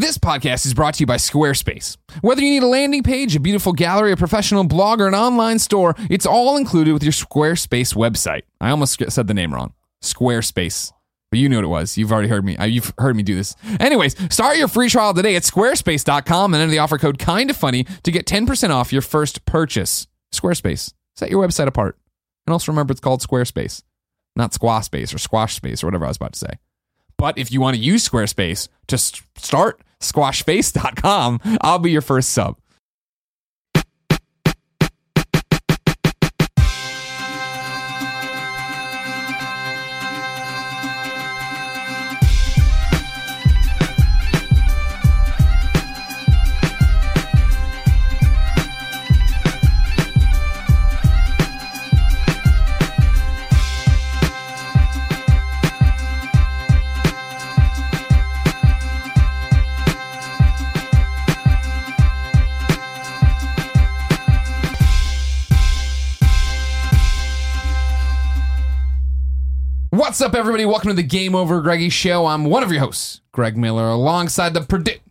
This podcast is brought to you by Squarespace. Whether you need a landing page, a beautiful gallery, a professional blog, or an online store, it's all included with your Squarespace website. I almost said the name wrong. Squarespace. But you knew what it was. You've already heard me. uh, You've heard me do this. Anyways, start your free trial today at squarespace.com and enter the offer code kinda funny to get 10% off your first purchase. Squarespace. Set your website apart. And also remember it's called Squarespace, not Squash Space or Squash Space or whatever I was about to say. But if you want to use Squarespace to start squashface.com, I'll be your first sub. What's up, everybody? Welcome to the Game Over Greggy Show. I'm one of your hosts, Greg Miller, alongside the predict.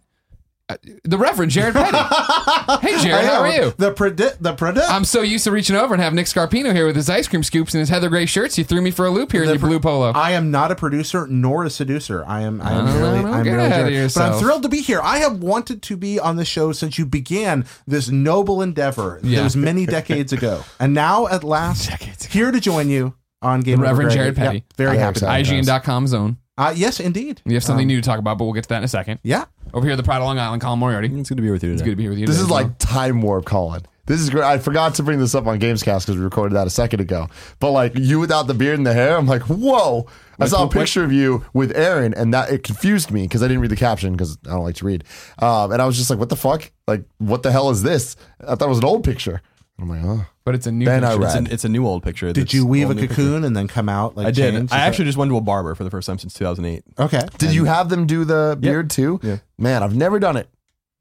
Uh, the Reverend Jared Petty. hey, Jared, how are you? The predict, the predict. I'm so used to reaching over and have Nick Scarpino here with his ice cream scoops and his heather gray shirts. You threw me for a loop here in your blue polo. I am not a producer nor a seducer. I am. I am No, no, merely. no, I'm get merely ahead of Jared. But I'm thrilled to be here. I have wanted to be on the show since you began this noble endeavor. Yeah. Those many decades ago, and now at last, here to join you on Game Over Reverend Greggy. Jared Petty. Yeah, very I'm happy. excited. IGN.com zone. Uh, yes, indeed. We have something Um, new to talk about, but we'll get to that in a second. Yeah. Over here, at the Pride of Long Island, Colin Moriarty. It's good to be with you It's today. good to be here with you. This today is as well. like time warp, Colin. This is great. I forgot to bring this up on Gamescast because we recorded that a second ago. But like you without the beard and the hair, I'm like, whoa! I saw a picture of you with Aaron, and that it confused me because I didn't read the caption because I don't like to read. Um, and I was just like, what the fuck? Like, what the hell is this? I thought it was an old picture. I'm like, oh. but it's a new. Then I picture. read. It's, an, it's a new old picture. Did It's you weave a old new picture. cocoon and then come out like I did. changed? I Is actually just went to a barber for the first time since 2008. okay. Did you have them do the beard too? Yeah. Man, I've never done it.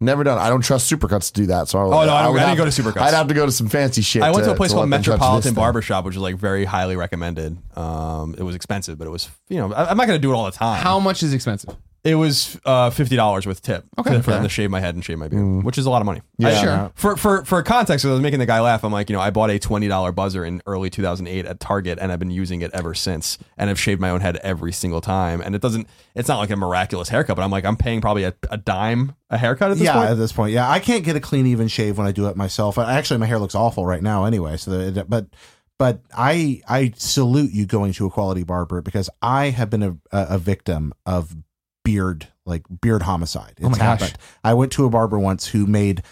Never done. it. I don't trust Supercuts to do that. So I, Oh, no, I don't- would I didn't have- go to Supercuts. I'd have to go to some fancy shit. I went to a place called let them touch Metropolitan this thing. Barbershop, which was like very highly recommended. Um, it was expensive, but it was you know I, I'm not going to do it all the time. How much is expensive? It was uh, fifty dollars with tip. Okay. for them to shave my head and shave my beard, Mm. which is a lot of money. Yeah. I- Sure. For for for context, I was making the guy laugh. I'm like, you know, I bought a twenty dollar buzzer in early 2008 at Target, and I've been using it ever since. And I've shaved my own head every single time. And it doesn't. It's not like a miraculous haircut, but I'm like, I'm paying probably a, a dime a haircut at this yeah, point. at this point, yeah, I can't get a clean, even shave when I do it myself. I- Actually, my hair looks awful right now, anyway. So, that, but but I I salute you going to a quality barber because I have been a, a, a victim of beard like beard homicide. It's Oh my gosh. happened. I went to a barber once who made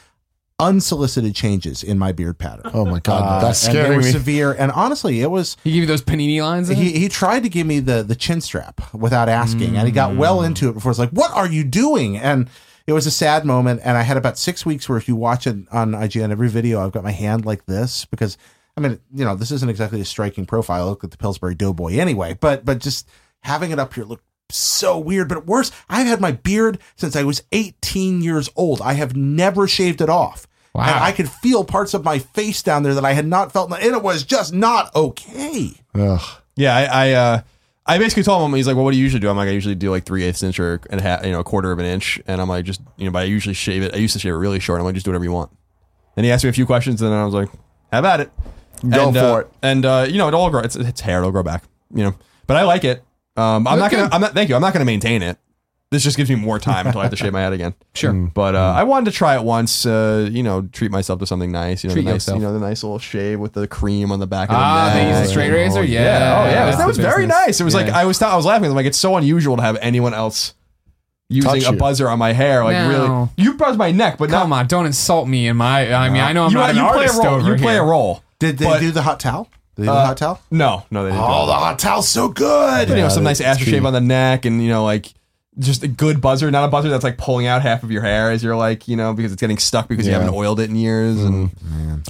unsolicited changes in my beard pattern. Oh my god, Uh, that's and they scaring were me. severe, and honestly, it was He gave you those panini lines? in it? he, he tried to give me the the chin strap without asking, and he got well Mm. into it before. It's like, what are you doing? And it was a sad moment. And I had about six weeks where if you watch it on IGN, every video, I've got my hand like this because I mean, you know, this isn't exactly a striking profile. Look at the Pillsbury Doughboy anyway, but but just having it up here looked so weird. But worse, I've had my beard since I was 18 years old. I have never shaved it off. Wow. And I could feel parts of my face down there that I had not felt, and it was just not okay. Ugh. Yeah, I I, uh, I basically told him he's like, well, what do you usually do? I'm like, I usually do like three eighths inch or and a half, you know, a quarter of an inch, and I'm like, just you know, but I usually shave it. I used to shave it really short. I'm like, just do whatever you want. And he asked me a few questions, and then I was like, "How about it. Go and, for uh, it. And uh, you know, it all grow. It's, it's hair. It'll grow back. You know, but I like it. Um, I'm not gonna. I'm not. Thank you. I'm not gonna maintain it. This just gives me more time until I have to shave my head again. Sure. But uh, I wanted to try it once. Uh, you know, treat myself to something nice. You know, Treat the nice, yourself. you know, the nice little shave with the cream on the back of Ah, the they neck. use the straight razor? Yeah. Yeah, oh yeah, that's that was very business. nice. It was like Yeah. I was I was laughing. I'm like it's so unusual to have anyone else using Touch a you. buzzer on my hair. Like No. really, you buzz my neck, but Come not. on, don't insult me in my. I mean, I know I'm you, not an you play a artist role. over You play here. a role. Did they But- do the hot towel? Did they do the Uh, hot towel? No, no, they didn't. do Oh, that. the hot towel's so good. you know, some nice that's aftershave key. on the neck, and you know, like just a good buzzer, not a buzzer that's like pulling out half of your hair as you're like, you know, because it's getting stuck because you Yeah. haven't oiled it in years. And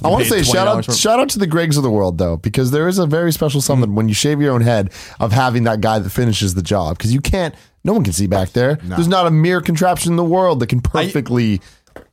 I want to say shout out shout out to the Gregs of the world though, because there is a very special something when you shave your own head of having that guy that finishes the job because you can't. No one can see back there. There's not a mere contraption in the world that can perfectly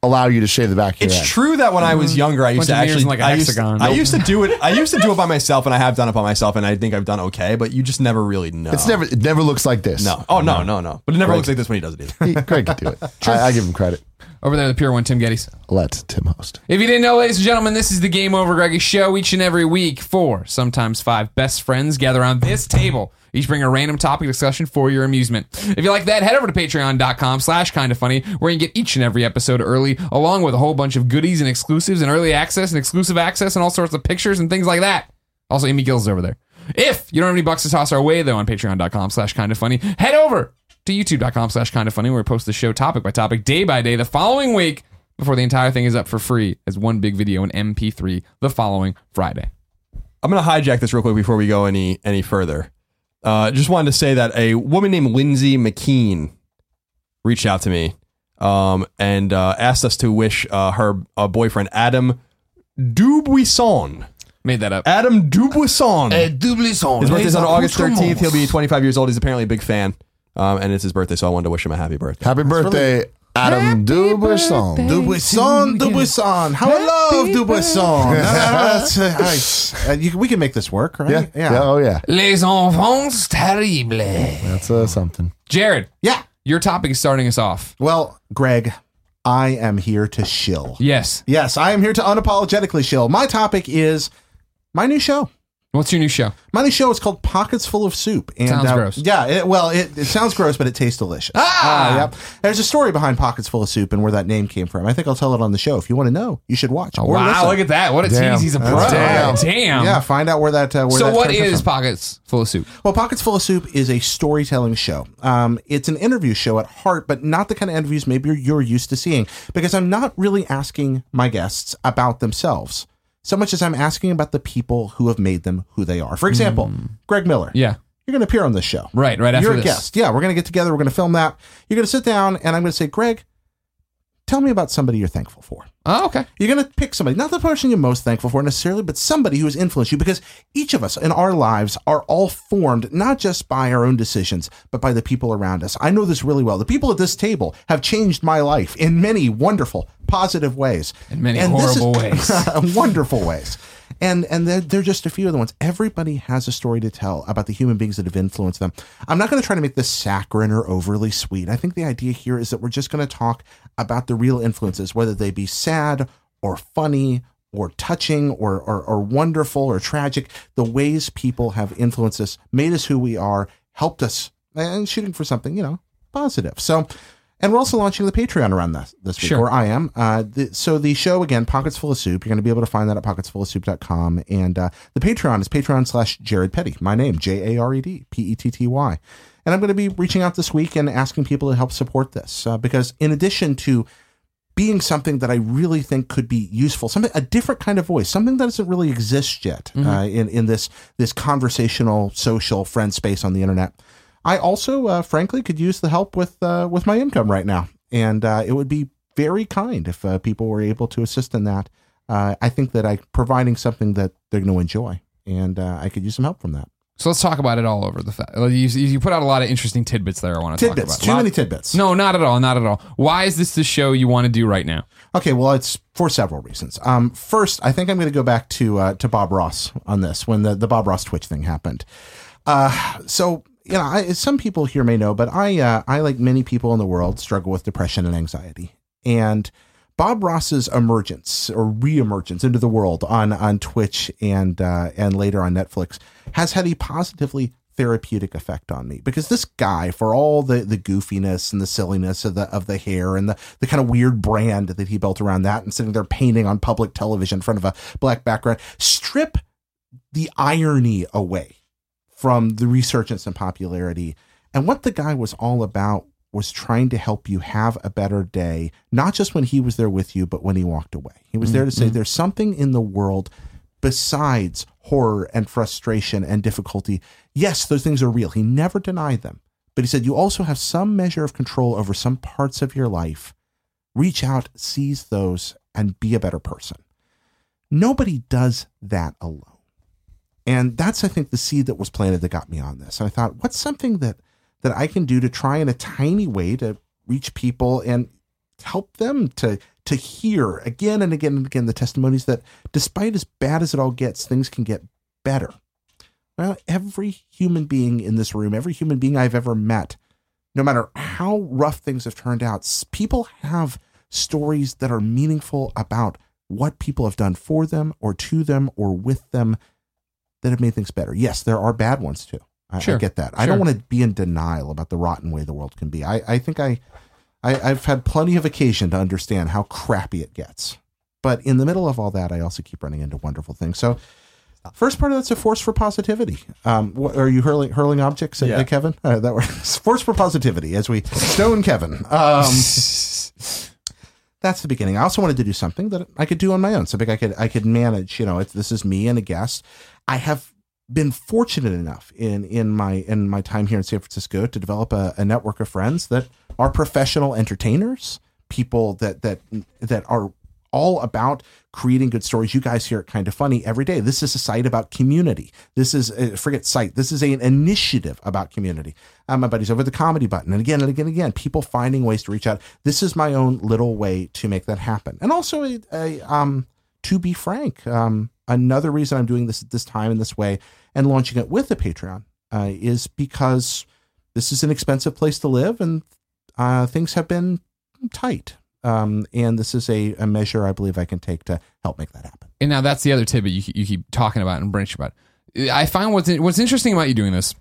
allow you to shave the back of your It's head. true that when I was mm-hmm. younger, I used Bunch to of mirrors actually in like a I used, hexagon. I used to do it. I used to do it by myself, and I have done it by myself, and I think I've done okay. But you just never really know. It's never it never looks like this. no. Oh no, no, no. But it never looks like this when he does it either. He- Greg can do it. I, I give him credit. Over there, the pure one, Tim Gettys. Let Tim host. If you didn't know, ladies and gentlemen, this is the Game Over Greggy show. Each and every week, four, sometimes five best friends gather around this table. Each bring a random topic discussion for your amusement. If you like that, head over to patreon.com slash kind of funny, where you can get each and every episode early, along with a whole bunch of goodies and exclusives and early access and exclusive access and all sorts of pictures and things like that. Also, Amy Gills is over there. If you don't have any bucks to toss our way, though, on patreon.com slash kind of funny, head over to youtube.com slash kind of funny, where we post the show topic by topic, day by day, the following week before the entire thing is up for free as one big video in MP3 the following Friday. I'm gonna hijack this real quick before we go any any further. Uh, just wanted to say that a woman named Lindsay McKean reached out to me um, and uh, asked us to wish uh, her uh, boyfriend Adam Dubuisson. Made that up. Adam Dubuisson. His birthday's on August 13th. He'll be 25 years old. He's apparently a big fan, um, and it's his birthday, so I wanted to wish him a happy birthday. Happy birthday, Adam Dubuisson. Dubuisson, Dubuisson. How I love Dubuisson. That's, uh, I- uh, you- we can make this work, right? Yeah. yeah. Oh yeah. Les enfants terribles. That's uh, something. Jared, Yeah. your topic is starting us off. Well, Greg, I am here to shill. Yes. Yes, I am here to unapologetically shill. My topic is my new show. What's your new show? My new show is called Pockets Full of Soup. And, Sounds uh, gross. Yeah, it, well, it, it sounds gross, but it tastes delicious. Ah, yep. There's a story behind Pockets Full of Soup and where that name came from. I think I'll tell it on the show. If you want to know, you should watch. or wow, listen. look at that. What a Damn. tease. He's a pro. That's damn. Damn. Yeah, find out where that. Uh, where So that what term comes is from. Pockets Full of Soup? Well, Pockets Full of Soup is a storytelling show. Um, it's an interview show at heart, but not the kind of interviews maybe you're, you're used to seeing because I'm not really asking my guests about themselves so much as I'm asking about the people who have made them who they are. For example, mm. Greg Miller. Yeah. You're going to appear on this show. Right, right after You're a this. guest. Yeah, we're going to get together. We're going to film that. You're going to sit down, and I'm going to say, Greg, tell me about somebody you're thankful for. Oh, okay. You're going to pick somebody, not the person you're most thankful for necessarily, but somebody who has influenced you because each of us in our lives are all formed not just by our own decisions, but by the people around us. I know this really well. The people at this table have changed my life in many wonderful, positive ways. In many this horrible ways. wonderful ways. And and they're, they're just a few of the ones. Everybody has a story to tell about the human beings that have influenced them. I'm not going to try to make this saccharine or overly sweet. I think the idea here is that we're just going to talk about the real influences, whether they be sad or funny or touching or, or, or wonderful or tragic, the ways people have influenced us, made us who we are, helped us, and shooting for something, you know, positive. So, and we're also launching the Patreon around this this week, Sure. or I am. Uh, the, so the show again, Pockets Full of Soup. You're going to be able to find that at pocketsfullofsoup.com. And uh, the Patreon is Patreon slash Jared Petty. My name, J A R E D P E T T Y. And I'm going to be reaching out this week and asking people to help support this uh, because in addition to being something that I really think could be useful, something a different kind of voice, something that doesn't really exist yet uh, in in this this conversational social friend space on the internet. I also, uh, frankly, could use the help with uh, with my income right now, and uh, it would be very kind if uh, people were able to assist in that. Uh, I think that I providing something that they're going to enjoy, and uh, I could use some help from that. So let's talk about it all over the fact. You, you put out a lot of interesting tidbits there. I want to Tidbits, talk about. too many tidbits. No, not at all. Not at all. Why is this the show you want to do right now? Okay, well, it's for several reasons. Um, first, I think I'm going to go back to uh, to Bob Ross on this when the, the Bob Ross Twitch thing happened. Uh, so you know, I, some people here may know, but I uh, I like many people in the world struggle with depression and anxiety, and Bob Ross's emergence or reemergence into the world on on Twitch and uh, and later on Netflix has had a positively therapeutic effect on me because this guy for all the the goofiness and the silliness of the of the hair and the the kind of weird brand that he built around that and sitting there painting on public television in front of a black background strip the irony away from the resurgence and popularity and what the guy was all about was trying to help you have a better day not just when he was there with you but when he walked away he was there to say mm-hmm. there's something in the world besides horror and frustration and difficulty. Yes, those things are real. He never denied them. But he said you also have some measure of control over some parts of your life. Reach out, seize those, and be a better person. Nobody does that alone. And that's, I think, the seed that was planted that got me on this. I thought, what's something that that I can do to try in a tiny way to reach people and help them to to hear again and again and again the testimonies that despite as bad as it all gets, things can get better. Well, every human being in this room, every human being I've ever met, no matter how rough things have turned out, people have stories that are meaningful about what people have done for them or to them or with them that have made things better. Yes, there are bad ones too. I, I get that. I don't want to be in denial about the rotten way the world can be. I, I think I, I, I've had plenty of occasion to understand how crappy it gets. But in the middle of all that, I also keep running into wonderful things. So, first part of that's a force for positivity. Um, what, are you hurling hurling objects at, Yeah. at Kevin? Uh, that was force for positivity as we stone Kevin. Um, that's the beginning. I also wanted to do something that I could do on my own, something I could I could manage. You know, it's, this is me and a guest. I have been fortunate enough in in my in my time here in San Francisco to develop a, a network of friends that are professional entertainers, people that that that are all about creating good stories. You guys hear it kind of funny every day. This is a site about community. This is a, forget site. This is a, an initiative about community. Uh, my buddies over at the comedy button, and again and again and again, people finding ways to reach out. This is my own little way to make that happen, and also a, a um to be frank, um, another reason I'm doing this at this time in this way and launching it with a Patreon uh, is because this is an expensive place to live and uh, things have been tight. Um, and this is a, a measure I believe I can take to help make that happen. And now that's the other tidbit you, you keep talking about and branching about. I find what's what's interesting about you doing this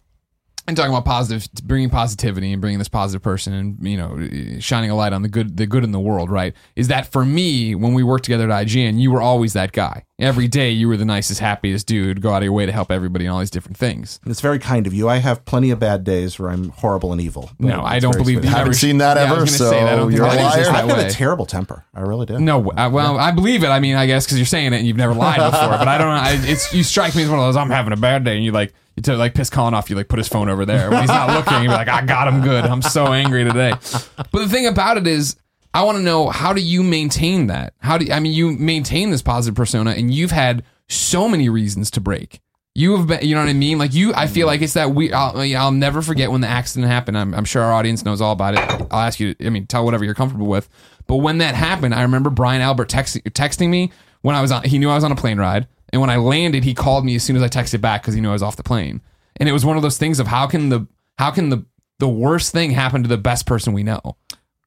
and talking about positive, bringing positivity and bringing this positive person and you know shining a light on the good, the good in the world. Right? Is that for me when we worked together at IGN, you were always that guy. Every day you were the nicest, happiest dude. Go out of your way to help everybody and all these different things. It's very kind of you. I have plenty of bad days where I'm horrible and evil. No, I don't believe sweet. you Haven't never- seen that Yeah, ever, was so that. I don't you're a liar. I've got way. a terrible temper. I really do. No, I, well, I believe it. I mean, I guess because you're saying it and you've never lied before, but I don't know. I, it's you strike me as one of those. I'm having a bad day, and you're like you to like piss Colin off. You like put his phone over there when he's not looking. You're like, I got him good. I'm so angry today. But the thing about it is, I want to know how do you maintain that? How do I mean you maintain this positive persona, and you've had so many reasons to break. You have been, you know what I mean? Like you, I feel like it's that we. I'll, I'll never forget when the accident happened. I'm, I'm sure our audience knows all about it. I'll ask you. I mean, tell whatever you're comfortable with. But when that happened, I remember Brian Albert texting texting me when I was on. He knew I was on a plane ride, and when I landed, he called me as soon as I texted back because he knew I was off the plane. And it was one of those things of how can the how can the the worst thing happen to the best person we know?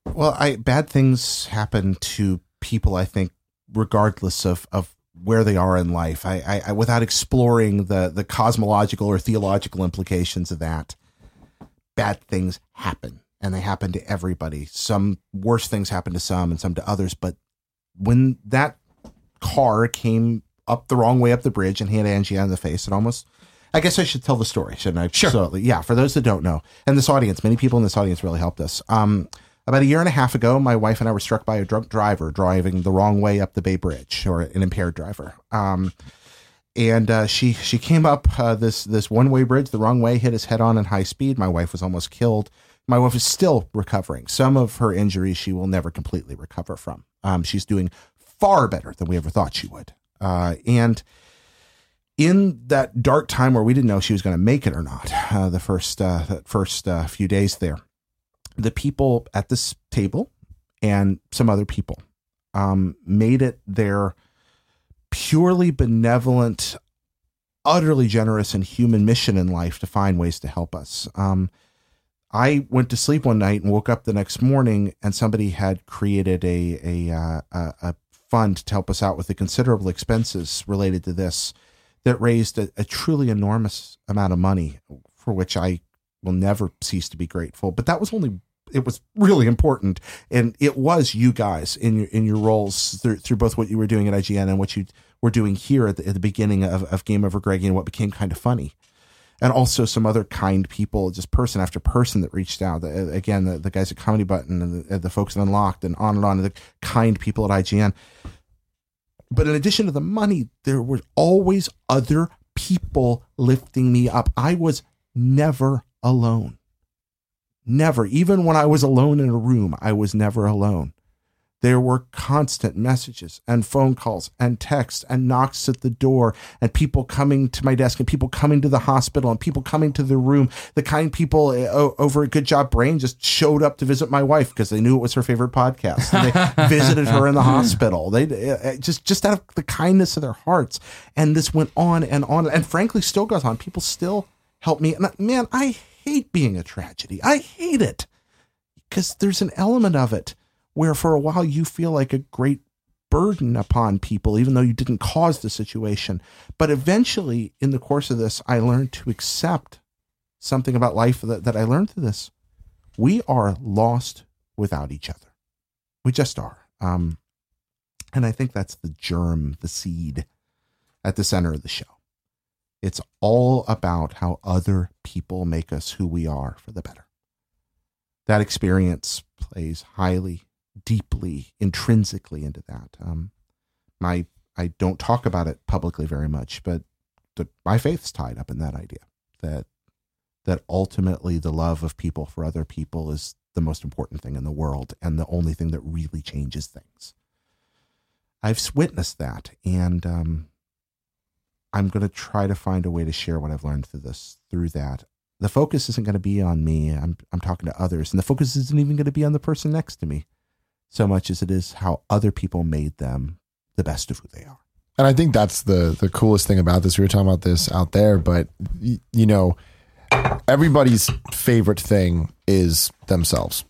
Well, I bad things happen to people. I think, regardless of of where they are in life. I, I, I without exploring the the cosmological or theological implications of that, bad things happen, and they happen to everybody. Some worse things happen to some, and some to others. But when that car came up the wrong way up the bridge and hit Angie on the face, it almost. I guess I should tell the story, shouldn't I? Sure. So, yeah, for those that don't know, and this audience, many people in this audience really helped us. Um, about a year and a half ago, my wife and I were struck by a drunk driver driving the wrong way up the Bay Bridge, or an impaired driver. Um, and uh, she she came up uh, this this one way bridge the wrong way, hit his head on in high speed. My wife was almost killed. My wife is still recovering. Some of her injuries she will never completely recover from. Um, she's doing far better than we ever thought she would. Uh, and in that dark time where we didn't know she was going to make it or not, uh, the first uh, first uh, few days there, the people at this table and some other people um, made it their purely benevolent, utterly generous, and human mission in life to find ways to help us. Um, I went to sleep one night and woke up the next morning, and somebody had created a a, uh, a, a fund to help us out with the considerable expenses related to this that raised a, a truly enormous amount of money for which I will never cease to be grateful. But that was only it was really important, and it was you guys in your in your roles through, through both what you were doing at IGN and what you were doing here at the, at the beginning of, of Game Over Greggy and what became kind of funny. And also some other kind people, just person after person that reached out. The, again, the, the guys at Comedy Button and the, the folks at Unlocked and on and on, the kind people at IGN but in addition to the money, there were always other people lifting me up. I was never alone. Never. Even when I was alone in a room, I was never alone. There were constant messages and phone calls and texts and knocks at the door and people coming to my desk and people coming to the hospital and people coming to the room. The kind people uh, over at Good Job Brain just showed up to visit my wife because they knew it was her favorite podcast. They visited her in the hospital. They uh, just just out of the kindness of their hearts. And this went on and on and frankly still goes on. People still help me. And man, I hate being a tragedy. I hate it because there's an element of it where for a while you feel like a great burden upon people, even though you didn't cause the situation. But eventually, in the course of this, I learned to accept something about life that, that I learned through this. We are lost without each other. We just are. Um, and I think that's the germ, the seed at the center of the show. It's all about how other people make us who we are for the better. That experience plays highly, deeply, intrinsically into that. Um, my I don't talk about it publicly very much, but the, my faith's tied up in that idea that that ultimately the love of people for other people is the most important thing in the world and the only thing that really changes things. I've witnessed that, and um, I'm going to try to find a way to share what I've learned through this through that. The focus isn't going to be on me. I'm I'm talking to others, and the focus isn't even going to be on the person next to me, so much as it is how other people made them the best of who they are. And I think that's the the coolest thing about this. We were talking about this out there, but y- you know, everybody's favorite thing is themselves.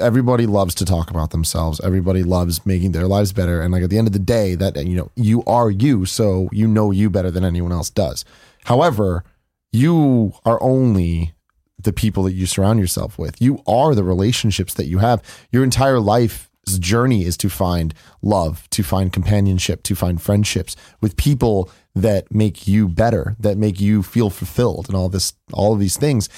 Everybody loves to talk about themselves. Everybody loves making their lives better. And like at the end of the day, that you know, you are you, so you know you better than anyone else does. However, you are only the people that you surround yourself with. You are the relationships that you have. Your entire life's journey is to find love, to find companionship, to find friendships with people that make you better, that make you feel fulfilled and all this all of these things.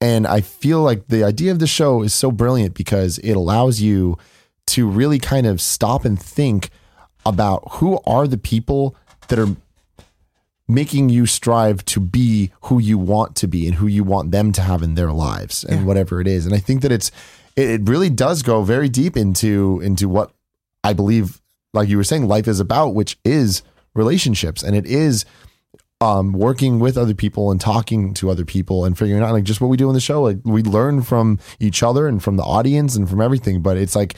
And I feel like the idea of the show is so brilliant because it allows you to really kind of stop and think about who are the people that are making you strive to be who you want to be and who you want them to have in their lives and whatever it is. And I think that it's it, it really does go very deep into into what I believe, like you were saying, life is about, which is relationships, and it is um, working with other people and talking to other people and figuring out like just what we do in the show. Like we learn from each other and from the audience and from everything. But it's like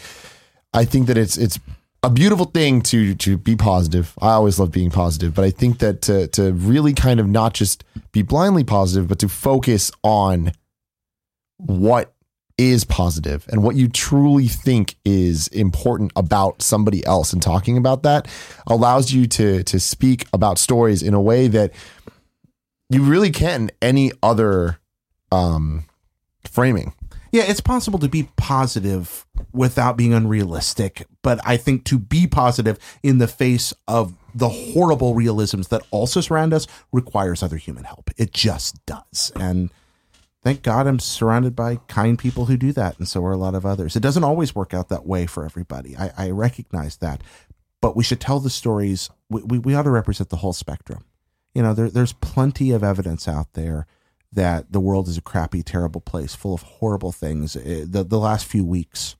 I think that it's it's a beautiful thing to to be positive. I always love being positive, but I think that to to really kind of not just be blindly positive, but to focus on what is positive and what you truly think is important about somebody else and talking about that allows you to to speak about stories in a way that you really can't in any other um framing. Yeah, it's possible to be positive without being unrealistic, but I think to be positive in the face of the horrible realisms that also surround us requires other human help. It just does. And thank God I'm surrounded by kind people who do that, and so are a lot of others. It doesn't always work out that way for everybody. I, I recognize that. But we should tell the stories. We, we, we ought to represent the whole spectrum. You know, there, there's plenty of evidence out there that the world is a crappy, terrible place full of horrible things. Uh, The, the last few weeks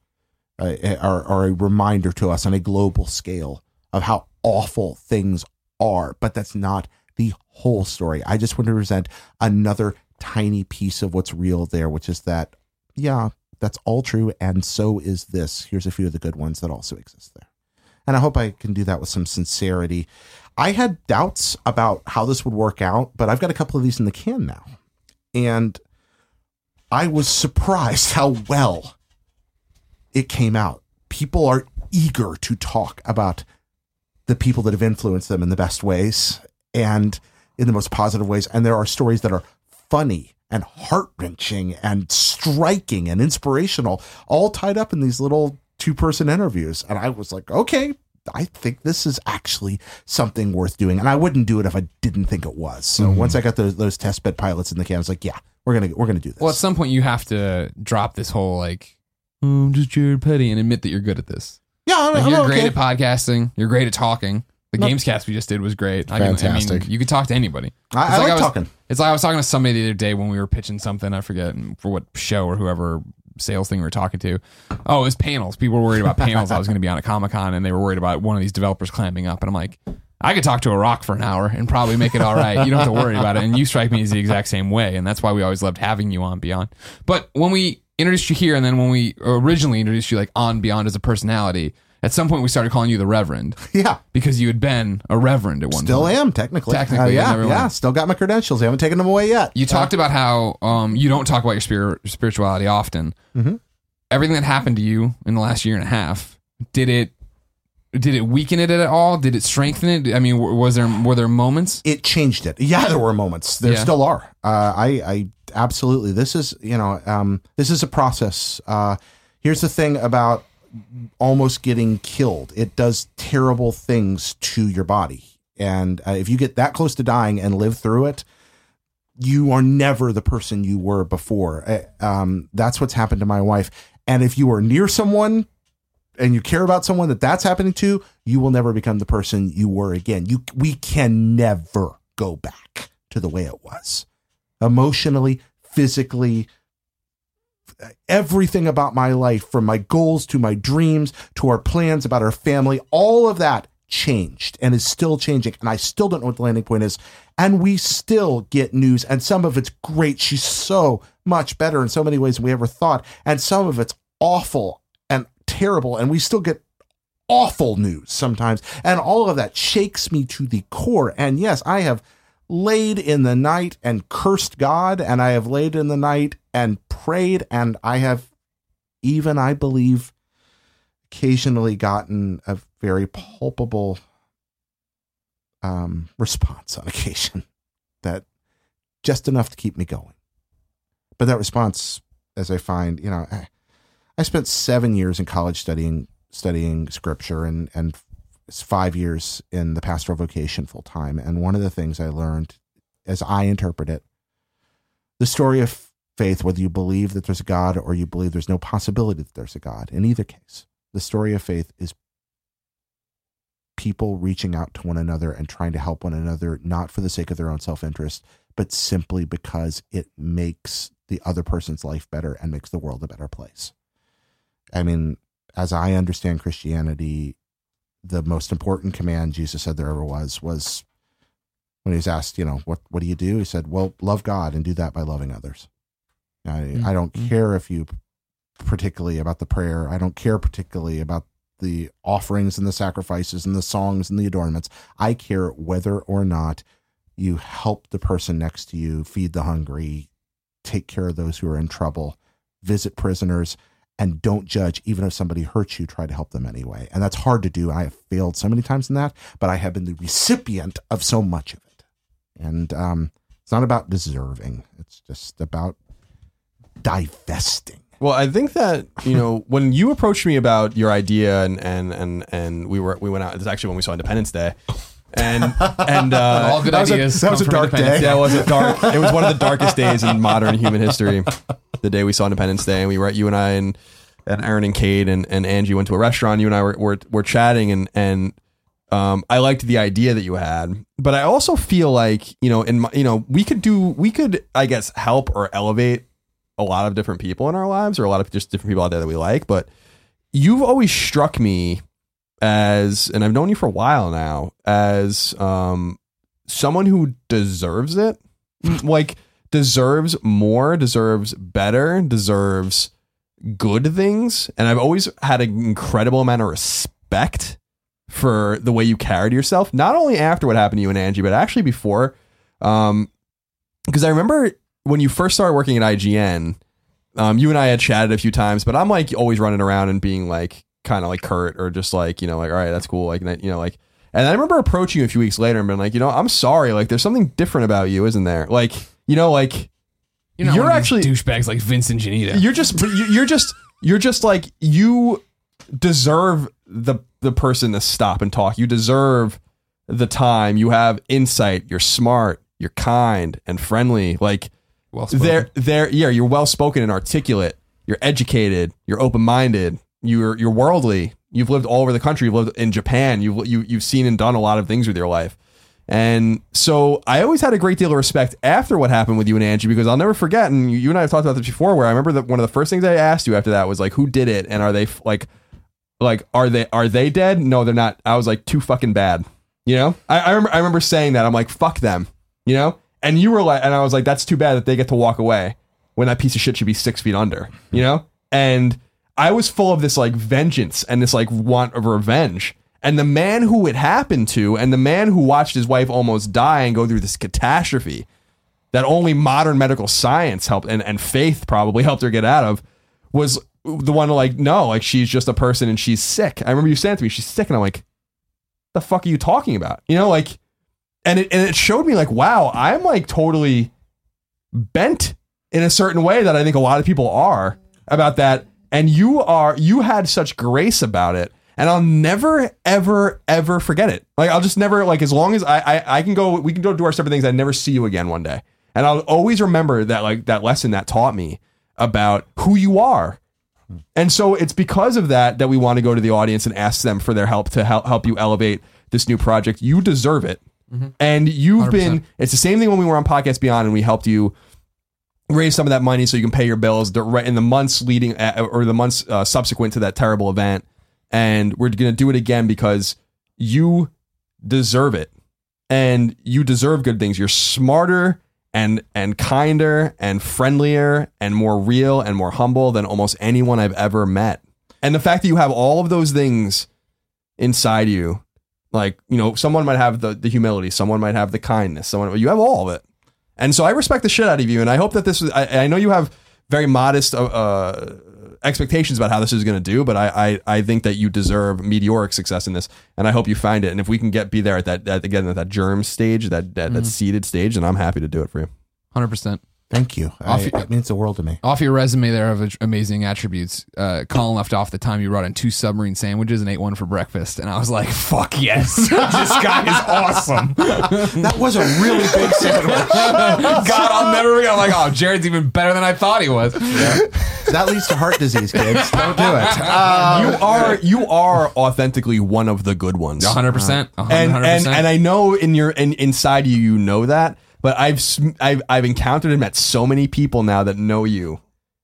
uh, are, are a reminder to us on a global scale of how awful things are, but that's not the whole story. I just want to present another tiny piece of what's real there, which is that, yeah, that's all true. And so is this. Here's a few of the good ones that also exist there. And I hope I can do that with some sincerity. I had doubts about how this would work out, but I've got a couple of these in the can now. And I was surprised how well it came out. People are eager to talk about the people that have influenced them in the best ways and in the most positive ways. And there are stories that are funny and heart wrenching and striking and inspirational, all tied up in these little two person interviews. And I was like, okay, I think this is actually something worth doing. And I wouldn't do it if I didn't think it was. So mm-hmm. once I got those, those test bed pilots in the can, I was like, yeah, we're going to, we're going to do this. Well, at some point you have to drop this whole like, oh, I'm just Jared Petty, and admit that you're good at this. yeah, I'm, Like I'm you're okay. great at podcasting. You're great at talking. The No. Gamescast we just did was great. I I mean, Fantastic. you could talk to anybody. I, I like I was, talking. It's like I was talking to somebody the other day when we were pitching something. I forget for what show or whoever sales thing we were talking to. Oh, it was panels. People were worried about panels. I was going to be on a Comic Con, and they were worried about one of these developers clamping up. And I'm like, I could talk to a rock for an hour and probably make it all right. You don't have to worry about it. And you strike me as the exact same way, and that's why we always loved having you on Beyond. But when we introduced you here, and then when we originally introduced you like on Beyond as a personality, at some point we started calling you the Reverend Yeah. because you had been a Reverend at one Still point. am technically. Technically, Uh, yeah, yeah. Still got my credentials. I haven't taken them away yet. You talked about how um, you don't talk about your spirit, spirituality often. Mhm. Everything that happened to you in the last year and a half did it did it weaken it at all? Did it strengthen it? I mean, was there were there moments? it changed it. Yeah, there were moments. There Yeah. still are. Uh, I, I absolutely. This is you know, um, this is a process. Uh, here's the thing about almost getting killed. It does terrible things to your body, and uh, if you get that close to dying and live through it. You are never the person you were before. Uh, Um, that's what's happened to my wife. And if you are near someone and you care about someone that that's happening to, you will never become the person you were again. You we can never go back to the way it was. Emotionally, physically, everything about my life from my goals to my dreams to our plans about our family, all of that changed and is still changing and I still don't know what the landing point is. And we still get news and some of it's great. She's so much better in so many ways than we ever thought and some of it's awful and terrible and we still get awful news sometimes. And all of that shakes me to the core. And yes i have laid in the night and cursed god and i have laid in the night and prayed and i have even i believe occasionally gotten a very palpable um, response on occasion that just enough to keep me going. But that response as i find you know I- I spent seven years in college studying studying scripture and and five years in the pastoral vocation full time. And one of the things I learned, as I interpret it, the story of faith, whether you believe that there's a God or you believe there's no possibility that there's a God, in either case, the story of faith is people reaching out to one another and trying to help one another, not for the sake of their own self interest, but simply because it makes the other person's life better and makes the world a better place. I mean, as I understand Christianity, the most important command Jesus said there ever was was when he was asked, you know, what what do you do? He said, "Well, love God and do that by loving others." I, I don't mm-hmm. care if you particularly about the prayer. I don't care particularly about the offerings and the sacrifices and the songs and the adornments. I care whether or not you help the person next to you, feed the hungry, take care of those who are in trouble, visit prisoners, and don't judge. Even if somebody hurts you, try to help them anyway. And that's hard to do. I have failed so many times in that, but I have been the recipient of so much of it. And um, it's not about deserving, it's just about divesting. Well, I think that you know when you approached me about your idea and and and and we were we went out. It's actually when we saw Independence Day, and and uh, All good that was a- that was a dark day. yeah, it was a dark. It was one of the darkest days in modern human history. The day we saw Independence Day, and we were at you and I and and Aaron and Kate and, and Angie went to a restaurant. You and I were were, were chatting, and and um, I liked the idea that you had, but I also feel like you know, in my, you know, we could do we could I guess help or elevate a lot of different people in our lives, or a lot of just different people out there that we like. But you've always struck me as, and I've known you for a while now, as um, someone who deserves it, like deserves more, deserves better, deserves good things, and I've always had an incredible amount of respect for the way you carried yourself, not only after what happened to you and Angie, but actually before. Um, because I remember when you first started working at IGN, um, you and I had chatted a few times, but I'm like always running around and being like kind of like Kurt or just like, you know, like, all right, that's cool. Like, you know, like, and I remember approaching you a few weeks later and being like, you know, I'm sorry. Like, there's something different about you, isn't there? Like, you know, like, You're, You're one of these actually- douchebags like Vince Ingenito. you're just you- you're just you're just like you deserve the the person to stop and talk you deserve the time you have insight you're smart you're kind and friendly like well spoken. they're they're yeah you're well spoken and articulate you're educated you're open-minded you're you're worldly you've lived all over the country you've lived in Japan you've you, you've seen and done a lot of things with your life And so I always had a great deal of respect after what happened with you and Angie because I'll never forget. And you and I have talked about this before. Where I remember that one of the first things I asked you after that was like, "Who did it? And are they like, like are they are they dead? No, they're not. I was like too fucking bad. You know, I I remember, I remember saying that. I'm like, fuck them. You know, and you were like, and I was like, that's too bad that they get to walk away when that piece of shit should be six feet under. You know, and I was full of this like vengeance and this like want of revenge. And the man who it happened to, and the man who watched his wife almost die and go through this catastrophe that only modern medical science helped and, and faith probably helped her get out of, was the one like, no, like she's just a person and she's sick. I remember you saying to me, she's sick, and I'm like, the fuck are you talking about? You know, like, and it and it showed me like, wow, I'm like totally bent in a certain way that I think a lot of people are about that. And you are you had such grace about it. And I'll never, ever, ever forget it. Like I'll just never like as long as I I, I can go we can go do our separate things, I never see you again one day. And I'll always remember that like that lesson that taught me about who you are. And so it's because of that that we want to go to the audience and ask them for their help to help help you elevate this new project. You deserve it. And you've been it's the same thing when we were on Podcast Beyond and we helped you raise some of that money so you can pay your bills right in the months leading uh, or the months uh, subsequent to that terrible event. And we're going to do it again because you deserve it. And you deserve good things. You're smarter and and kinder and friendlier and more real and more humble than almost anyone I've ever met. And the fact that you have all of those things inside you like you know someone might have the, the humility someone might have the kindness someone you have all of it and so I respect the shit out of you, and I hope that this is. I, I know you have very modest uh, uh, expectations about how this is going to do, but I, I I think that you deserve meteoric success in this, and I hope you find it. And if we can get be there at that, at, again at that germ stage, that that, that seeded stage, then I'm happy to do it for you. Hundred percent. Thank you. I, Off- it means the world to me. Off your resume there of amazing attributes, uh, Colin left off the time you brought in two submarine sandwiches and ate one for breakfast, and I was like, "Fuck yes, this guy is awesome." That was a really big sandwich. God, I'll never forget. I'm like, "Oh, Jared's even better than I thought he was." that leads to heart disease, kids. Don't do it. Uh, you are you are authentically one of the good ones. hundred percent, and and and I know in your in, inside you you know that, but I've I've I've encountered and met so many people now that know you,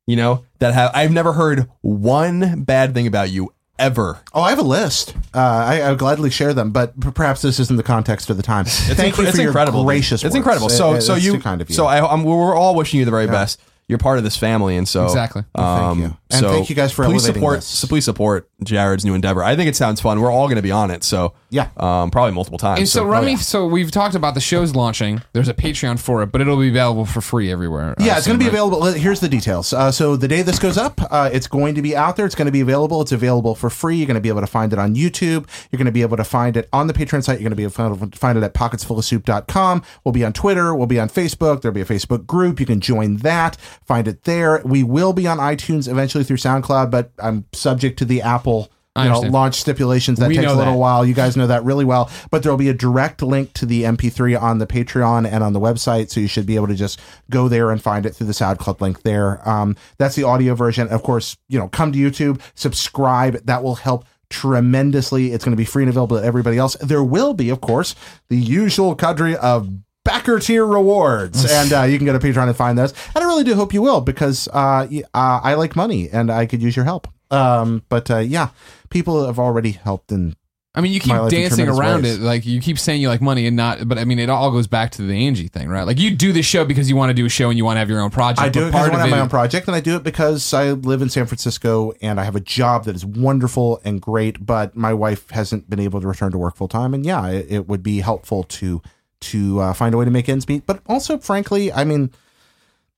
you know that have I've never heard one bad thing about you ever. oh, I have a list. Uh, I, I'll gladly share them, but p- perhaps this isn't the context of the time. Thank you it's for incredible. your dude. gracious. It's words. incredible. So It- so you, too kind of you. so I I'm, we're all wishing you the very best. You're part of this family, and so Exactly. thank you. And so thank you guys for please support. this. So please support Jared's new endeavor. I think it sounds fun. We're all going to be on it. So Yeah. um, probably multiple times. And so, So- run me. So we've talked about the show's launching. There's a Patreon for it, but it'll be available for free everywhere. I Yeah, it's going to be available. Here's the details. Uh, so the day this goes up, uh, it's going to be out there. It's going to be available. It's available for free. You're going to be able to find it on YouTube. You're going to be able to find it on the Patreon site. You're going to be able to find it at pocketsfullofsoup.com. We'll be on Twitter. We'll be on Facebook. There'll be a Facebook group. You can join that. Find it there. We will be on iTunes eventually through SoundCloud, but I'm subject to the Apple. You know, launch stipulations that We takes a little that. while. You guys know that really well. But there'll be a direct link to the MP3 on the Patreon and on the website, so you should be able to just go there and find it through the SoundCloud link there. Um, that's the audio version. Of course, you know, come to YouTube, subscribe. That will help tremendously. It's going to be free and available to everybody else. There will be, of course, the usual cadre of backer tier rewards and uh, you can go to patreon and find those and i really do hope you will because uh, uh, i like money and i could use your help um, but uh, yeah people have already helped and I mean, you keep my life in dancing around ways. it. Like you keep saying you like money and not, but I mean, it all goes back to the Angie thing, right? Like you do this show because you want to do a show and you want to have your own project. I do it because I want to have my own project, and I do it because I live in San Francisco and I have a job that is wonderful and great. But my wife hasn't been able to return to work full time, and yeah, it, it would be helpful to to uh, find a way to make ends meet. But also, frankly, I mean,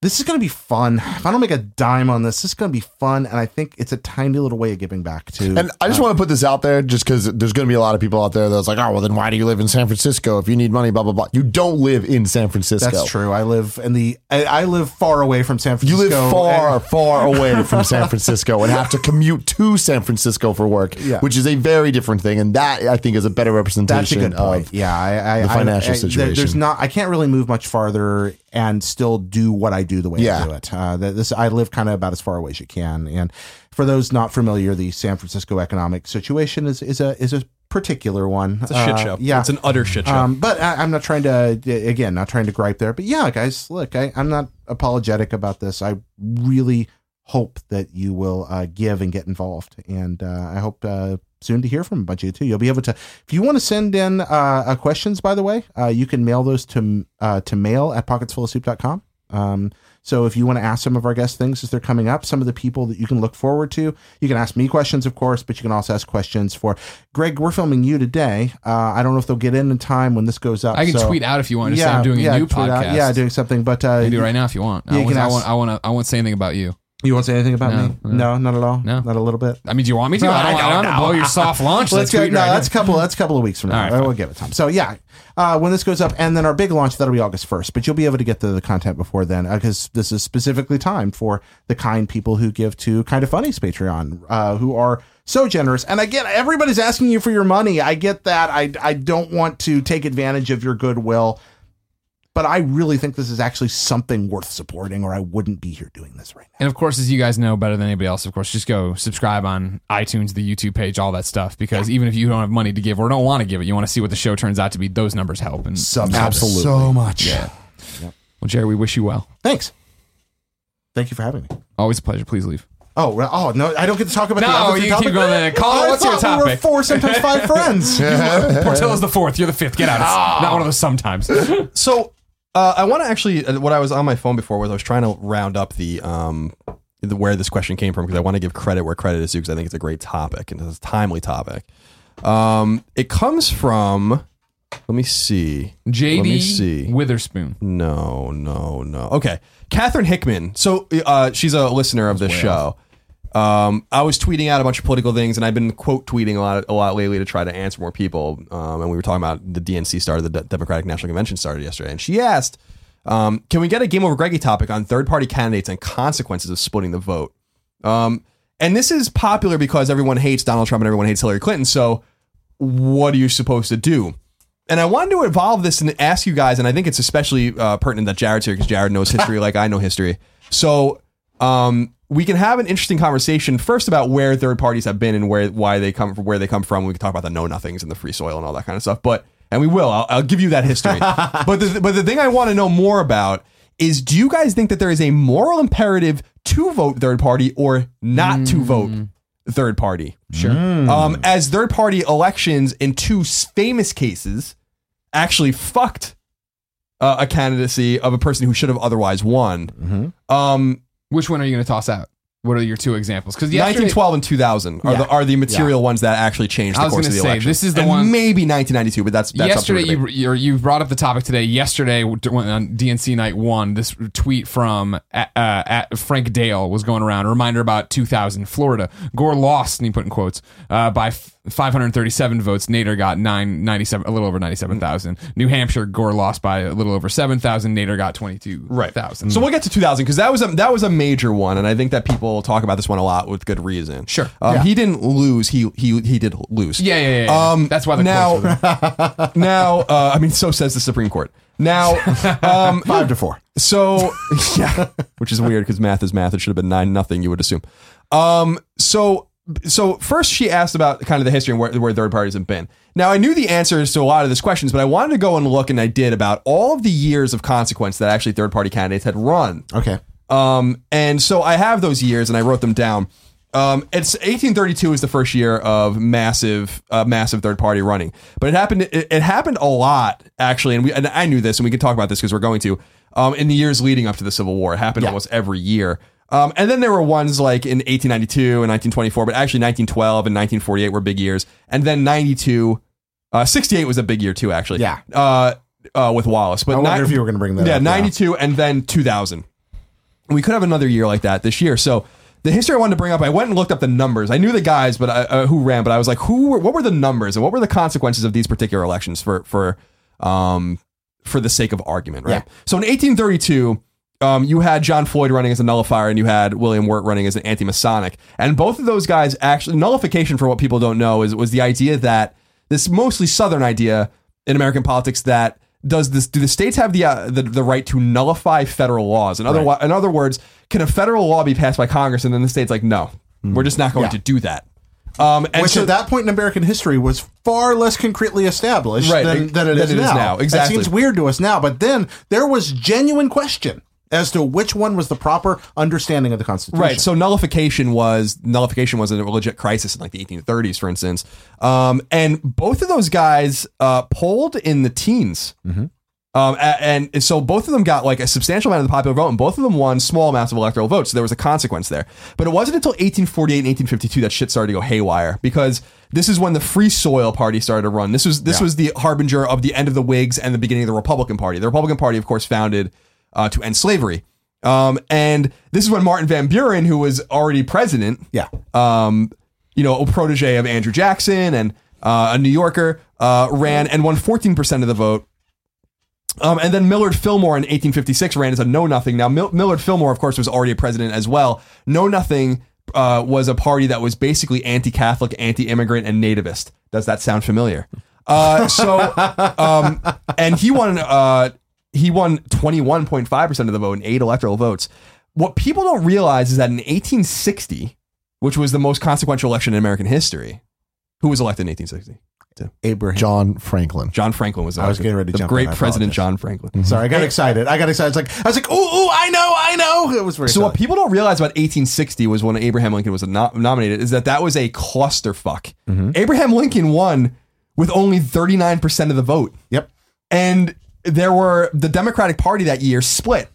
this is going to be fun. If I don't make a dime on this, this is going to be fun, and I think it's a tiny little way of giving back to. And I just uh, want to put this out there just because there's going to be a lot of people out there that's like, oh, well, then why do you live in San Francisco if you need money, blah, blah, blah. You don't live in San Francisco. that's true. I live in the. I, I live far away from San Francisco. You live far, and- far away from San Francisco and have to commute to San Francisco for work, Yeah. which is a very different thing. And that, I think, is a better representation That's a good point. of yeah, I, I, the financial I- there- There's not. I can't really move much farther and still do what I do the way I do it. Uh, this I live kind of about as far away as you can. And for those not familiar, the San Francisco economic situation is is a is a particular one. It's a shit show. Yeah, It's an utter shit show. Um, but I, I'm not trying to, again, not trying to gripe there. But yeah, guys, look, I, I'm not apologetic about this. I really hope that you will uh, give and get involved. And uh, I hope uh, soon to hear from a bunch of you too. You'll be able to, if you want to send in uh, uh, questions, by the way, uh, you can mail those to uh, to mail at pocketsfullofsoup.com. Um, so if you want to ask some of our guest things as they're coming up, some of the people that you can look forward to, you can ask me questions, of course, but you can also ask questions for Greg. We're filming you today. Uh, I don't know if they'll get in in time when this goes up. I can so- tweet out if you want to say I'm doing a new tweet out. podcast. Yeah, doing something. But uh, do right now if you want. Yeah, I, you want can I want. I want. to- I won't say anything about you. You won't say anything about No, me? no. No, not at all. No. not a little bit. I mean, do you want me to? No, I don't, I don't don't want to know. blow your soft launch. Let's go. No, that's a couple. That's a couple of weeks from now. All right, will give it time. So yeah, uh, when this goes up, and then our big launch that'll be August first. But you'll be able to get the, the content before then because this is specifically timed for the kind people who give to Kind of Funny's Patreon, uh, who are so generous. And again, everybody's asking you for your money. I get that. I I don't want to take advantage of your goodwill. But I really think this is actually something worth supporting, or I wouldn't be here doing this right now. And of course, as you guys know better than anybody else, of course, just go subscribe on iTunes, the YouTube page, all that stuff. Because even if you don't have money to give or don't want to give it, you want to see what the show turns out to be. Those numbers help. And Subs Absolutely. so much. Yeah. well, Jerry, we wish you well. Thanks. Thank you for having me. Always a pleasure. Please leave. Oh, well, oh no! I don't get to talk about No, the other you three keep going oh, then. Colin, I what's your thought We were topic? four, sometimes five friends. Portillo's the fourth. You're the fifth. Get out. It's ah. not one of those sometimes. So uh, I want to actually. uh, What I was on my phone before was I was trying to round up the um the, where this question came from because I want to give credit where credit is due because I think it's a great topic and it's a timely topic. Um, it comes from. Let me see. Let me see. JD Witherspoon. No, no, no. Okay, Catherine Hickman. So uh, she's a listener of this show. Um, I was tweeting out a bunch of political things, and I've been quote tweeting a lot, a lot lately to try to answer more people. Um, and we were talking about the DNC started, the De- Democratic National Convention started yesterday, and she asked, um, "Can we get a game over Greggy topic on third party candidates and consequences of splitting the vote?" Um, and this is popular because everyone hates Donald Trump and everyone hates Hillary Clinton. So, what are you supposed to do? And I wanted to evolve this and ask you guys, and I think it's especially uh, pertinent that Jared's here because Jared knows history like I know history. So um, we can have an interesting conversation first about where third parties have been and where why they come from, where they come from. We can talk about the know nothings and the free soil and all that kind of stuff. But and we will. I'll, I'll give you that history. but the, but the thing I want to know more about is: Do you guys think that there is a moral imperative to vote third party or not to vote third party? Sure. um, as third party elections in two famous cases actually fucked uh, a candidacy of a person who should have otherwise won. Um, Which one are you going to toss out? What are your two examples? Because yesterday, 1912 and 2000 are Yeah. the are the material ones that actually changed I the was course of gonna the say, election. this is the And one- maybe 1992, but that's, that's yesterday Up to you debate. you you brought up the topic today. Yesterday on DNC night one, this tweet from uh, at Frank Dale was going around. A reminder about 2000 Florida. Gore lost, and he put in quotes uh, by f- 537 votes. Nader got 997, a little over 97,000. New Hampshire, Gore lost by a little over 7,000. Nader got 22,000. So we'll get to 2000 because that was a that was a major one, and I think that people talk about this one a lot with good reason. Sure. um, he didn't lose. He he he did lose. yeah, yeah, yeah. yeah. Um, That's why the now quotes were now uh, I mean so says the Supreme Court. Now um, Five to four. So yeah, which is weird because math is math. It should have been nine nothing. You would assume. Um. So so first she asked about kind of the history and where, where third parties have been. Now I knew the answers to a lot of these questions, but I wanted to go and look, and I did about all of the years of consequence that actually third party candidates had run. Okay. Um, and so I have those years and I wrote them down. Um, it's 1832 is the first year of massive, uh, massive third party running, but it happened. It, it happened a lot actually, and we and I knew this, and we can talk about this because we're going to. Um, in the years leading up to the Civil War, it happened Yeah. almost every year. Um, and then there were ones like in 1892 and 1924, but actually 1912 and 1948 were big years, and then 92, uh, 68 was a big year too, actually. Yeah. Uh, uh, with Wallace, but I wonder ni- if you were going to bring that yeah, up. 92 and then 2000. We could have another year like that this year. So the history I wanted to bring up, I went and looked up the numbers. I knew the guys, but I, uh, who ran, but I was like, who? Were, what were the numbers and what were the consequences of these particular elections for for um for the sake of argument, right? Yeah. So in 1832. Um, you had John Floyd running as a nullifier, and you had William Wirt running as an anti-Masonic, and both of those guys actually nullification. For what people don't know, is was the idea that this mostly Southern idea in American politics that does this do the states have the uh, the, the right to nullify federal laws in other wo- in other words can a federal law be passed by congress and then the state's like no we're just not going Yeah. to do that Um, and Which so, at that point in American history was far less concretely established Right, than, than it than is it is now. now, That exactly. seems weird to us now, but then there was genuine question as to which one was the proper understanding of the Constitution. Right. So nullification was nullification was a legit crisis in like the 1830s, for instance. Um, and both of those guys uh, polled in the teens. Mm-hmm. Um, and, and so both of them got like a substantial amount of the popular vote, and both of them won small amounts of electoral votes. So there was a consequence there. But it wasn't until 1848 and 1852 that shit started to go haywire because this is when the Free Soil Party started to run. This was this was the harbinger of the end of the Whigs and the beginning of the Republican Party. The Republican Party, of course, founded uh, to end slavery. Um, and this is when Martin Van Buren, who was already president, Yeah. um, you know, a protege of Andrew Jackson and uh, a New Yorker, uh, ran and won 14% of the vote. Um, and then Millard Fillmore in 1856 ran as a Know Nothing. Now, Mil- Millard Fillmore, of course, was already a president as well. Know Nothing uh, was a party that was basically anti Catholic, anti immigrant, and nativist. Does that sound familiar? Uh, so, um, and he won. Uh, he won 21.5% of the vote and eight electoral votes. What people don't realize is that in 1860, which was the most consequential election in American history, who was elected in 1860? Abraham. John Franklin. John Franklin was. I was getting ready to the jump great in, President. John Franklin. Sorry, I got excited. I got excited. It's like I was like, ooh, ooh, I know, I know. It was very So what people don't realize about 1860 was when Abraham Lincoln was no- nominated is that that was a clusterfuck. Mm-hmm. Abraham Lincoln won with only 39% of the vote. Yep. And there were the Democratic Party that year split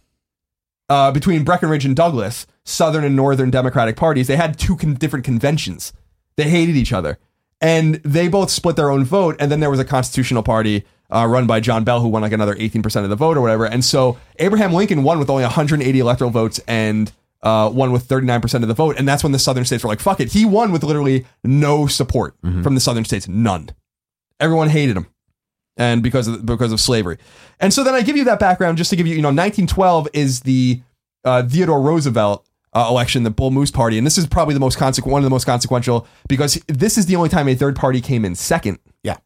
uh, between Breckinridge and Douglas, Southern and Northern Democratic parties. They had two con- different conventions. They hated each other, and they both split their own vote. And then there was a Constitutional Party uh, run by John Bell, who won like another 18% of the vote or whatever. And so Abraham Lincoln won with only 180 electoral votes and uh, won with 39% of the vote. And that's when the Southern states were like, "Fuck it." He won with literally no support from the Southern states, none. Everyone hated him and because of because of slavery. And so then I give you that background just to give you, you know, 1912 is the uh, Theodore Roosevelt uh, election, the Bull Moose Party, and this is probably the most consequent, one of the most consequential because this is the only time a third party came in second. Yeah.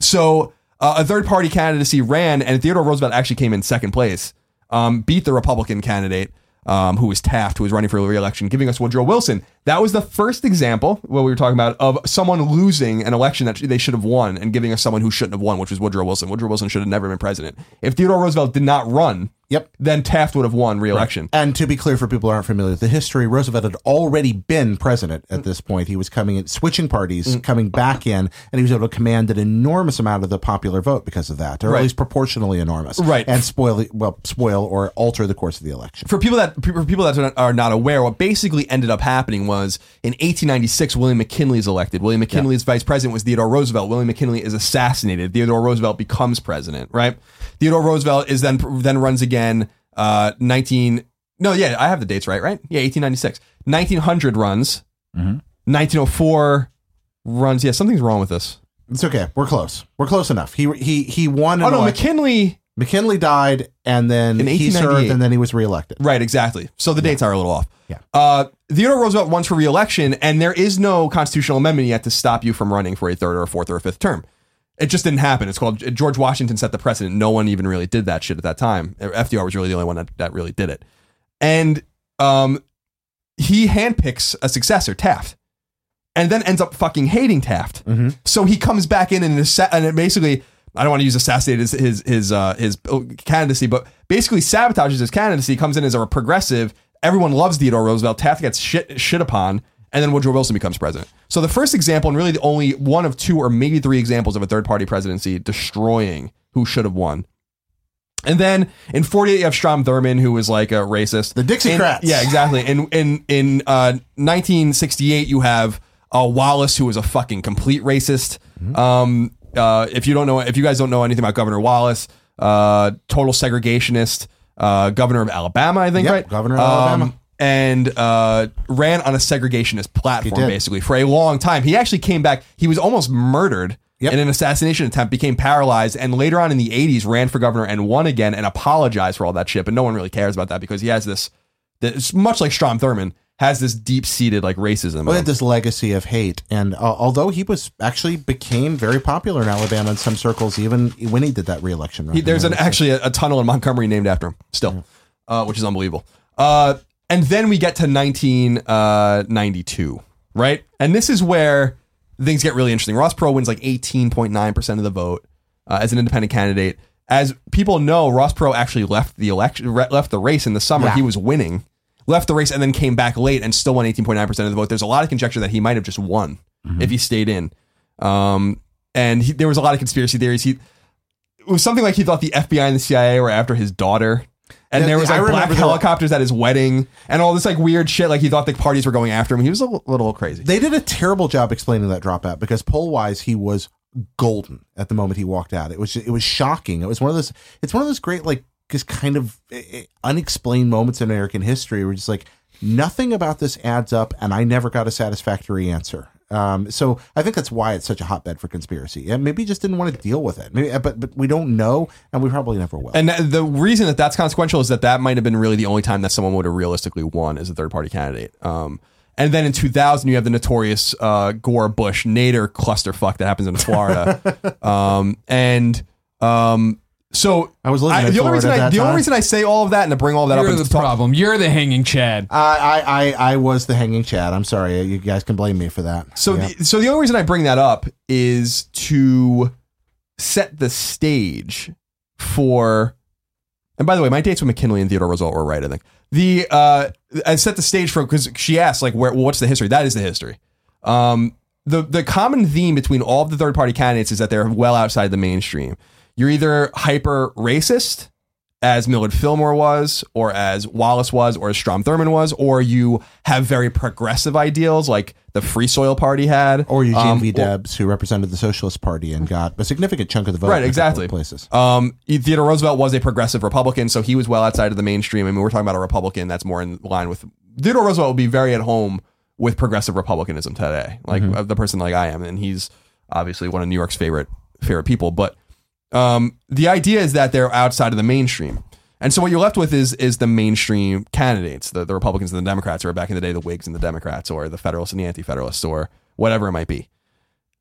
So uh, a third party candidacy ran, and Theodore Roosevelt actually came in second place, um, beat the Republican candidate. Um, who was Taft, who was running for re-election, giving us Woodrow Wilson. That was the first example, what we were talking about, of someone losing an election that they should have won and giving us someone who shouldn't have won, which was Woodrow Wilson. Woodrow Wilson should have never been president. If Theodore Roosevelt did not run, Yep. then Taft would have won re-election. And to be clear for people who aren't familiar with the history, Roosevelt had already been president at this point. He was coming in, switching parties, Mm. coming back in, and he was able to command an enormous amount of the popular vote because of that, or Right. at least proportionally enormous. Right. And spoil, well, spoil or alter the course of the election. for people that for people that are not aware, what basically ended up happening was in 1896, William McKinley is elected. William McKinley's vice president was Theodore Roosevelt. William McKinley is assassinated. Theodore Roosevelt becomes president. Right? Theodore Roosevelt is then then runs again. Uh, 19. No, yeah, I have the dates right. Right? Yeah, 1896. 1900 runs. 1904 runs. Yeah, something's wrong with this. It's okay. We're close. We're close enough. He he he won. Oh no, election. McKinley. McKinley died, and then In he served, 1898. and then he was reelected. Right, exactly. So the dates are a little off. Yeah. Uh, Theodore Roosevelt runs for re-election, and there is no constitutional amendment yet to stop you from running for a third or a fourth or a fifth term. It just didn't happen. It's called George Washington set the precedent. No one even really did that shit at that time. FDR was really the only one that, that really did it. And um, he handpicks a successor, Taft, and then ends up fucking hating Taft. So he comes back in and, assa- and it basically, I don't want to use assassinate his his his, uh, his candidacy, but basically sabotages his candidacy. Comes in as a progressive. Everyone loves Theodore Roosevelt. Taft gets shit shit upon, and then Woodrow Wilson becomes president. So the first example, and really the only one of two or maybe three examples of a third party presidency destroying who should have won. And then in 48, you have Strom Thurmond, who was like a racist. The Dixiecrats. In- yeah, exactly. In in in uh, 1968, you have uh, Wallace, who was a fucking complete racist. Um, uh, if you don't know, if you guys don't know anything about Governor Wallace, uh, total segregationist, uh, governor of Alabama, I think, Yep, right? governor of Alabama. And uh, ran on a segregationist platform basically for a long time. He actually came back. He was almost murdered Yep. in an assassination attempt, became paralyzed, and later on in the 80s ran for governor and won again and apologized for all that shit. But no one really cares about that because he has this, this much like Strom Thurmond, has this deep seated like racism. Well, he had this legacy of hate, and uh, although he was actually became very popular in Alabama in some circles, even when he did that reelection. Run. He- there's an actually a, a tunnel in Montgomery named after him still, uh, which is unbelievable. Uh, and then we get to 1992, right? And this is where things get really interesting. Ross Perot wins like 18.9% of the vote uh, as an independent candidate. As people know, Ross Perot actually left the election, left the race in the summer. Yeah. He was winning, left the race, and then came back late and still won 18.9% of the vote. There's a lot of conjecture that he might have just won if he stayed in. Um, and he, there was a lot of conspiracy theories. He it was something like he thought the FBI and the CIA were after his daughter. And Yeah, there was like black helicopters at his wedding and all this like weird shit. Like he thought the parties were going after him. He was a little, little crazy. They did a terrible job explaining that dropout because poll wise he was golden at the moment he walked out. It was it was shocking. It was one of those. It's one of those great like just kind of eh, eh, unexplained moments in American history where just like nothing about this adds up, and I never got a satisfactory answer. Um, so I think that's why it's such a hotbed for conspiracy. And maybe he just didn't want to deal with it. Maybe, but but we don't know, and we probably never will. And the reason that that's consequential is that that might have been really the only time that someone would have realistically won as a third party candidate. Um, and then in 2000, you have the notorious uh, Gore Bush Nader clusterfuck that happens in Florida. um, and um, so I was living in the only Florida reason at I, that the only time. reason I say all of that and to bring all of that You're up the and talk, problem. You're the hanging Chad. I, I I I was the hanging Chad. I'm sorry. You guys can blame me for that. So, Yeah. the, so the only reason I bring that up is to set the stage for. And by the way, my dates with McKinley and Theodore Roosevelt were right. I think the uh, I set the stage for because she asked like, where, well, what's the history? That is the history. Um, the the common theme between all of the third party candidates is that they're well outside the mainstream. You're either hyper racist, as Millard Fillmore was, or as Wallace was, or as Strom Thurmond was, or you have very progressive ideals like the Free Soil Party had, or Eugene um, V. Debs, who represented the Socialist Party and got a significant chunk of the vote. Right, in a couple exactly. Places. Um, Theodore Roosevelt was a progressive Republican, so he was well outside of the mainstream. I mean, we're talking about a Republican that's more in line with Theodore Roosevelt would be very at home with progressive republicanism today, like uh, the person like I am, and he's obviously one of New York's favorite favorite people. But um, the idea is that they're outside of the mainstream. And so what you're left with is is the mainstream candidates, the, the Republicans and the Democrats, or back in the day, the Whigs and the Democrats, or the Federalists and the Anti-Federalists, or whatever it might be.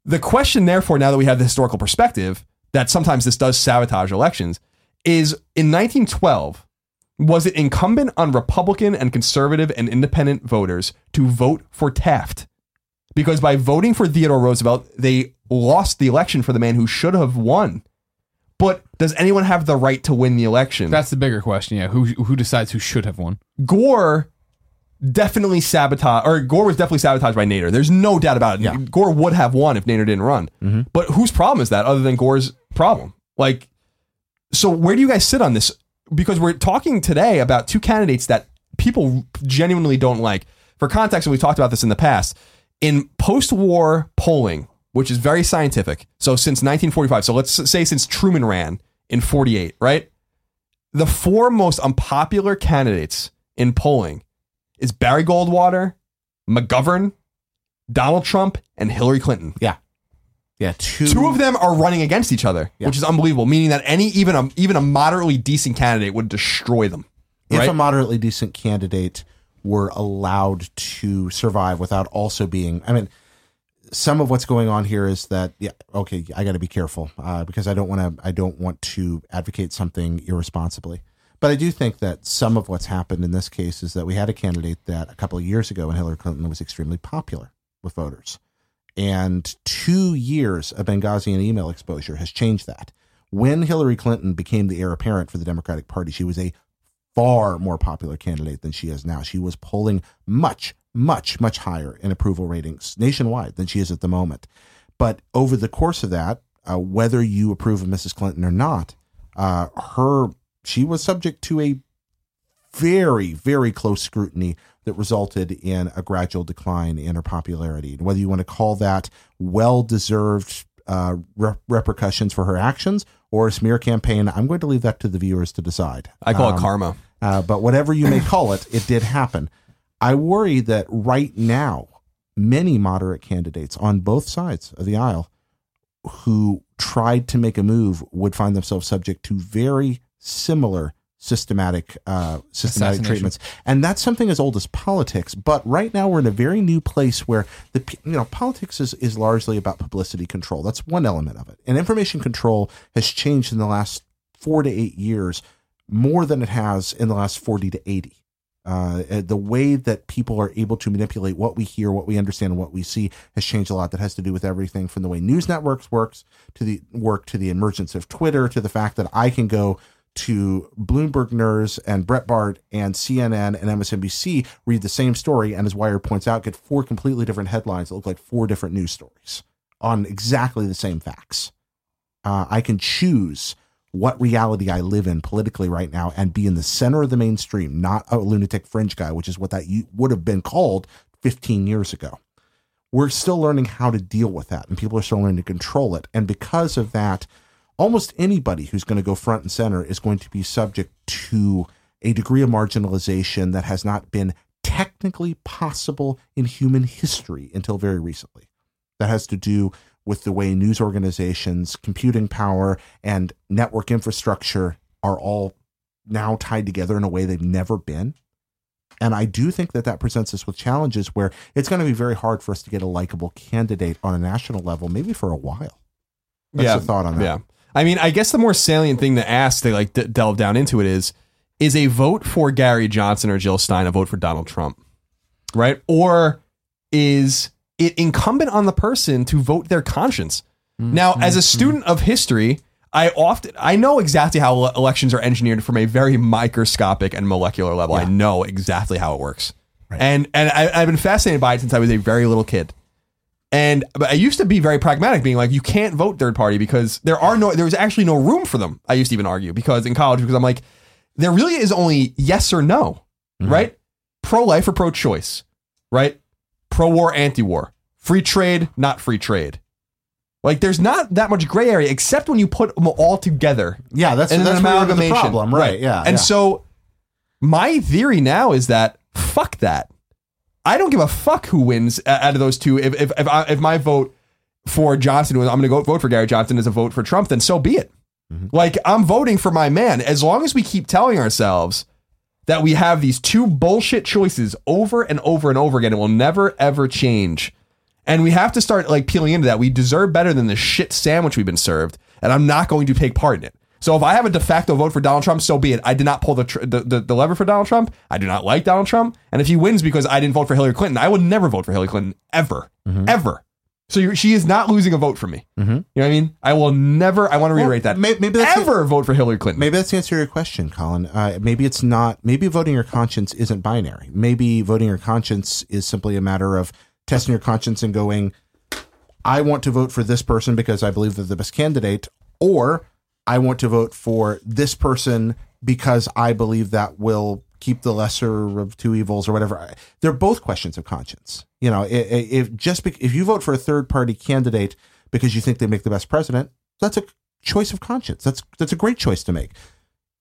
The question, therefore, now that we have the historical perspective, that sometimes this does sabotage elections, is in 1912, was it incumbent on Republican and conservative and independent voters to vote for Taft? Because by voting for Theodore Roosevelt, they lost the election for the man who should have won. But does anyone have the right to win the election? That's the bigger question. Yeah, who who decides who should have won? Gore definitely sabotaged, or Gore was definitely sabotaged by Nader. There's no doubt about it. Yeah. Gore would have won if Nader didn't run. Mm-hmm. But whose problem is that other than Gore's problem? Like, so where do you guys sit on this? Because we're talking today about two candidates that people genuinely don't like. For context, and we talked about this in the past, in post-war polling, which is very scientific. So since 1945, so let's say since Truman ran in 48, right? The four most unpopular candidates in polling is Barry Goldwater, McGovern, Donald Trump, and Hillary Clinton. Yeah, yeah. Two, Two of them are running against each other, Yeah. which is unbelievable. Meaning that any even a even a moderately decent candidate would destroy them. if right? a moderately decent candidate were allowed to survive without also being, I mean, some of what's going on here is that, yeah, okay, I got to be careful uh, because I don't want to, I don't want to advocate something irresponsibly. But I do think that some of what's happened in this case is that we had a candidate that a couple of years ago when Hillary Clinton was extremely popular with voters. And two years of Benghazi and email exposure has changed that. When Hillary Clinton became the heir apparent for the Democratic Party, she was a far more popular candidate than she is now. She was polling much, much, much higher in approval ratings nationwide than she is at the moment. But over the course of that, uh, whether you approve of Mrs. Clinton or not, uh, her she was subject to a very, very close scrutiny that resulted in a gradual decline in her popularity. And whether you want to call that well deserved uh, re- repercussions for her actions or a smear campaign, I'm going to leave that to the viewers to decide. I call Um, it karma. uh, but whatever you may call it, it did happen. I worry that right now, many moderate candidates on both sides of the aisle who tried to make a move would find themselves subject to very similar systematic uh, systematic treatments, and that's something as old as politics. But right now, we're in a very new place where the you know politics is is largely about publicity control. That's one element of it, and information control has changed in the last four to eight years more than it has in the last 40 to 80. Uh, the way that people are able to manipulate what we hear, what we understand, and what we see has changed a lot. That has to do with everything from the way news networks works to the work to the emergence of Twitter to the fact that I can go to Bloomberg News and Breitbart and CNN and MSNBC, read the same story, and as Wired points out, get four completely different headlines that look like four different news stories on exactly the same facts. Uh, I can choose what reality I live in politically right now and be in the center of the mainstream, not a lunatic fringe guy, which is what that would have been called 15 years ago. We're still learning how to deal with that, and people are still learning to control it. And because of that, almost anybody who's going to go front and center is going to be subject to a degree of marginalization that has not been technically possible in human history until very recently. That has to do with the way news organizations, computing power, and network infrastructure are all now tied together in a way they've never been. And I do think that that presents us with challenges where it's going to be very hard for us to get a likable candidate on a national level, maybe for a while. That's yeah, the thought on that. Yeah. I mean, I guess the more salient thing to ask, to like d- delve down into it is, is a vote for Gary Johnson or Jill Stein a vote for Donald Trump, right? Or is it incumbent on the person to vote their conscience? Now, as a mm-hmm. student of history, I often I know exactly how elections are engineered from a very microscopic and molecular level. I know exactly how it works, and and I, I've been fascinated by it since I was a very little kid. And but I used to be very pragmatic, being like, you can't vote third party because there are no, there's actually no room for them. I used to even argue because in college, because I'm like, there really is only yes or no, mm-hmm. right? Pro life or pro choice, right? Pro war, anti war, free trade, not free trade. Like, there's not that much gray area except when you put them all together Yeah, that's, and that's an amalgamation. problem, right? Yeah. And yeah. so my theory now is that fuck that. I don't give a fuck who wins out of those two. If if if, I, if my vote for Johnson was I'm going to go vote for Gary Johnson as a vote for Trump, then so be it. Mm-hmm. Like I'm voting for my man. As long as we keep telling ourselves that we have these two bullshit choices over and over and over again, it will never ever change. And we have to start like peeling into that. We deserve better than the shit sandwich we've been served, and I'm not going to take part in it. So if I have a de facto vote for Donald Trump, so be it. I did not pull the, tr- the, the the lever for Donald Trump. I do not like Donald Trump, and if he wins because I didn't vote for Hillary Clinton, I would never vote for Hillary Clinton ever, mm-hmm. ever. So you're, she is not losing a vote for me. You know what I mean? I will never. I want to reiterate that. may- maybe that's ever vote for Hillary Clinton. Maybe that's the answer to your question, Colin. Uh, maybe it's not. Maybe voting your conscience isn't binary. Maybe voting your conscience is simply a matter of testing your conscience and going, I want to vote for this person because I believe they're the best candidate, or I want to vote for this person because I believe that will keep the lesser of two evils or whatever. They're both questions of conscience. You know, if just bec if you vote for a third party candidate because you think they make the best president, that's a choice of conscience. That's that's a great choice to make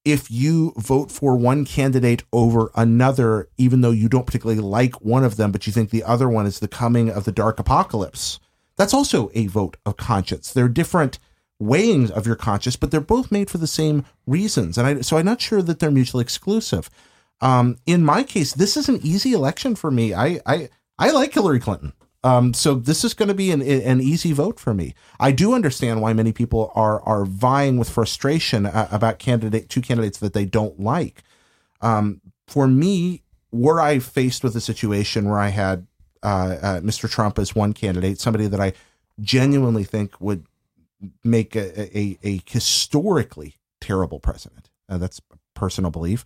if you vote for one candidate over another, even though you don't particularly like one of them, but you think the other one is the coming of the dark apocalypse, that's also a vote of conscience. They're different weighings of your conscience, but they're both made for the same reasons. And I, so I'm not sure that they're mutually exclusive. Um, in my case, this is an easy election for me. I, I, I like Hillary Clinton. Um, so this is going to be an, an easy vote for me. I do understand why many people are are vying with frustration uh, about candidate two candidates that they don't like. Um, for me, were I faced with a situation where I had uh, uh, Mr. Trump as one candidate, somebody that I genuinely think would make a, a, a historically terrible president, uh, that's personal belief,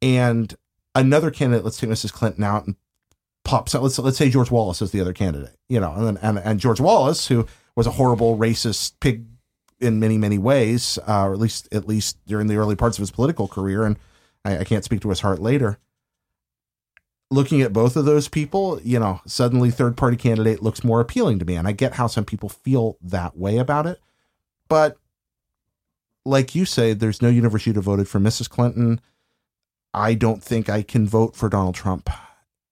and another candidate, let's take Mrs. Clinton out and pops. Let's let's say George Wallace is the other candidate, you know, and then, and and George Wallace, who was a horrible racist pig in many many ways, uh, or at least at least during the early parts of his political career, and I, I can't speak to his heart later. Looking at both of those people, you know, suddenly third party candidate looks more appealing to me, and I get how some people feel that way about it, but like you say, there's no universe you'd have voted for Mrs. Clinton. I don't think I can vote for Donald Trump.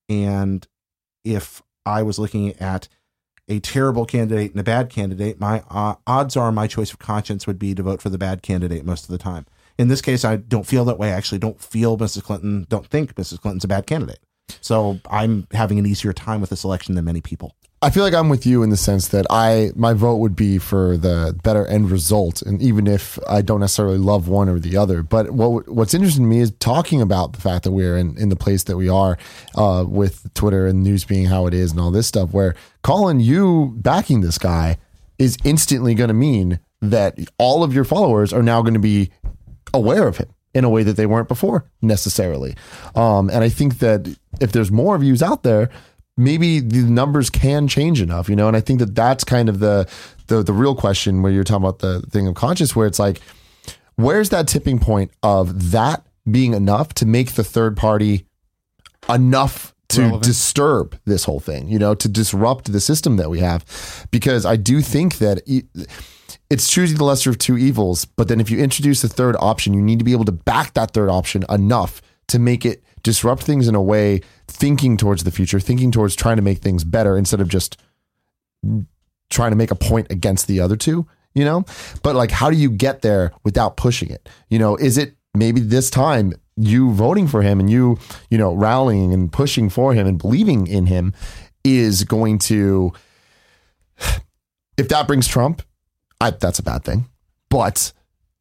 And if I was looking at a terrible candidate and a bad candidate, my uh, odds are my choice of conscience would be to vote for the bad candidate most of the time. In this case, I don't feel that way. I actually don't feel Mrs. Clinton, don't think Mrs. Clinton's a bad candidate. So I'm having an easier time with this election than many people. I feel like I'm with you in the sense that I my vote would be for the better end result, and even if I don't necessarily love one or the other, but what what's interesting to me is talking about the fact that we're in, in the place that we are uh, with Twitter and news being how it is and all this stuff. Where Colin, you backing this guy is instantly going to mean that all of your followers are now going to be aware of him in a way that they weren't before necessarily. Um, and I think that if there's more views out there, maybe the numbers can change enough, you know. And I think that that's kind of the the the real question where you're talking about the thing of conscience, where it's like, where's that tipping point of that being enough to make the third party enough to Relevant. disturb this whole thing, you know, to disrupt the system that we have, because I do think that. it's choosing the lesser of two evils. But then if you introduce a third option, you need to be able to back that third option enough to make it disrupt things in a way, thinking towards the future, thinking towards trying to make things better instead of just trying to make a point against the other two, you know? But like, how do you get there without pushing it? You know, is it maybe this time you voting for him and you, you know, rallying and pushing for him and believing in him is going to, if that brings Trump, I, that's a bad thing. But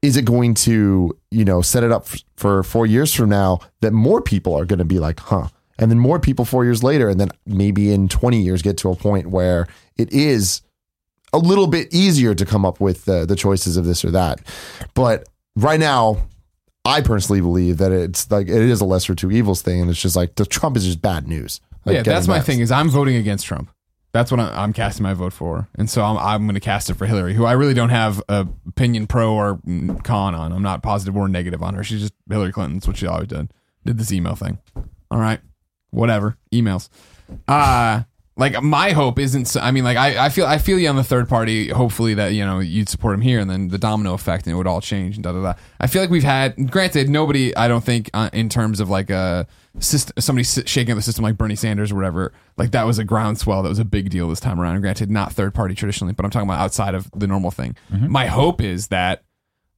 is it going to, you know, set it up f- for four years from now that more people are going to be like, huh? And then more people four years later, and then maybe in 20 years get to a point where it is a little bit easier to come up with the, the choices of this or that. But right now, I personally believe that it's like it is a lesser two evils thing, and it's just like the Trump is just bad news. Like, yeah, that's my that- thing. Is I'm voting against Trump. That's what I'm casting my vote for, and so I'm, I'm going to cast it for Hillary, who I really don't have a opinion pro or con on. I'm not positive or negative on her. She's just Hillary Clinton's what she always did. Did this email thing. All right, whatever emails. Uh like my hope isn't. I mean, like I, I feel I feel you on the third party. Hopefully that you know you'd support him here, and then the domino effect, and it would all change. And da da da. I feel like we've had. Granted, nobody. I don't think uh, in terms of like a system, somebody shaking up the system like Bernie Sanders or whatever. Like that was a groundswell. That was a big deal this time around. And granted, not third party traditionally, but I'm talking about outside of the normal thing. My hope is that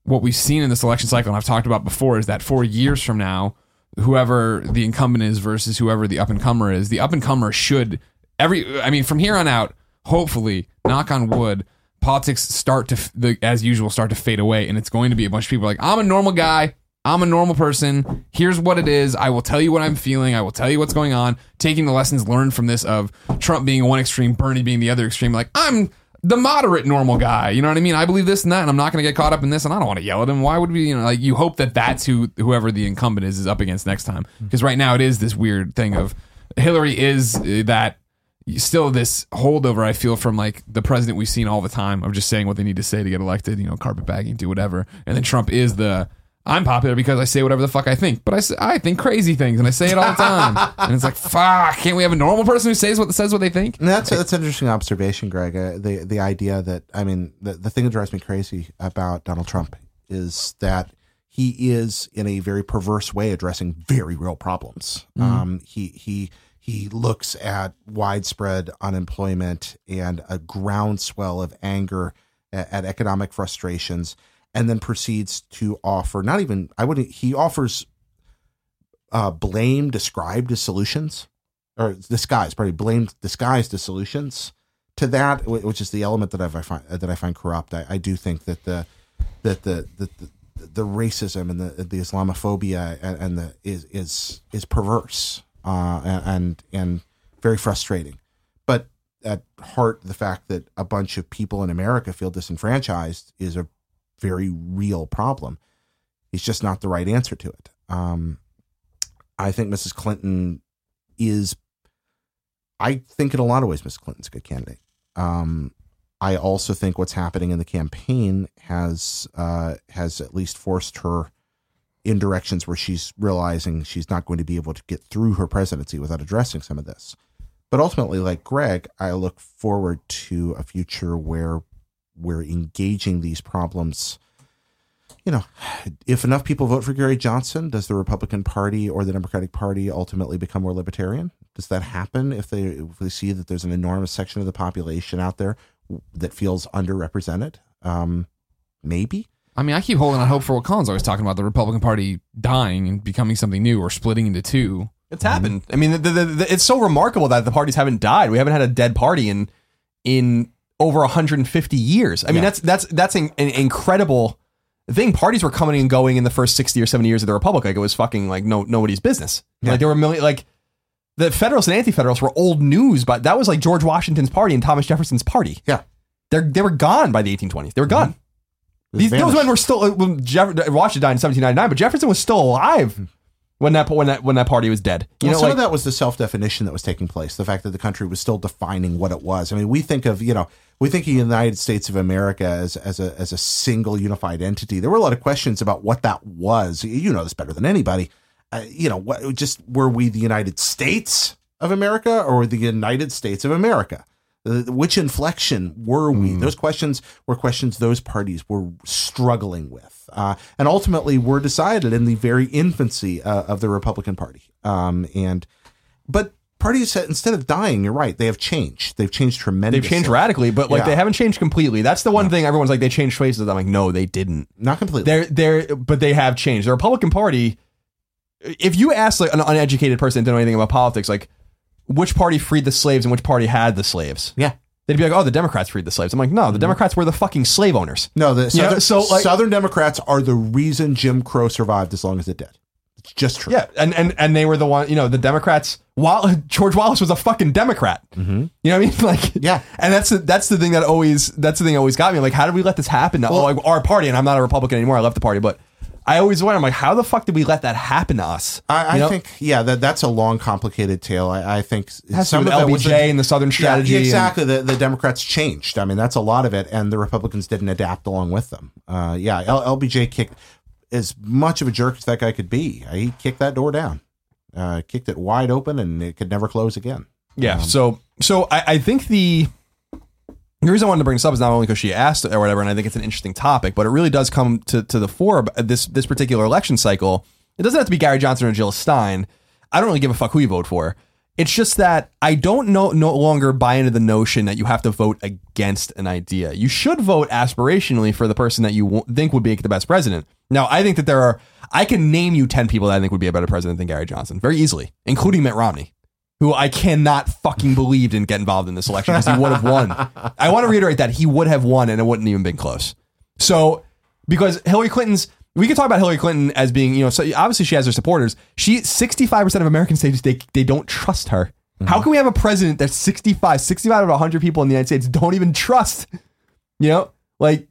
what we've seen in this election cycle, and I've talked about before, is that four years from now, whoever the incumbent is versus whoever the up and comer is, the up and comer should every. I mean, from here on out, hopefully, knock on wood, politics start to the as usual start to fade away, and it's going to be a bunch of people like I'm a normal guy. I'm a normal person. Here's what it is. I will tell you what I'm feeling. I will tell you what's going on. Taking the lessons learned from this of Trump being one extreme, Bernie being the other extreme. Like I'm the moderate normal guy. You know what I mean? I believe this and that, and I'm not going to get caught up in this. And I don't want to yell at him. Why would we? You know, like you hope that that's who whoever the incumbent is is up against next time. Because right now it is this weird thing of Hillary is uh, that still this holdover I feel from like the president we've seen all the time of just saying what they need to say to get elected, you know, carpetbagging, do whatever. And then Trump is the I'm popular because I say whatever the fuck I think, but I, say, I think crazy things and I say it all the time. and it's like, fuck, can't we have a normal person who says what says what they think? And that's that's an interesting observation, Greg. Uh, the the idea that I mean, the the thing that drives me crazy about Donald Trump is that he is in a very perverse way addressing very real problems. Um, he he he looks at widespread unemployment and a groundswell of anger at, at economic frustrations, and then proceeds to offer not even I wouldn't he offers uh, blame described as solutions or disguised, probably blame disguised as solutions to that, which is the element that I've, I find that I find corrupt. I, I do think that the that the the, the, the racism and the the Islamophobia and, and the is is is perverse uh, and and very frustrating. But at heart, the fact that a bunch of people in America feel disenfranchised is a very real problem. It's just not the right answer to it. Um, I think Mrs. Clinton is I think in a lot of ways Mrs. Clinton's a good candidate. Um, I also think what's happening in the campaign has uh, has at least forced her in directions where she's realizing she's not going to be able to get through her presidency without addressing some of this. But ultimately, like Greg, I look forward to a future where we're engaging these problems you know, if enough people vote for Gary Johnson, does the Republican Party or the Democratic Party ultimately become more libertarian? Does that happen if they if they see that there's an enormous section of the population out there that feels underrepresented? Um, maybe. I mean, I keep holding on hope for what Colin's always talking about the Republican Party dying and becoming something new or splitting into two. It's happened. I mean, the, the, the, it's so remarkable that the parties haven't died. We haven't had a dead party in in over 150 years. I mean, Yeah. that's that's that's an, an incredible thing. Parties were coming and going in the first 60 or 70 years of the republic. Like it was fucking like no nobody's business. Yeah. Like there were million like the Federalists and Anti-Federalists were old news, but that was like George Washington's party and Thomas Jefferson's party. Yeah. They they were gone by the 1820s. They were gone. Mm-hmm. These, those men were still uh, well, Jeff, Washington died in 1799, but Jefferson was still alive when that when that when that party was dead. You well, know, some like of that was the self-definition that was taking place. The fact that the country was still defining what it was. I mean, we think of you know we think of the United States of America as as a as a single unified entity. There were a lot of questions about what that was. You know this better than anybody. Uh, you know, what just were we the United States of America or the United States of America? Uh, which inflection were we? Those questions were questions those parties were struggling with, uh, and ultimately were decided in the very infancy uh, of the Republican Party. Um, and but parties instead of dying, you're right, they have changed. They've changed tremendously. they've changed radically, but like Yeah. they haven't changed completely. That's the one thing everyone's like they changed faces. I'm like, no, they didn't. Not completely. They're they're but they have changed. The Republican Party. If you ask like an uneducated person that don't know anything about politics, like which party freed the slaves and which party had the slaves, yeah. they'd be like, oh, the Democrats freed the slaves. I'm like, no, the Democrats were the fucking slave owners. No, the You know, Southern, so, like- Southern Democrats are the reason Jim Crow survived as long as it did. It's just true. Yeah, and and and they were the one, you know, the Democrats. While George Wallace was a fucking Democrat, mm-hmm. you know what I mean? Like, Yeah. and that's the, that's the thing that always that's the thing that always got me. Like, how did we let this happen? Now, like our party, and I'm not a Republican anymore. I left the party, but I always wonder, I'm like, how the fuck did we let that happen to us? I, I You know? think, yeah, that that's a long, complicated tale. I, I think some of that was LBJ and the Southern strategy. Yeah, and- exactly. The, the Democrats changed. I mean, that's a lot of it, and the Republicans didn't adapt along with them. Uh, yeah, L- LBJ kicked as much of a jerk as that guy could be. Uh, He kicked that door down, uh, kicked it wide open, and it could never close again. Yeah. so so I, I think the the reason I wanted to bring this up is not only because she asked or whatever, and I think it's an interesting topic, but it really does come to, to the fore this this particular election cycle. It doesn't have to be Gary Johnson or Jill Stein. I don't really give a fuck who you vote for. It's just that I don't no, no longer buy into the notion that you have to vote against an idea. You should vote aspirationally for the person that you think would be the best president. Now, I think that there are, I can name you 10 people that I think would be a better president than Gary Johnson very easily, including Mitt Romney who I cannot fucking believe didn't get involved in this election because he would have won. I want to reiterate that he would have won and it wouldn't even been close. So, because Hillary Clinton's, we can talk about Hillary Clinton as being, you know, so obviously she has her supporters. She, 65% of Americans say they, they don't trust her. Mm-hmm. How can we have a president that 65, 65 out of 100 people in the United States don't even trust? You know, like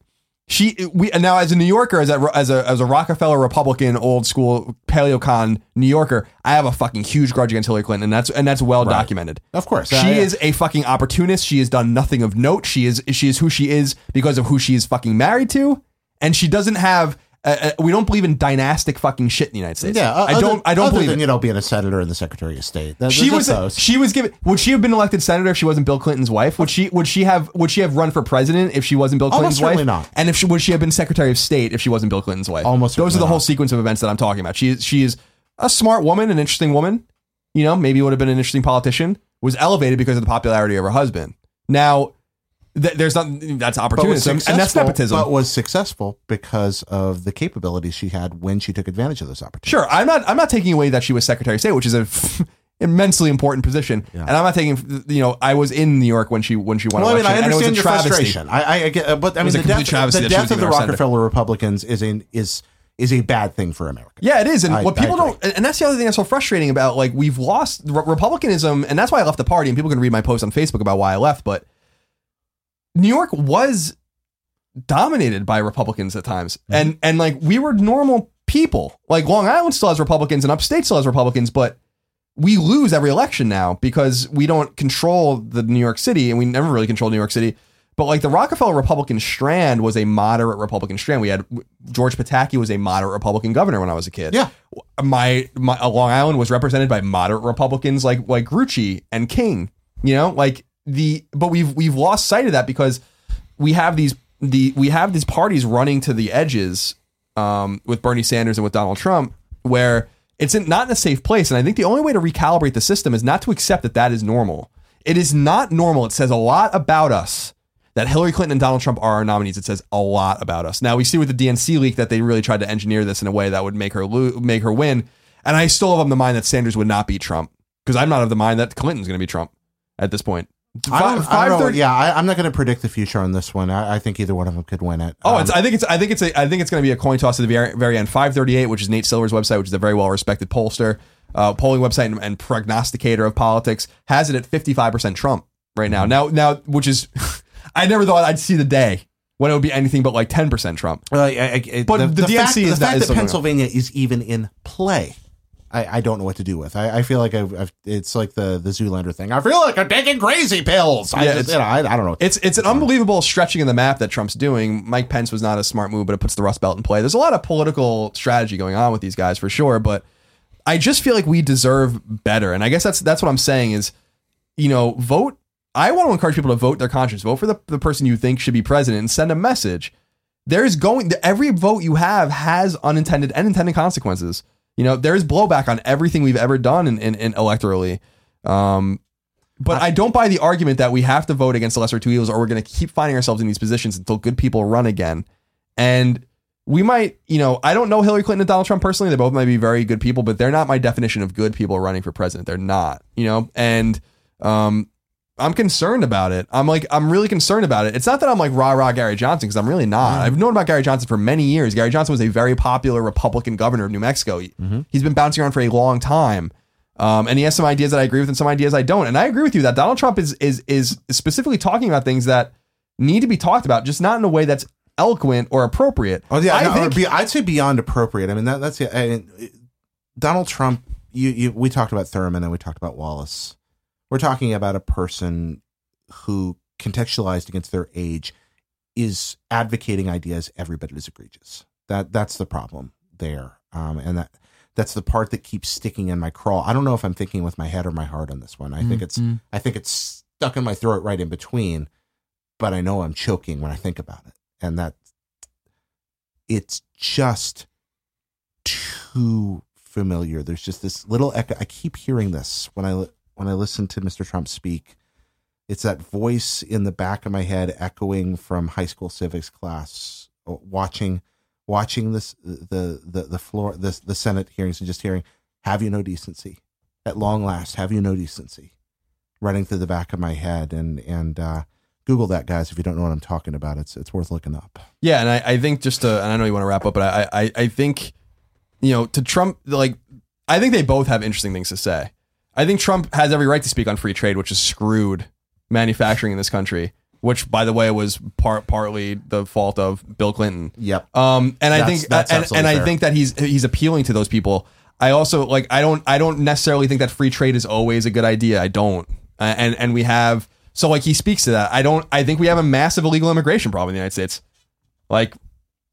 she we now as a New Yorker, as a as a as a Rockefeller Republican, old school paleocon New Yorker, I have a fucking huge grudge against Hillary Clinton, and that's and that's well documented. Of course. She yeah. is a fucking opportunist. She has done nothing of note. She is she is who she is because of who she is fucking married to, and she doesn't have. Uh, uh, we don't believe in dynastic fucking shit in the United States. Yeah, I don't. I don't other believe than, it. you know being a senator and the secretary of state. That- She was those. she was given would she have been elected senator if she wasn't Bill Clinton's wife? Would she would she have would she have run for president if she wasn't Bill Almost Clinton's wife? certainly not. And if she would she have been secretary of state if she wasn't Bill Clinton's wife? Almost Those are the whole not. sequence of events that I'm talking about. She is she is a smart woman, an interesting woman. You know, maybe would have been an interesting politician. Was elevated because of the popularity of her husband. Now, th- there's not that's opportunism and that's nepotism. But was successful because of the capabilities she had when she took advantage of those opportunities. Sure, I'm not. I'm not taking away that she was Secretary of State, which is a immensely important position. And I'm not taking. You know, I was in New York when she when she won Well, I mean, I and it was a understand your travesty. frustration. I, I, get, but I mean, the death, the that she was death of the. Rockefeller Republicans is a is is a bad thing for America. Yeah, it is. And I- what people don't, and- that's the other thing that's so frustrating about like we've lost re- republicanism, and that's why I left the party. And people can read my post on Facebook about why I left. But New York was dominated by Republicans at times, Mm-hmm. and and like we were normal people. Like Long Island still has Republicans, and upstate still has Republicans, but we lose every election now because we don't control the New York City, and we never really controlled New York City. But like the Rockefeller Republican strand was a moderate Republican strand. We had George Pataki was a moderate Republican governor when I was a kid. Yeah. my my Long Island was represented by moderate Republicans like like Grucci and King. You know, like the but we've we've lost sight of that because we have these the we have these parties running to the edges um, with Bernie Sanders and with Donald Trump, where it's in, not in a safe place. And I think the only way to recalibrate the system is not to accept that that is normal. It is not normal. It says a lot about us that Hillary Clinton and Donald Trump are our nominees. It says a lot about us. Now we see with the DNC leak that they really tried to engineer this in a way that would make her lo- make her win. And I still have of the mind that Sanders would not beat Trump because I'm not of the mind that Clinton's going to be Trump at this point. I don't, Fi- I don't know. 530 Yeah, I, I'm not going to predict the future on this one. I, I think either one of them could win it. Oh, Um, it's, I think it's I think it's a, I think it's going to be a coin toss at the very, very end. Five thirty eight, which is Nate Silver's website, which is a very well respected pollster, uh, polling website and, and prognosticator of politics, has it at fifty five percent Trump right now. Now, now, which is I never thought I'd see the day when it would be anything but like ten percent Trump. Uh, I- I- But the, the the DNC fact, is the fact is that on. Pennsylvania is even in play, I, I don't know what to do with. I, I feel like I've, I've, it's like the the Zoolander thing. I feel like I'm taking crazy pills. I Yeah, just, you know, I, I don't know. It's it's an unbelievable stretching of the map that Trump's doing. Mike Pence was not a smart move, but it puts the Rust Belt in play. There's a lot of political strategy going on with these guys for sure, but I just feel like we deserve better. And I guess that's that's what I'm saying is, you know, vote. I want to encourage people to vote their conscience. Vote for the, the person you think should be president and send a message. There's going every vote you have has unintended and intended consequences. You know, there's blowback on everything we've ever done in, in, in electorally. Um, but I don't buy the argument that we have to vote against the lesser two evils or we're going to keep finding ourselves in these positions until good people run again. And we might, you know, I don't know Hillary Clinton and Donald Trump personally. They both might be very good people, but they're not my definition of good people running for president. They're not, you know, and um, I'm concerned about it. I'm like, I'm really concerned about it. It's not that I'm like rah rah Gary Johnson because I'm really not. Mm-hmm. I've known about Gary Johnson for many years. Gary Johnson was a very popular Republican governor of New Mexico. He, mm-hmm. He's been bouncing around for a long time. Um, and he has some ideas that I agree with and some ideas I don't. And I agree with you that Donald Trump is is is specifically talking about things that need to be talked about, just not in a way that's eloquent or appropriate. Oh yeah, I no, think, be, I'd say beyond appropriate. I mean that that's I mean, uh, Donald Trump. You, you we talked about Thurmond and we talked about Wallace. We're talking about a person who, contextualized against their age, is advocating ideas every bit as egregious. That that's the problem there, um, and that that's the part that keeps sticking in my craw. I don't know if I'm thinking with my head or my heart on this one. I think it's I think it's stuck in my throat right in between, but I know I'm choking when I think about it, and that it's just too familiar. There's just this little echo. I keep hearing this when I when I listen to Mr. Trump speak. It's that voice in the back of my head echoing from high school civics class, uh, watching watching this the the the floor the the Senate hearings and just hearing, "Have you no decency? At long last, have you no decency?" Running through the back of my head, and and uh, Google that, guys, if you don't know what I'm talking about. It's it's worth looking up. Yeah, and I, I think just to, and I know you want to wrap up, but I, I, I think, you know, to Trump, like, I think they both have interesting things to say. I think Trump has every right to speak on free trade, which is screwed manufacturing in this country, which, by the way, was part partly the fault of Bill Clinton. Yep. Um, and I That's- think, that's and, and absolutely I fair. think that he's he's appealing to those people. I also like. I don't. I don't necessarily think that free trade is always a good idea. I don't. Uh, and and we have so like he speaks to that. I don't. I think we have a massive illegal immigration problem in the United States. Like,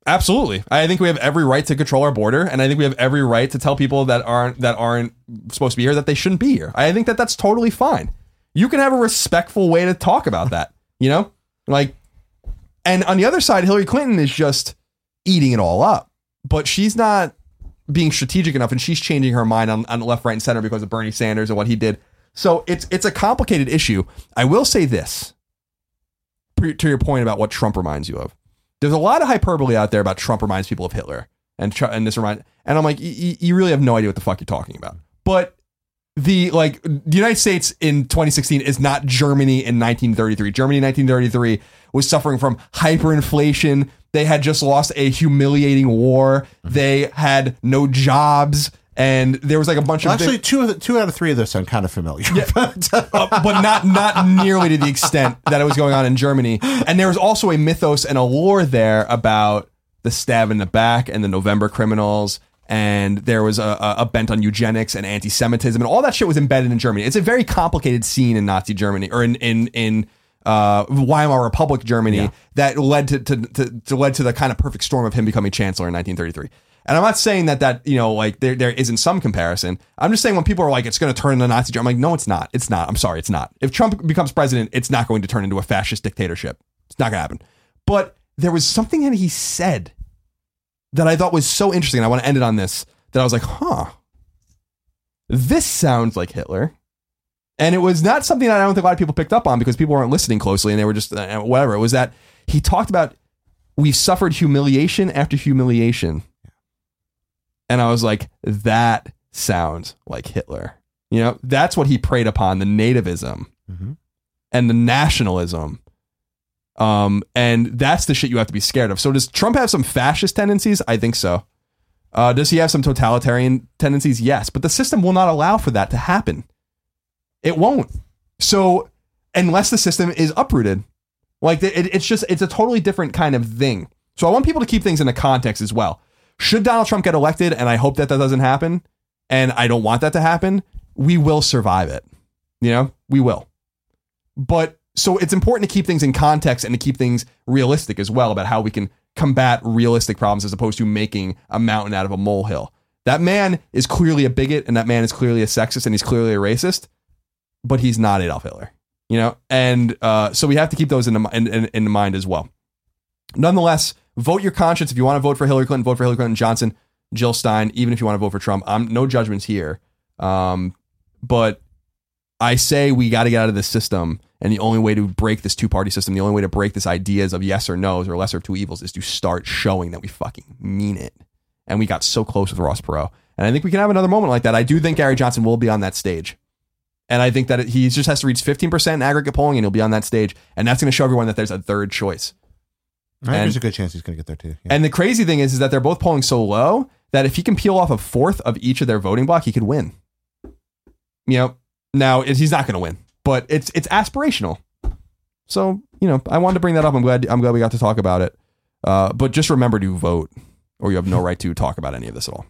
absolutely. I think we have every right to control our border, and I think we have every right to tell people that aren't that aren't supposed to be here that they shouldn't be here. I think that that's totally fine. You can have a respectful way to talk about that. You know, like, and on the other side, Hillary Clinton is just eating it all up, but she's not being strategic enough, and she's changing her mind on, on the left, right, and center because of Bernie Sanders and what he did. So it's it's a complicated issue. I will say this to your point about what Trump reminds you of. There's a lot of hyperbole out there about Trump reminds people of Hitler, and Tr- and this remind, and I'm like, you really have no idea what the fuck you're talking about. But the like the United States in 2016 is not Germany in 1933. Germany in 1933 was suffering from hyperinflation. They had just lost a humiliating war. Mm-hmm. They had no jobs, and there was like a bunch Well, of actually, two of the, two out of three of those sound kind of familiar. But, uh, uh, but not not nearly to the extent that it was going on in Germany. And there was also a mythos and a lore there about the stab in the back and the November criminals. And there was a, a- bent on eugenics and anti-Semitism, and all that shit was embedded in Germany. It's a very complicated scene in Nazi Germany, or in in in uh, Weimar Republic Germany, that led to, to, to, to led to the kind of perfect storm of him becoming chancellor in 1933. And I'm not saying that that you know like there there isn't some comparison. I'm just saying when people are like it's going to turn into Nazi Germany, I'm like no, it's not. It's not. I'm sorry, it's not. If Trump becomes president, it's not going to turn into a fascist dictatorship. It's not going to happen. But there was something that he said that I thought was so interesting. And I want to end it on this. That I was like, huh, this sounds like Hitler. And it was not something that I don't think a lot of people picked up on because people weren't listening closely and they were just uh, whatever. It was that he talked about we've suffered humiliation after humiliation. And I was like, that sounds like Hitler. You know, that's what he preyed upon the nativism Mhm. and the nationalism. Um, and that's the shit you have to be scared of. So, does Trump have some fascist tendencies? I think so. Uh, does he have some totalitarian tendencies? Yes, but the system will not allow for that to happen. It won't. So, unless the system is uprooted, like it, it's just it's a totally different kind of thing. So, I want people to keep things in a context as well. Should Donald Trump get elected, and I hope that that doesn't happen, and I don't want that to happen, we will survive it. You know, we will. But so it's important to keep things in context and to keep things realistic as well about how we can combat realistic problems as opposed to making a mountain out of a molehill. That man is clearly a bigot and that man is clearly a sexist and he's clearly a racist, but he's not Adolf Hitler. You know, and uh, so we have to keep those in, the, in, in, in mind as well. Nonetheless, vote your conscience. If you want to vote for Hillary Clinton, vote for Hillary Clinton, Johnson, Jill Stein. Even if you want to vote for Trump, I'm no judgments here. Um, but I say we got to get out of this system, and the only way to break this two party system, the only way to break this ideas of yes or no's or lesser of two evils, is to start showing that we fucking mean it. And we got so close with Ross Perot, and I think we can have another moment like that. I do think Gary Johnson will be on that stage. And I think that he just has to reach 15% in aggregate polling and he'll be on that stage. And that's going to show everyone that there's a third choice. I think And- there's a good chance he's going to get there too. Yeah. And the crazy thing is, is that they're both polling so low that if he can peel off a fourth of each of their voting block, he could win. You know, now it- he's not going to win, but it's it's aspirational. So you know, I wanted to bring that up. I'm glad I'm glad we got to talk about it. Uh, but just remember to vote, or you have no right to talk about any of this at all.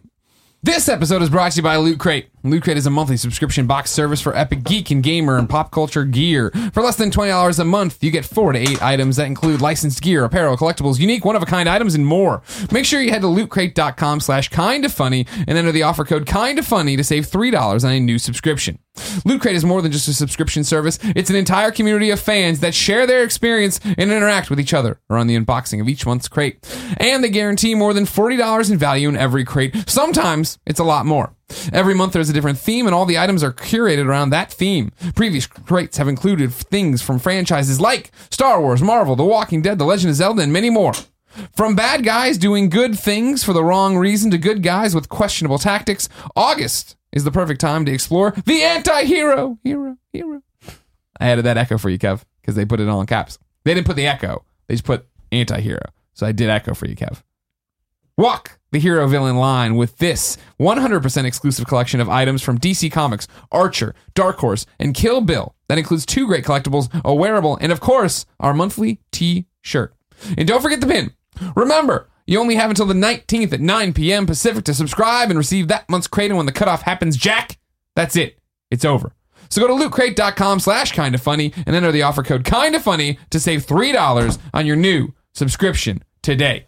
This episode is brought to you by Loot Crate. Loot Crate is a monthly subscription box service for epic geek and gamer and pop culture gear. For less than $20 a month, you get four to eight items that include licensed gear, apparel, collectibles, unique one-of-a-kind items, and more. Make sure you head to lootcrate.com slash kinda funny and enter the offer code kinda funny to save $3 on a new subscription. Loot Crate is more than just a subscription service. It's an entire community of fans that share their experience and interact with each other around the unboxing of each month's crate. And they guarantee more than $40 in value in every crate. Sometimes it's a lot more. Every month there's a different theme and all the items are curated around that theme. Previous crates have included things from franchises like Star Wars, Marvel, The Walking Dead, The Legend of Zelda, and many more. From bad guys doing good things for the wrong reason to good guys with questionable tactics, August is the perfect time to explore the anti-hero. Hero, hero. I added that echo for you, Kev, because they put it all in caps. They didn't put the echo. They just put anti-hero. So I did echo for you, Kev. Walk the hero villain line with this 100% exclusive collection of items from DC Comics, Archer, Dark Horse, and Kill Bill. That includes two great collectibles, a wearable, and of course, our monthly t shirt. And don't forget the pin. Remember, you only have until the 19th at 9 p.m. Pacific to subscribe and receive that month's crate. And when the cutoff happens, Jack, that's it. It's over. So go to lootcrate.com slash kinda funny and enter the offer code kinda funny to save $3 on your new subscription today.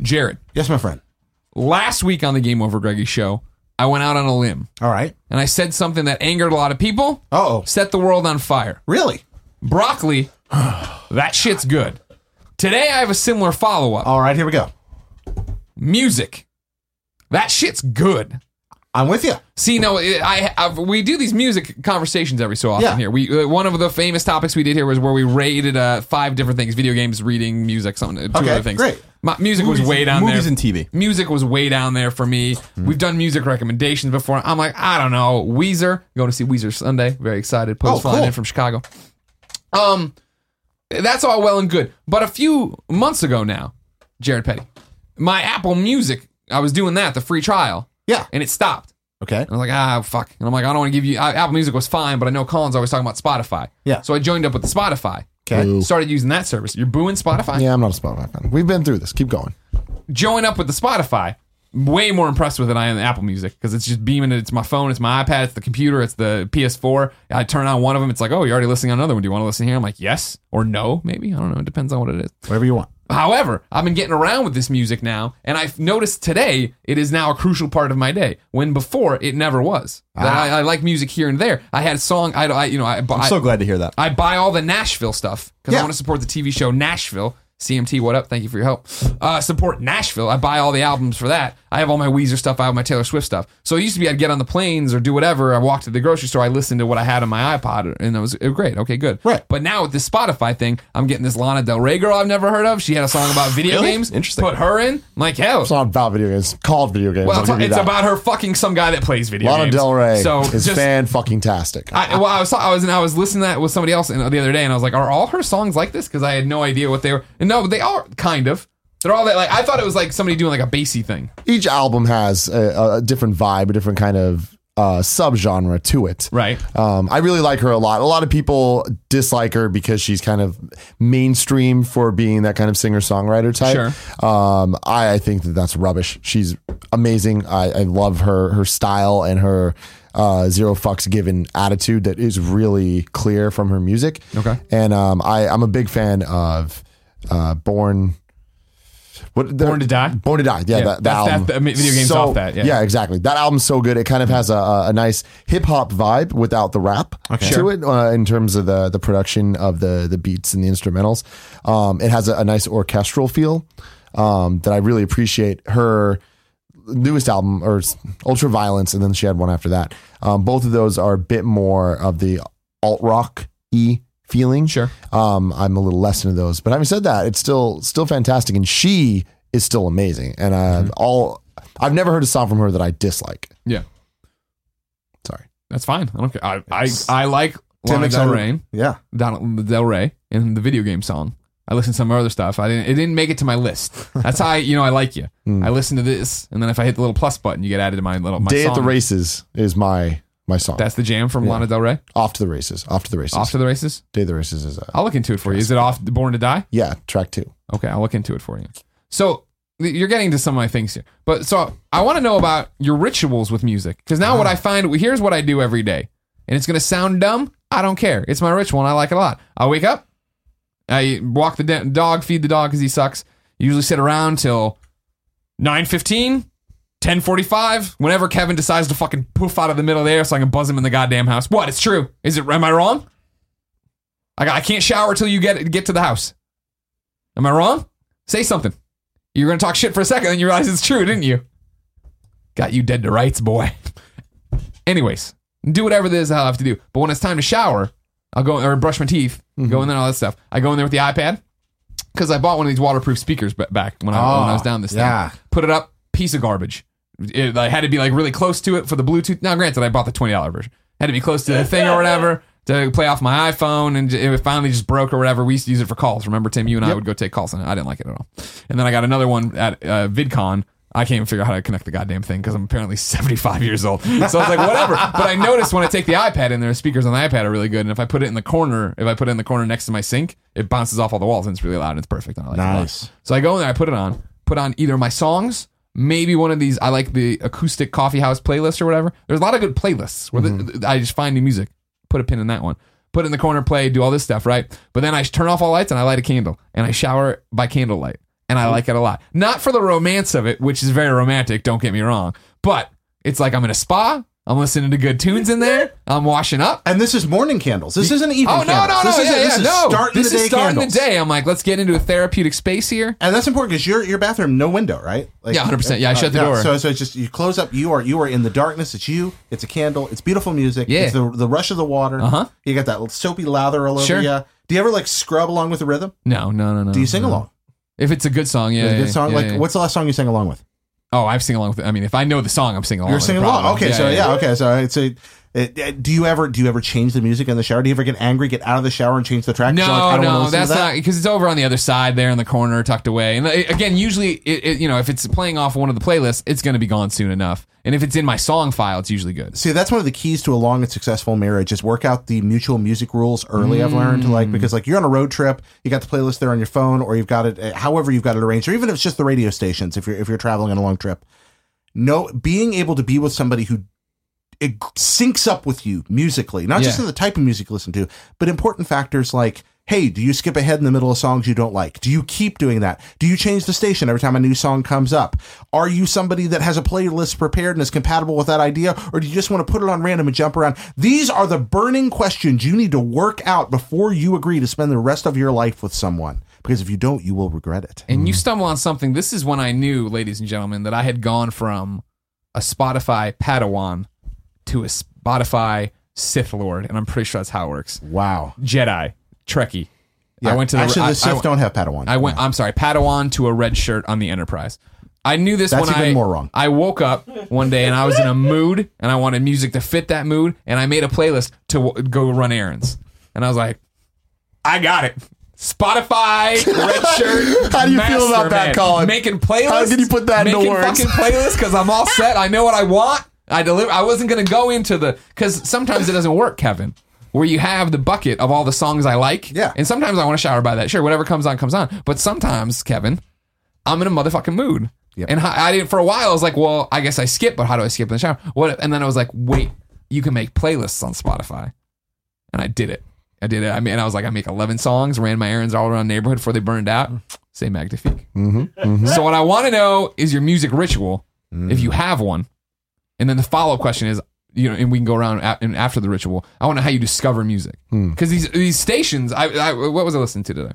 Jared, yes, my friend. last week on the Game Over Greggy show, I went out on a limb All right. and I said something that angered a lot of people, Uh oh. set the world on fire. Really? Broccoli, that shit's good. Today I have a similar follow up. All right. Here we go. Music, that shit's good. I'm with you. See, no, I, I we do these music conversations every so often Yeah. here. We uh, one of the famous topics we did here was where we rated uh, five different things: video games, reading, music, something, two Okay, other things. great. My, music was way down movies there. and TV. Music was way down there for me. Hmm. We've done music recommendations before. I'm like, I don't know, Weezer. Going to see Weezer Sunday. Very excited. Post Oh, flying cool. in from Chicago. Um, that's all well and good. But a few months ago now, Jared Petty, my Apple Music, I was doing that the free trial, Yeah. and it stopped. Okay. I was like, ah, fuck. And I'm like, I don't want to give you. I, Apple Music was fine, but I know Colin's always talking about Spotify. Yeah. So I joined up with the Spotify. Okay. Started using that service. You're booing Spotify? Yeah, I'm not a Spotify fan. We've been through this. Keep going. Join up with the Spotify. Way more impressed with it than I am the Apple Music because it's just beaming. It's my phone, it's my iPad, it's the computer, it's the PS4. I turn on one of them. It's like, oh, you're already listening on another one. Do you want to listen here? I'm like, yes or no, maybe. I don't know. It depends on what it is. Whatever you want. However, I've been getting around with this music now, and I've noticed today it is now a crucial part of my day. When before it never was. That Ah. I, I like music here and there. I had a song. I, I you know I, I'm so glad to hear that. I buy all the Nashville stuff because I want to support the TV show Nashville. CMT, what up? Thank you for your help. Uh, support Nashville. I buy all the albums for that. I have all my Weezer stuff. I have my Taylor Swift stuff. So it used to be I'd get on the planes or do whatever. I walked to the grocery store. I listened to what I had on my iPod, and it was, it was great. Okay, good. Right. But now with this Spotify thing, I'm getting this Lana Del Rey girl I've never heard of. She had a song about video Really? games. Interesting. Put her in. I'm like, hell. It's not about video games. It's called video games. Well, I'll it's, it's about her fucking some guy that plays video games. Lana games. Del Rey So is just, fan fucking tastic. I, well, I was I was and I was listening to that with somebody else the other day, and I was like, "Are all her songs like this?" Because I had no idea what they were. And no, they are kind of. They're all that like I thought it was like somebody doing like a bassy thing. Each album has a, a different vibe, a different kind of uh, subgenre to it. Right. Um, I really like her a lot. A lot of people dislike her because she's kind of mainstream for being that kind of singer songwriter type. Sure. Um, I, I think that that's rubbish. She's amazing. I, I love her her style and her uh, zero fucks given attitude that is really clear from her music. Okay. And um, I I'm a big fan of uh, Born. What, Born to Die? Born to Die. Yeah, Yeah, that, that that's- album. that- video game's So- off that, yeah. exactly. That album's so good. It kind of has a, a, nice hip hop vibe without the rap to Sure. it uh, in terms of the the production of the the beats and the instrumentals. Um, it has a, a nice orchestral feel um, that I really appreciate. Her newest album or Ultraviolence, and then she had one after that. Um, both of those are a bit more of the alt rock e feeling. Sure. Um, I'm a little less into those, but having said that, it's still still fantastic, and she is still amazing. And uh, Mm-hmm. all I've never heard a song from her that I dislike. Yeah, Sorry. that's fine. I don't care. I I, I like Lana Del Rey, Yeah. Don, Del Rey, in the video game song. I listened to some other stuff. I didn't. It didn't make it to my list. That's how I, you know I like you. I listen to this, and then if I hit the little plus button, you get added to my little my Day at the. Races is my my song. That's the jam from Lana Del Rey. off to the races. Off to the races. Off to the races. Day of the races is I'll look into it for you. Is it off Born to Die? yeah track two. Okay, I'll look into it for you. So you're getting to some of my things here, but so I want to know about your rituals with music because now what ah. I find here's what I do every day, and it's gonna sound dumb. I don't care. It's my ritual, and I like it a lot. I wake up, I walk the dog, feed the dog because he sucks. Usually sit around till 9.15, 10.45, whenever Kevin decides to fucking poof out of the middle of the air so I can buzz him in the goddamn house. What? It's true. Is it? Am I wrong? I, got- I can't shower till you get get to the house. Am I wrong? Say something. You're gonna talk shit for a second, and you realize it's true, didn't you? Got you dead to rights, boy. Anyways, do whatever it is I have to do. But when it's time to shower, I'll go or brush my teeth, mm-hmm. go in there, and all that stuff. I go in there with the iPad because I bought one of these waterproof speakers back when I, when I was oh, down this yeah. thing. Put it up, piece of garbage. It, I had to be like really close to it for the Bluetooth. Now, granted, I bought the twenty dollar version. Had to be close to the thing or whatever to play off my iPhone, and it finally just broke or whatever. We used to use it for calls. Remember, Tim? You and I would go take calls, and I didn't like it at all. And then I got another one at uh, VidCon. I can't even figure out how to connect the goddamn thing because I'm apparently 75 years old. So I was like, whatever. But I noticed when I take the iPad in there, the speakers on the iPad are really good. And if I put it in the corner, if I put it in the corner next to my sink, it bounces off all the walls and it's really loud and it's perfect. And I like it a lot. Nice. So I go in there, I put it on, put on either my songs, maybe one of these. I like the acoustic coffee house playlist or whatever. There's a lot of good playlists where the, mm-hmm. I just find new music, put a pin in that one, put it in the corner, play, do all this stuff, right? But then I turn off all lights and I light a candle and I shower by candlelight. And I mm-hmm. like it a lot. Not for the romance of it, which is very romantic, don't get me wrong. But it's like I'm in a spa. I'm listening to good tunes in there. I'm washing up. And this is morning candles. This isn't evening Oh no, candles. no, no, This is, yeah, this yeah, is no. starting this the day is starting candles. the day. I'm like, let's get into a therapeutic space here. And that's important because your your bathroom no window, right? Like, Yeah, 100%. Yeah, I shut the door. So so it's just you close up. You are you are in the darkness. It's you. It's a candle. It's beautiful music. Yeah. It's the the rush of the water. Uh-huh. You got that soapy lather all over Sure. you. Do you ever like scrub along with the rhythm? No, no, no, no. Do you sing no. along? If it's a good song, yeah. Is it a good song. yeah, like yeah. what's the last song you sang along with? Oh, I've sing along with it. I mean, if I know the song, I'm singing along. You're with it, singing along. probably. Okay, so yeah, okay, so it's a. It, it- do you ever do you ever change the music in the shower? Do you ever get angry, get out of the shower, and change the track? No, like, I don't no, that's that? not because it's over on the other side there in the corner, tucked away. And uh, again, usually, it, it, you know, if it's playing off one of the playlists, it's going to be gone soon enough. And if it's in my song file, it's usually good. See, that's one of the keys to a long and successful marriage is work out the mutual music rules early. I've learned like Mm. because like you're on a road trip, you got the playlist there on your phone, or you've got it uh, however you've got it arranged, or even if it's just the radio stations if you're if you're traveling on a long trip. No, being able to be with somebody who it syncs up with you musically, not just in the type of music you listen to, but important factors like. Hey, do you skip ahead in the middle of songs you don't like? Do you keep doing that? Do you change the station every time a new song comes up? Are you somebody that has a playlist prepared and is compatible with that idea? Or do you just want to put it on random and jump around? These are the burning questions you need to work out before you agree to spend the rest of your life with someone. because if you don't, you will regret it. and you stumble on something. This is when I knew, ladies and gentlemen, that I had gone from a Spotify Padawan to a Spotify Sith Lord, and I'm pretty sure that's how it works. Wow. Jedi, Trekkie. I went to the actually I- the Sith I- don't have Padawan. I went. I'm sorry, Padawan to a red shirt on the Enterprise. I knew this That's when even I more wrong. I woke up one day and I was in a mood and I wanted music to fit that mood and I made a playlist to w- go run errands and I was like, I got it. Spotify, red shirt. How do you feel about that, man. Colin? Making playlists. How can you put that into making words? Fucking playlists because I'm all set. I know what I want. I deliver. I wasn't gonna go into the because sometimes it doesn't work, Kevin. Where you have the bucket of all the songs I like, Yeah. and sometimes I want to shower by that. Sure, whatever comes on comes on. But sometimes, Kevin, I'm in a motherfucking mood. Yep. And I, I didn't for a while. I was like, well, I guess I skip, but how do I skip in the shower? What? And then I was like, wait, you can make playlists on Spotify, and I did it. I did it. I mean, I was like, I make 11 songs, ran my errands all around the neighborhood before they burned out. Say magnifique. Mm-hmm, mm-hmm. So what I want to know is your music ritual, if you have one, and then the follow up question is, you know, and we can go around a- and after the ritual. I want to know how you discover music hmm. because these these stations. I, I what was I listening to today?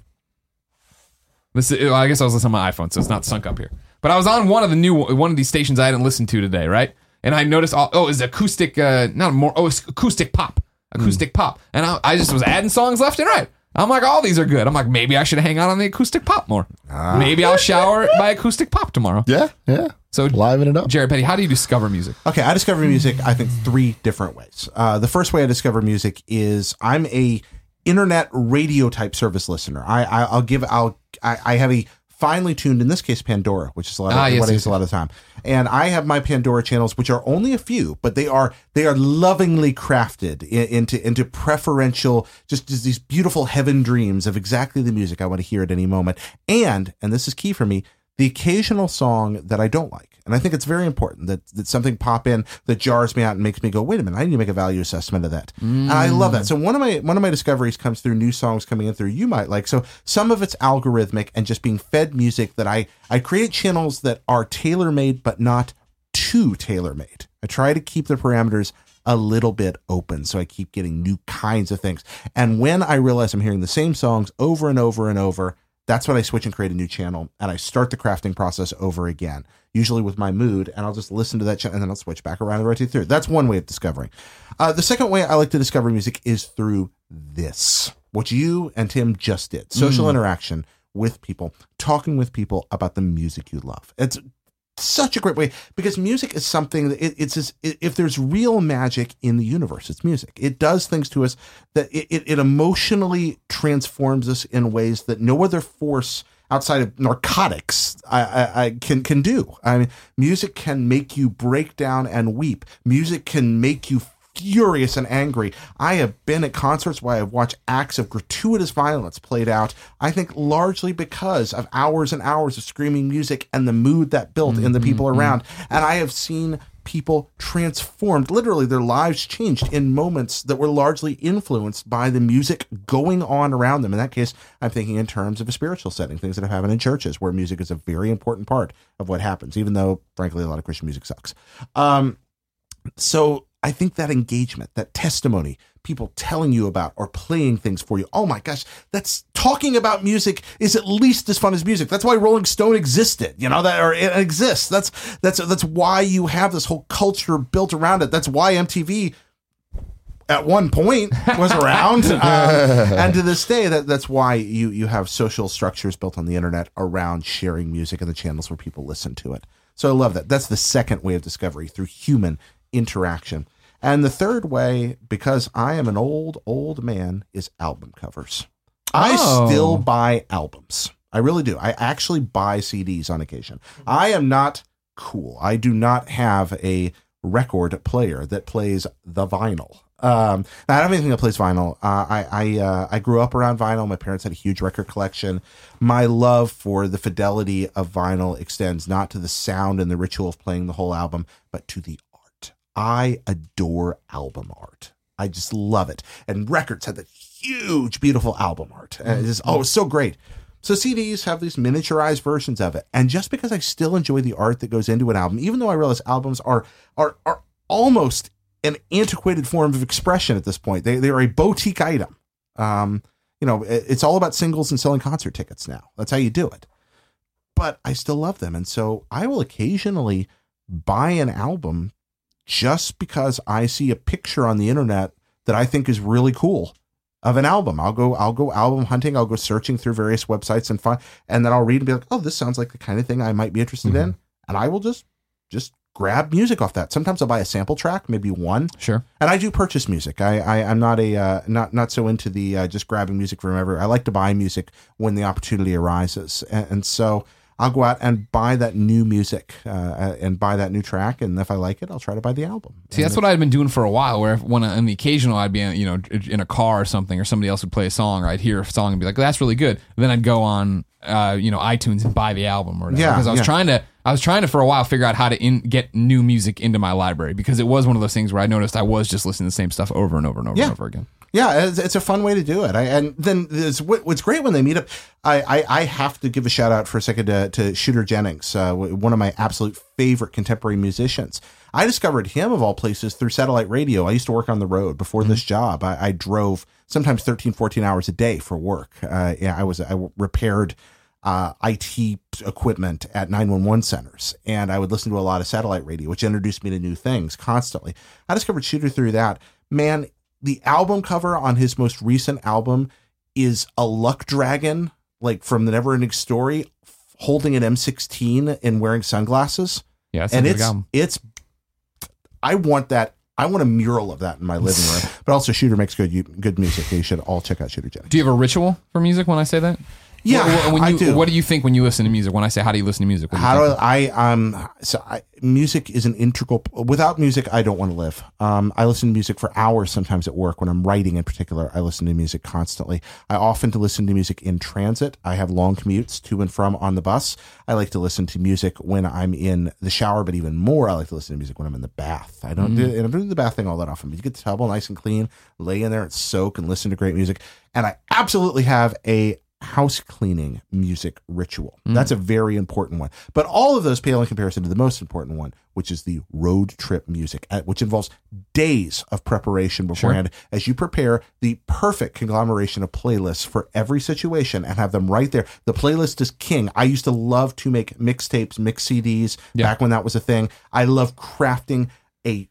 This, well, I guess I was listening on my iPhone, so it's not sunk up here. But I was on one of the new one of these stations I hadn't listened to today, right? And I noticed, all, oh, it's acoustic, uh, not more, oh, it's acoustic pop, acoustic hmm. pop. And I, I just was adding songs left and right. I'm like, all these are good. I'm like, maybe I should hang out on the acoustic pop more. Ah. Maybe I'll shower by acoustic pop tomorrow. Yeah, yeah. So, Liven it up. Jared Petty, how do you discover music? Okay, I discover music. I think three different ways. Uh, the first way I discover music is I'm a internet radio type service listener. I, I I'll give I'll I, I have a finely tuned in this case Pandora, which is a lot of Ah, yes, what I yes, use a lot of time, and I have my Pandora channels, which are only a few, but they are they are lovingly crafted in, into into preferential, just, just these beautiful heaven dreams of exactly the music I want to hear at any moment, and and this is key for me the occasional song that I don't like. And I think it's very important that, that something pop in that jars me out and makes me go, wait a minute, I need to make a value assessment of that. And I love that. So one of my one of my discoveries comes through new songs coming in through you might like. So some of it's algorithmic and just being fed music that I I create channels that are tailor made but not too tailor made. I try to keep the parameters a little bit open so I keep getting new kinds of things. And when I realize I'm hearing the same songs over and over and over, that's when I switch and create a new channel and I start the crafting process over again, usually with my mood, and I'll just listen to that channel and then I'll switch back around and rotate through. That's one way of discovering. Uh, the second way I like to discover music is through this, what you and Tim just did social interaction with people, talking with people about the music you love. It's such a great way because music is something that it, it's as, if there's real magic in the universe it's music. It does things to us that it, it, it emotionally transforms us in ways that no other force outside of narcotics I, I, I can can do. I mean music can make you break down and weep. Music can make you furious and angry. I have been at concerts where I've watched acts of gratuitous violence played out, I think largely because of hours and hours of screaming music and the mood that built in the people around. And I have seen people transformed, literally their lives changed in moments that were largely influenced by the music going on around them. In that case, I'm thinking in terms of a spiritual setting, things that have happened in churches where music is a very important part of what happens, even though, frankly, a lot of Christian music sucks. Um, so I think that engagement, that testimony, people telling you about or playing things for you. Oh my gosh, that's talking about music is at least as fun as music. That's why Rolling Stone existed, you know, that or it exists. That's that's that's why you have this whole culture built around it. That's why MTV at one point was around um, and to this day that that's why you you have social structures built on the internet around sharing music and the channels where people listen to it so i love that that's the second way of discovery through human interaction and the third way because i am an old old man is album covers i Oh. still buy albums i really do i actually buy cds on occasion i am not cool i do not have a record player that plays the vinyl um, I don't have anything that plays vinyl. Uh, I I uh, I grew up around vinyl. My parents had a huge record collection. My love for the fidelity of vinyl extends not to the sound and the ritual of playing the whole album, but to the. I adore album art. I just love it. And records have that huge, beautiful album art. And it's oh, it's so great. So CDs have these miniaturized versions of it. And just because I still enjoy the art that goes into an album, even though I realize albums are are are almost an antiquated form of expression at this point. They they are a boutique item. Um, you know, it- it's all about singles and selling concert tickets now. That's how you do it. But I still love them. And so I will occasionally buy an album just because I see a picture on the internet that I think is really cool of an album. I'll go I'll go album hunting, I'll go searching through various websites and find and then I'll read and be like, "Oh, this sounds like the kind of thing I might be interested in." And I will just just grab music off that. Sometimes I'll buy a sample track, maybe one, Sure. and I do purchase music. I, I I'm not a uh, not not so into the uh, just grabbing music from everywhere. I like to buy music when the opportunity arises, and, and so I'll go out and buy that new music uh, and buy that new track, and if I like it, I'll try to buy the album. See, that's what I'd been doing for a while. Where if, when on the occasional, I'd be in, you know in a car or something, or somebody else would play a song, or I'd hear a song and be like, "That's really good." then I'd go on, uh, you know, iTunes and buy the album or whatever. Yeah, because I was yeah. trying to, I was trying to for a while figure out how to in, get new music into my library because it was one of those things where I noticed I was just listening to the same stuff over and over and over Yeah. and over again. Yeah, it's, it's a fun way to do it. I, and then what's great when they meet up. I, I, I have to give a shout out for a second to, to Shooter Jennings, uh, one of my absolute favorite contemporary musicians. I discovered him of all places through satellite radio. I used to work on the road before this job. I, I drove sometimes 13, 14 hours a day for work. Uh, yeah, I was I repaired uh, IT equipment at 911 centers. And I would listen to a lot of satellite radio, which introduced me to new things constantly. I discovered Shooter through that. Man, the album cover on his most recent album is a luck dragon, like from the Never Ending Story, holding an M16 and wearing sunglasses. Yeah, and it's, album. it's, I want that. I want a mural of that in my living room. But also, Shooter makes good good music. You should all check out Shooter Jennings. Do you have a ritual for music when I say that? Yeah, What- when I do. What do you think when you listen to music? When I say, how do you listen to music? Do How do? I, um so I, music is an integral without music I don't want to live. Um I listen to music for hours sometimes at work when I'm writing in particular. I listen to music constantly. I often to listen to music in transit. I have long commutes to and from on the bus. I like to listen to music when I'm in the shower, but even more I like to listen to music when I'm in the bath. I don't do and I'm doing the bath thing all that often. But you get the towel nice and clean, lay in there and soak and listen to great music. And I absolutely have a house cleaning music ritual. Mm. That's a very important one. But all of those pale in comparison to the most important one, which is the road trip music, which involves days of preparation beforehand as you prepare the perfect conglomeration of playlists for every situation and have them right there. The playlist is king. I used to love to make mixtapes, mix CDs Yeah. back when that was a thing. I love crafting a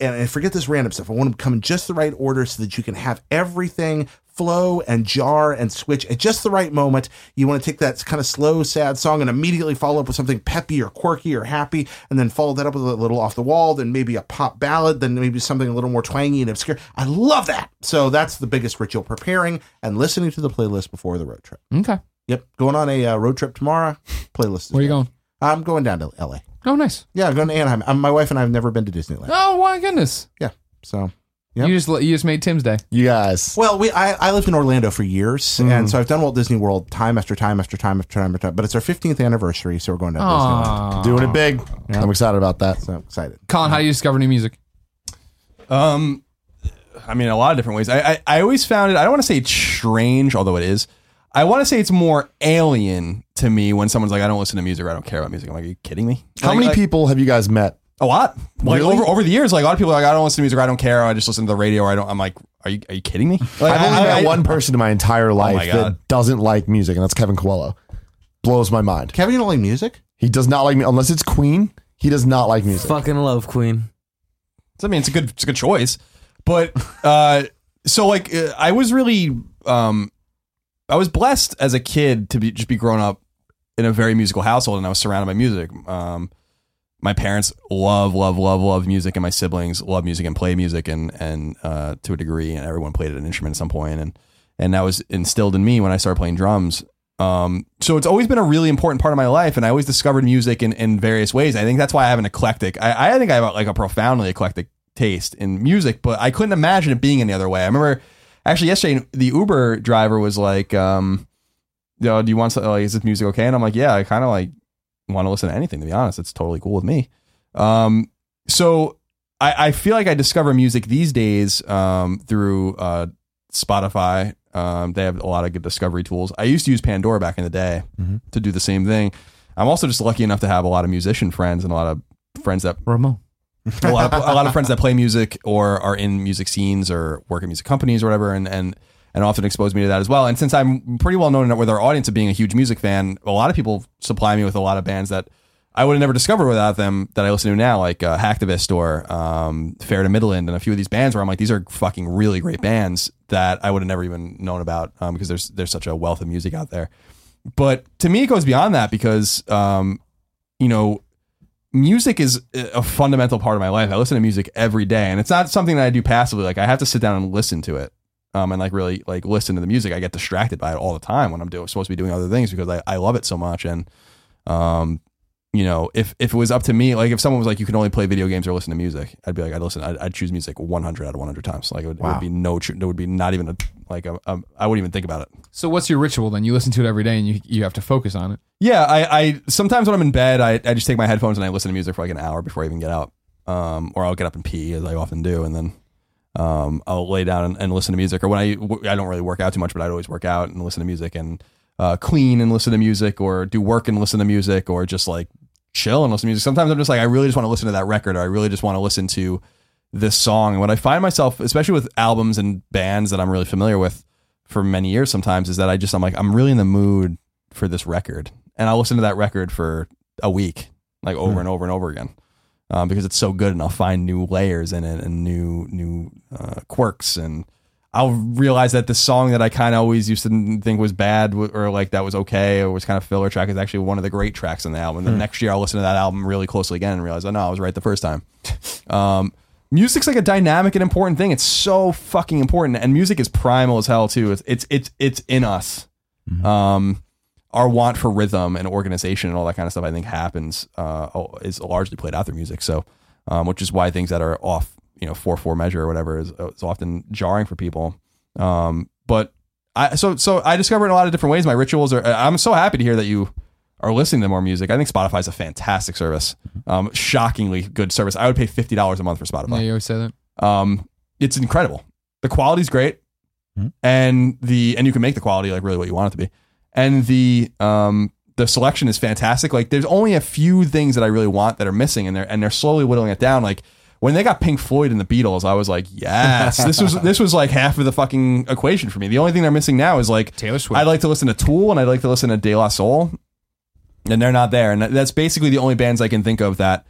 and I forget this random stuff. I want them to come in just the right order so that you can have everything flow and jar and switch at just the right moment. You want to take that kind of slow, sad song and immediately follow up with something peppy or quirky or happy, and then follow that up with a little off the wall, then maybe a pop ballad, then maybe something a little more twangy and obscure. I love that. So that's the biggest ritual: preparing and listening to the playlist before the road trip. Okay. Yep, going on a uh, road trip tomorrow. Playlist. is Where are you going? I'm going down to L.A. Oh, nice. Yeah, I'm going to Anaheim. Um, my wife and I have never been to Disneyland. Oh, my goodness. Yeah, so Yep. You just you just made Tim's day. You guys. Well, we I, I lived in Orlando for years, and so I've done Walt Disney World time after time after time after time after time. But it's our 15th anniversary, so we're going to Disneyland. Doing it big. I'm excited about that. So I'm excited. Colin, how do you discover new music? Um, I mean, a lot of different ways. I, I, I always found it. I don't want to say it's strange, although it is. I want to say it's more alien to me when someone's like, "I don't listen to music. or I don't care about music." I'm like, "Are you kidding me?" How Like- many like- people have you guys met? A lot. Like Really? over over the years, like a lot of people are like, "I don't listen to music. or I don't care. I just listen to the radio. Or I don't." I'm like, "Are you are you kidding me?" Like, I've only I- met I- one person in my entire life my that doesn't like music, and that's Kevin Coelho. Blows my mind. Kevin, you don't like music? He does not like me unless it's Queen. He does not like music. Fucking love Queen. I mean, it's a good it's a good choice, but uh, so like uh, I was really um, I was blessed as a kid to be just be grown up in a very musical household, and I was surrounded by music. Um, my parents love love love love music, and my siblings love music and play music, and and uh, to a degree, and everyone played an instrument at some point, and and that was instilled in me when I started playing drums. Um, so it's always been a really important part of my life, and I always discovered music in, in various ways. I think that's why I have an eclectic. I, I think I have like a profoundly eclectic taste in music, but I couldn't imagine it being any other way. I remember actually yesterday the Uber driver was like, um, "Yo, do you want to, like is this music okay?" And I'm like, "Yeah, I kind of like want to listen to anything. To be honest, it's totally cool with me." Um, so I, I feel like I discover music these days um, through uh, Spotify. Um, they have a lot of good discovery tools. I used to use Pandora back in the day Mhm. to do the same thing. I'm also just lucky enough to have a lot of musician friends and a lot of friends that Ramon. a lot of a lot of friends that play music or are in music scenes or work in music companies or whatever and and and often exposed me to that as well. And since I'm pretty well known with our audience of being a huge music fan, a lot of people supply me with a lot of bands that I would have never discovered without them that I listen to now, like uh, Hacktivist or um, Fair to Midland, and a few of these bands where I'm like, these are fucking really great bands that I would have never even known about um, because there's there's such a wealth of music out there. But to me, it goes beyond that because um, you know music is a fundamental part of my life. I listen to music every day, and it's not something that I do passively. Like I have to sit down and listen to it, um, and like really like listen to the music. I get distracted by it all the time when I'm doing supposed to be doing other things because I, I love it so much. And um, you know, if if it was up to me, like if someone was like, you can only play video games or listen to music, I'd be like, I'd listen. I'd, I'd choose music 100 out of 100 times. Like it would, it would be no, there would be not even a like a, a, I wouldn't even think about it. So what's your ritual then? You listen to it every day and you you have to focus on it. Yeah, I, I sometimes when I'm in bed, I, I just take my headphones and I listen to music for like an hour before I even get out. Um, or I'll get up and pee as I often do, and then um, I'll lay down and, and listen to music. Or when I I don't really work out too much, but I'd always work out and listen to music and uh, clean and listen to music, or do work and listen to music, or just like chill and listen to music. Sometimes I'm just like I really just want to listen to that record, or I really just want to listen to this song. And what I find myself, especially with albums and bands that I'm really familiar with for many years, sometimes is that I just I'm like I'm really in the mood for this record, and I'll listen to that record for a week, like over and over and over again, um, because it's so good, and I'll find new layers in it and new new uh, quirks, and I'll realize that the song that I kind of always used to think was bad or like that was okay or was kind of filler track is actually one of the great tracks on the album. The next year I'll listen to that album really closely again and realize, oh no, I was right the first time. um, music's like a dynamic and important thing. It's so fucking important, and music is primal as hell too. It's it's it's it's in us. Um, our want for rhythm and organization and all that kind of stuff, I think, happens uh, is largely played out through music. So, um, which is why things that are off, you know, four four measure or whatever is, is often jarring for people. Um, but I so so I discovered in a lot of different ways. My rituals are. I'm so happy to hear that you are listening to more music. I think Spotify is a fantastic service, um, shockingly good service. I would pay fifty dollars a month for Spotify Yeah, you always say that. um, it's incredible. The quality's great, and the and you can make the quality like really what you want it to be, and the um the selection is fantastic. Like there's only a few things that I really want that are missing, and they're and they're slowly whittling it down. Like when they got Pink Floyd and the Beatles, I was like, yes, this was this was like half of the fucking equation for me. The only thing they're missing now is like Taylor Swift. I'd like to listen to Tool and I'd like to listen to De La Soul, and they're not there. And that's basically the only bands I can think of that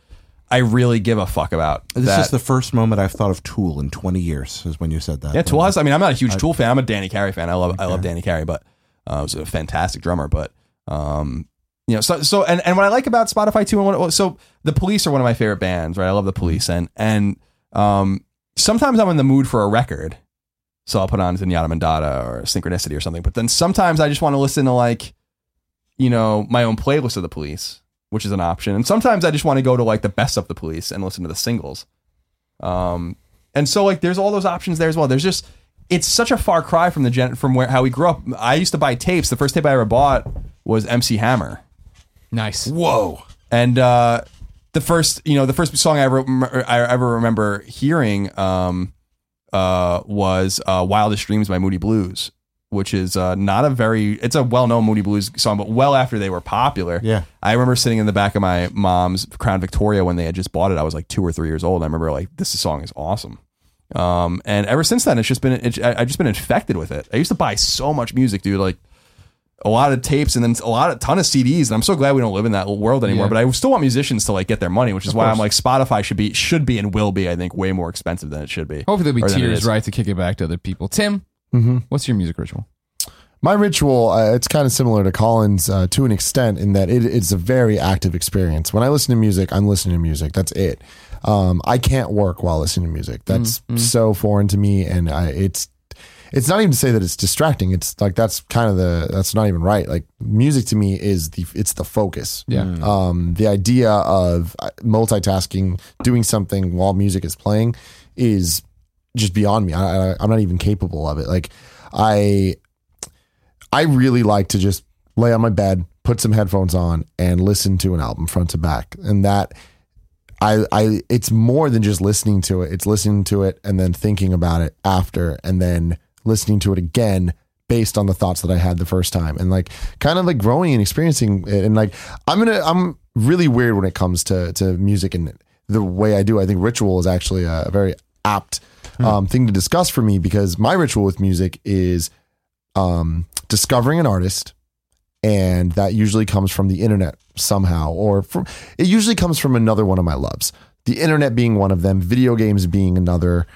I really give a fuck about. This that- is the first moment I've thought of Tool in 20 years. Is when you said that. Yeah, Tool has. I mean, I'm not a huge Tool fan. I'm a Danny Carey fan. I love I love Danny Carey, but uh, was a fantastic drummer. But um, you know, so so and, and what I like about Spotify too, and what, so the Police are one of my favorite bands, right? I love the Police, and and um, sometimes I'm in the mood for a record, so I'll put on Zenyatta Mondatta or Synchronicity or something. But then sometimes I just want to listen to like, you know, my own playlist of the Police, which is an option, and sometimes I just want to go to like the best of the Police and listen to the singles. Um, and so like there's all those options there as well. There's just it's such a far cry from the gen from where how we grew up. I used to buy tapes. The first tape I ever bought was MC Hammer, Nice. Whoa. and uh, the first you know the first song I ever I ever remember hearing um, uh, was uh, "Wildest Dreams" by Moody Blues, which is uh, not a very it's a well known Moody Blues song, but well after they were popular. Yeah. I remember sitting in the back of my mom's Crown Victoria when they had just bought it. I was like two or three years old. I remember like this song is awesome. Um, and ever since then, it's just been it's, I- I've just been infected with it. I used to buy so much music, dude. Like a lot of tapes and then a lot of ton of CDs. And I'm so glad we don't live in that world anymore. Yeah. But I still want musicians to like get their money, which is why I'm like Spotify should be should be and will be, I think, way more expensive than it should be. Hopefully there'll be Or tears right to kick it back to other people. Tim, what's your music ritual? My ritual, uh, it's kind of similar to Colin's uh, to an extent in that it, it's a very active experience. When I listen to music, I'm listening to music. That's it. Um, I can't work while listening to music. That's so foreign to me, and I, it's it's not even to say that it's distracting. It's like that's kind of the that's not even right. Like music to me is the it's the focus. Yeah. Um, the idea of uh, multitasking, doing something while music is playing, is just beyond me. I, I, I'm not even capable of it. Like I I really like to just lay on my bed, put some headphones on, and listen to an album front to back. And that I I it's more than just listening to it. It's listening to it and then thinking about it after and then listening to it again based on the thoughts that I had the first time. And like kind of like growing and experiencing it. And like I'm gonna I'm really weird when it comes to to music and the way I do. I think ritual is actually a very apt um, thing to discuss for me because my ritual with music is um, discovering an artist, and that usually comes from the internet somehow, or from it usually comes from another one of my loves. The internet being one of them, video games being another,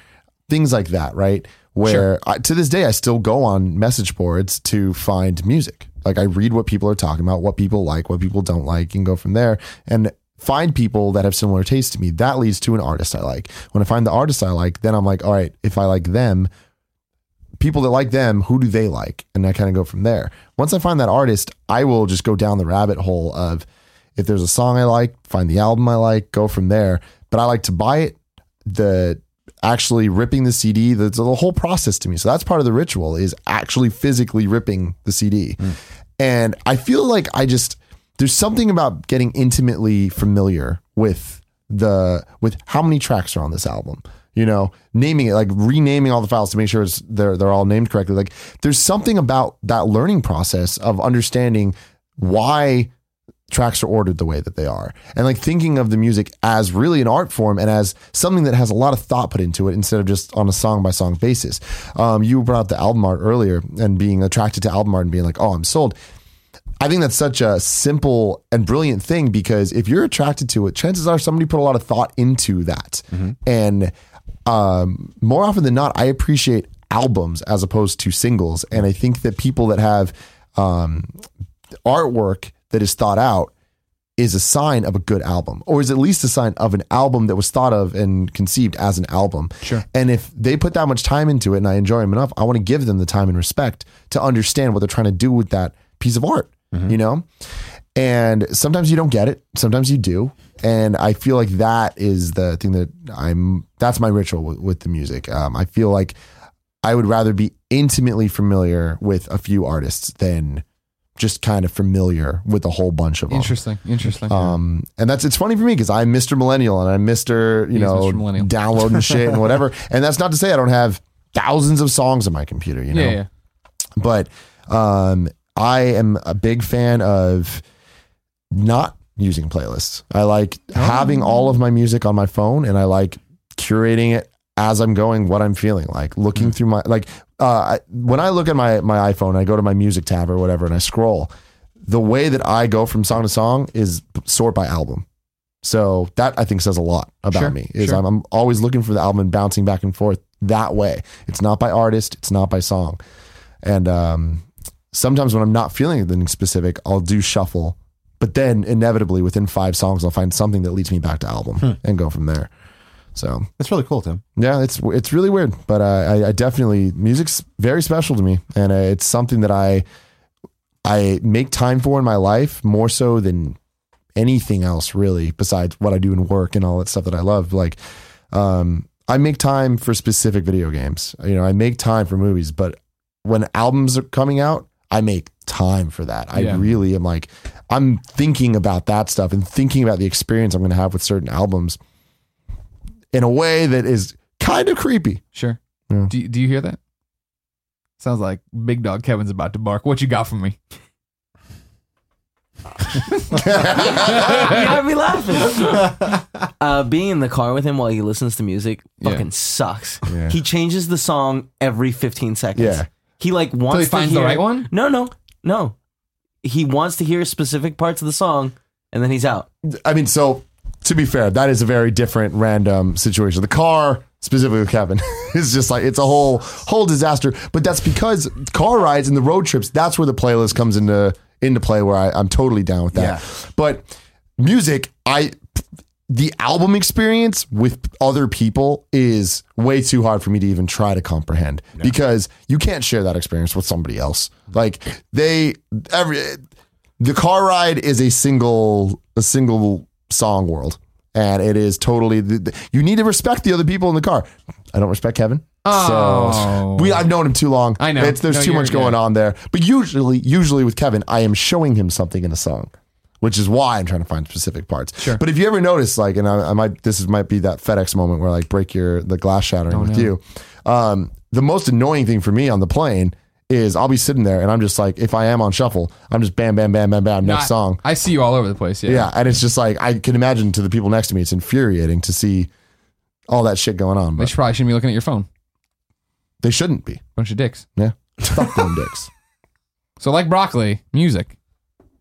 things like that, right? Where I, to this day I still go on message boards to find music. Like I read what people are talking about, what people like, what people don't like, and go from there. And find people that have similar tastes to me. That leads to an artist I like. When I find the artist I like, then I'm like, all right, if I like them, people that like them, who do they like? And I kind of go from there. Once I find that artist, I will just go down the rabbit hole of if there's a song I like, find the album I like, go from there. But I like to buy it. The actually ripping the CD, that's the whole process to me. So that's part of the ritual is actually physically ripping the CD. Hmm. And I feel like I just there's something about getting intimately familiar with the with how many tracks are on this album you know naming it like renaming all the files to make sure it's they're they're all named correctly. Like there's something about that learning process of understanding why tracks are ordered the way that they are. And like thinking of the music as really an art form and as something that has a lot of thought put into it instead of just on a song by song basis. Um, you brought up the album art earlier and being attracted to album art and being like oh i'm sold. I think that's such a simple and brilliant thing because if you're attracted to it, chances are somebody put a lot of thought into that. And um, more often than not, I appreciate albums as opposed to singles. And I think that people that have um, artwork that is thought out is a sign of a good album, or is at least a sign of an album that was thought of and conceived as an album. Sure. And if they put that much time into it and I enjoy them enough, I want to give them the time and respect to understand what they're trying to do with that piece of art, you know? And sometimes you don't get it, sometimes you do. And I feel like that is the thing that I'm, that's my ritual with, with the music. Um, I feel like I would rather be intimately familiar with a few artists than just kind of familiar with a whole bunch of them. Interesting. Interesting. Um, and that's it's funny for me because I'm Mr. Millennial and I'm Mr. You know Mr. Downloading shit and whatever. And that's not to say I don't have thousands of songs on my computer. You know, yeah, yeah. but um, I am a big fan of not using playlists. I like having all of my music on my phone and I like curating it as I'm going what I'm feeling like looking through my like uh, I, when I look at my my iPhone I go to my music tab or whatever and I scroll the way that I go from song to song is sort by album so that I think says a lot about Sure, me is sure. I'm, I'm always looking for the album and bouncing back and forth that way it's not by artist it's not by song and um, sometimes when I'm not feeling anything specific, I'll do shuffle. But then inevitably within five songs, I'll find something that leads me back to album Hmm. and go from there. So That's really cool, Tim. yeah, it's it's really weird, but uh, I, I definitely music's very special to me, and uh, it's something that I I make time for in my life more so than anything else, really. Besides what I do in work and all that stuff that I love, like um, I make time for specific video games. You know, I make time for movies, but when albums are coming out, I make time for that. I Yeah. really am like I'm thinking about that stuff and thinking about the experience I'm going to have with certain albums in a way that is kind of creepy. Sure. Yeah. Do, you- do you hear that? Sounds like Big Dog Kevin's about to bark. What you got for me? you gotta be laughing. uh, being in the car with him while he listens to music Yeah. fucking sucks. Yeah. He changes the song every 15 seconds. Yeah. He like wants he to finds the hear- right one? No, no, no. He wants to hear specific parts of the song, and then he's out. I mean, so to be fair, that is a very different random situation. The car, specifically with Kevin, is just like it's a whole whole disaster. But that's because car rides and the road trips, that's where the playlist comes into into play where I, I'm totally down with that. But music, I the album experience with other people is way too hard for me to even try to comprehend because you can't share that experience with somebody else. Like they every the car ride is a single a single song world and it is totally the, the- you need to respect the other people in the car. I don't respect Kevin. Oh. So we I've known him too long. I know. It's, there's No, too much going yeah. on there. But usually usually with Kevin, I am showing him something in a song which is why I'm trying to find specific parts. Sure. But if you ever notice, like, and I, I might, this is, might be that FedEx moment where like break your the glass shattering Oh, with no. you. Um, the most annoying thing for me on the plane is I'll be sitting there and I'm just like, if I am on shuffle, I'm just bam, bam, bam, bam, bam, next I- song. I see you all over the place. Yeah. Yeah, and it's just like I can imagine to the people next to me, it's infuriating to see all that shit going on. They But should probably shouldn't be looking at your phone. they shouldn't be. Bunch of dicks. Yeah, fuck them dicks. So like broccoli, music.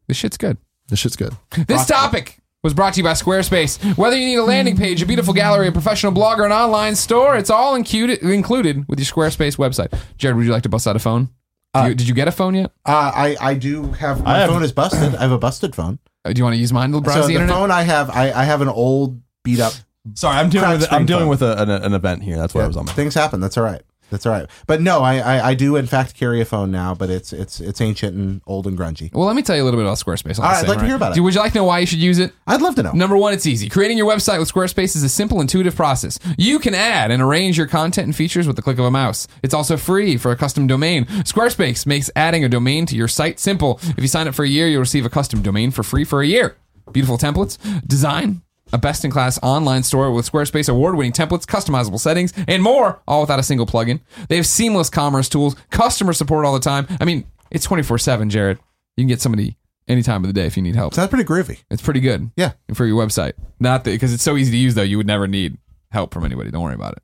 This shit's good. This shit's good. This topic was brought to you by Squarespace. Whether you need a landing page, a beautiful gallery, a professional blog, or an online store, it's all included included with your Squarespace website. Jared, would you like to bust out a phone? Do you- did you get a phone yet? Uh, I I do have my I have- phone is busted. I have a busted phone. Uh, Do you want to use mine to browse so the the internet? phone I have, I, I have an old beat up. Sorry, I'm dealing Cracked with I'm screen dealing phone. with a, an, an event here. That's why I was on my. Things happen. That's all right. That's all right. But no, I, I I do in fact carry a phone now, but it's it's it's ancient and old and grungy. well, let me tell you a little bit about Squarespace. All right, I'd like to hear about it. Do- Would you like to know why you should use it? I'd love to know. Number one, it's easy. Creating your website with Squarespace is a simple, intuitive process. You can add and arrange your content and features with the click of a mouse. It's also free for a custom domain. Squarespace makes adding a domain to your site simple. If you sign up for a year, you'll receive a custom domain for free for a year. Beautiful templates, design, a best in class online store with Squarespace award winning templates, customizable settings, and more, all without a single plugin. They have seamless commerce tools, customer support all the time. I mean, it's 24 7, Jared. You can get somebody any time of the day if you need help. So that's pretty groovy. It's pretty good. Yeah. For your website. Not that because it's so easy to use though, you would never need help from anybody. Don't worry about it.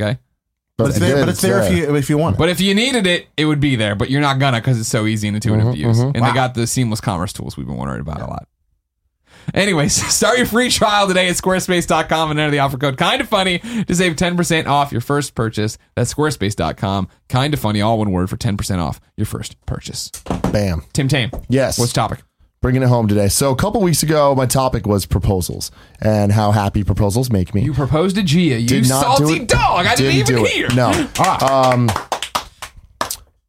Okay? But it's there. did, But it's there if you if you want it. But if you needed it, it would be there, but you're not gonna because it's so easy and intuitive to use. And they got the seamless commerce tools we've been wondering about a lot. Anyways, start your free trial today at squarespace.com and enter the offer code kind of funny to save 10% off your first purchase. That's squarespace.com. Kind of funny, all one word for 10% off your first purchase. Bam. Tim Tame. Yes. What's the topic? Bringing it home today. So a couple weeks ago, my topic was proposals and how happy proposals make me. You proposed to Gia. You Did not do salty it. dog. I didn't, even do it. hear. No. Ah. Um.